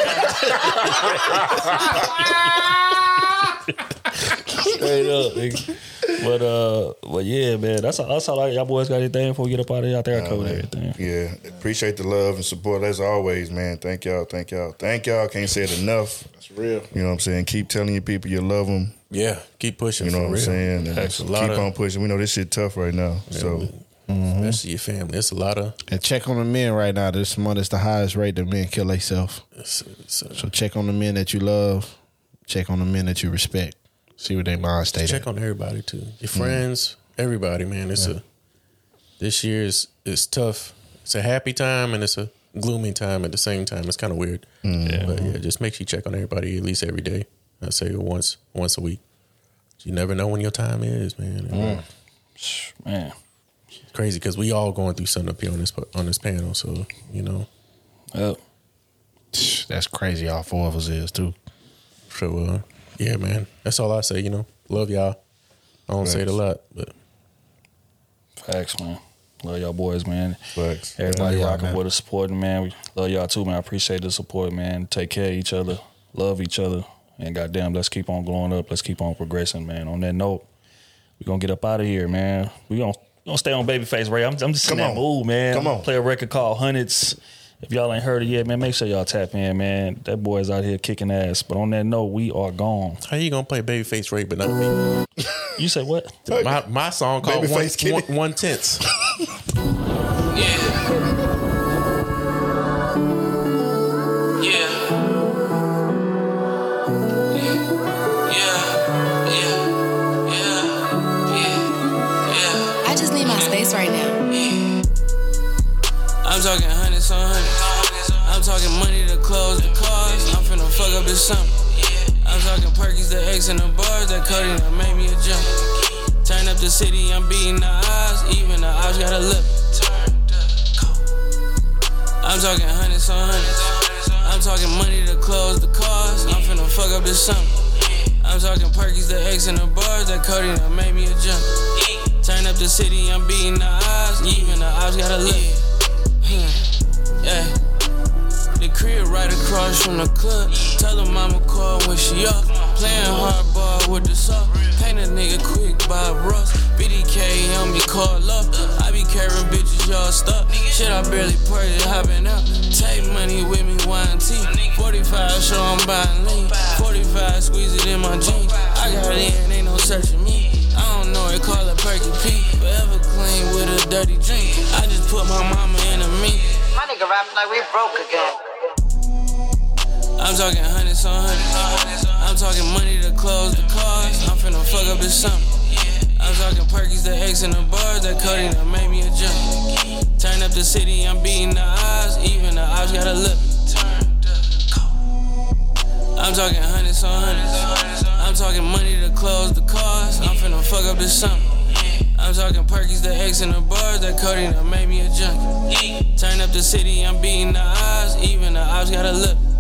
Straight up, nigga. But uh, but yeah, man, that's all. That's all. I, y'all boys got anything before we get up out of here? I think I covered everything. Yeah, appreciate the love and support as always, man. Thank y'all, thank y'all, thank y'all. Can't say it enough. That's real. You know what I'm saying? Keep telling your people you love them. Yeah, keep pushing. You know for what I'm real. saying? And That's a keep lot of- on pushing. We know this shit tough right now. So Especially your family. It's a lot of. And check on the men right now. This month is the highest rate that men kill themselves. It's, it's, uh, So check on the men that you love. Check on the men that you respect. See where they mind state check at. on everybody too. Your mm. friends, everybody, man. It's a this year is is tough. It's a happy time and it's a gloomy time at the same time. It's kind of weird. Mm. Yeah. But yeah, just make sure you check on everybody at least every day. I say once once a week. You never know when your time is, man. And, Man, It's crazy because we all going through something up here on this on this panel. So you know, Yep. That's crazy. All four of us is too. so uh, yeah, man. That's all I say. You know, love y'all. I don't say it a lot, but Facts, man. Love y'all boys, man. Facts. Everybody Yeah, rocking man. with us, supporting, man. We love y'all too, man. I appreciate the support, man. Take care of each other, love each other, and goddamn, let's keep on glowing up. Let's keep on progressing, man. On that note, we gonna get up out of here, man. We gonna we gonna stay on Babyface Ray. I'm, I'm just in Come that on. mood, man. Come on. Play a record called Hundreds. If y'all ain't heard it yet, man, make sure y'all tap in, man. That boy's out here kicking ass. But on that note, we are gone. how you gonna play Babyface Ray but not me? You say what? My my song called one, Babyface Kitty. one, one tenths. I just need my space right now. I'm talking talking money to close the cars. I'm finna fuck up this summer. I'm talking perkies, the X and the bars. That cutting that made me a jump. Turn up the city, I'm beating the odds. Even the odds gotta look. I'm talking hundreds on hundreds. I'm talking money to close the cars. I'm finna fuck up this summer. I'm talking perkies, the X and the bars. That cutting that made me a jump. Turn up the city, I'm beating the odds. Even the odds gotta look. Yeah. The crib right across from the club. Tell her mama call when she up. Playing hardball with the soft. Paint a nigga quick, Bob Ross. BDK on me, call up. I be carrying bitches, y'all stuck. Shit, I barely purchased, hopping up. Take money with me, wine tea. 45 show I'm buying lean. 45 squeeze it in my jeans. I got it in, ain't no searching me. I don't know it, call it Perky P. Forever clean with a dirty drink. I just put my mama in a me. My nigga rapping like we broke again. I'm talking hundreds on hundreds. I'm talking money to close the cars. I'm finna fuck up this summer. I'm talking perkies, the X and the bars. That cutting that made me a jump. Turn up the city, I'm beating the odds. Even the odds gotta look. I'm talking hundreds on hundreds. I'm talking money to close the cars. I'm finna fuck up this summer. I'm talking Perkies, the X and the bars. That Cody done made me a junkie. Turn up the city, I'm beating the odds. Even the odds gotta look.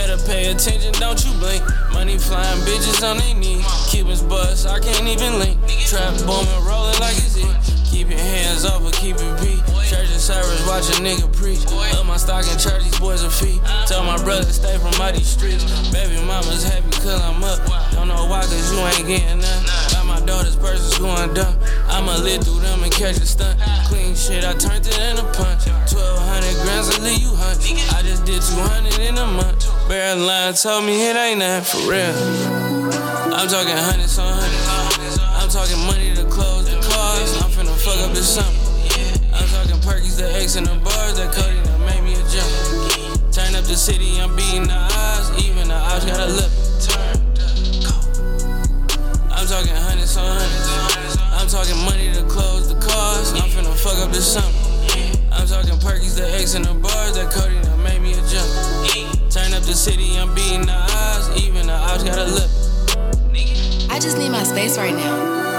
Better pay attention, don't you blink. Money flying, bitches on their knees. Cubans bust, I can't even link. Trap booming, rolling like it's it. Keep your hands off or keep it beat. Church and service, watch a nigga preach. Up my stock and church, these boys are feet. Tell my brother stay from out these streets. Baby mama's happy cause I'm up. Don't know why cause you ain't getting none. Got my daughter's purses going dumb. I'ma live through them and catch a stunt. Clean shit, I turned it in a punch. 1200 grams I leave you hunch. I just did 200 in a month. Barrel line told me it ain't nothing for real. I'm talking hundreds on hundreds. I'm talking money up this summer. I'm talking Perkies, the X and the bars. That Cody done made me a jump. Turn up the city, I'm beating the odds. Even the odds gotta look. I'm talking hundreds on hundreds. I'm talking money to close the cars. I'm finna fuck up this summer. I'm talking Perkies, the X and the bars. That Cody done made me a jump. Turn up the city, I'm beating the odds. Even the odds gotta look. I just need my space right now.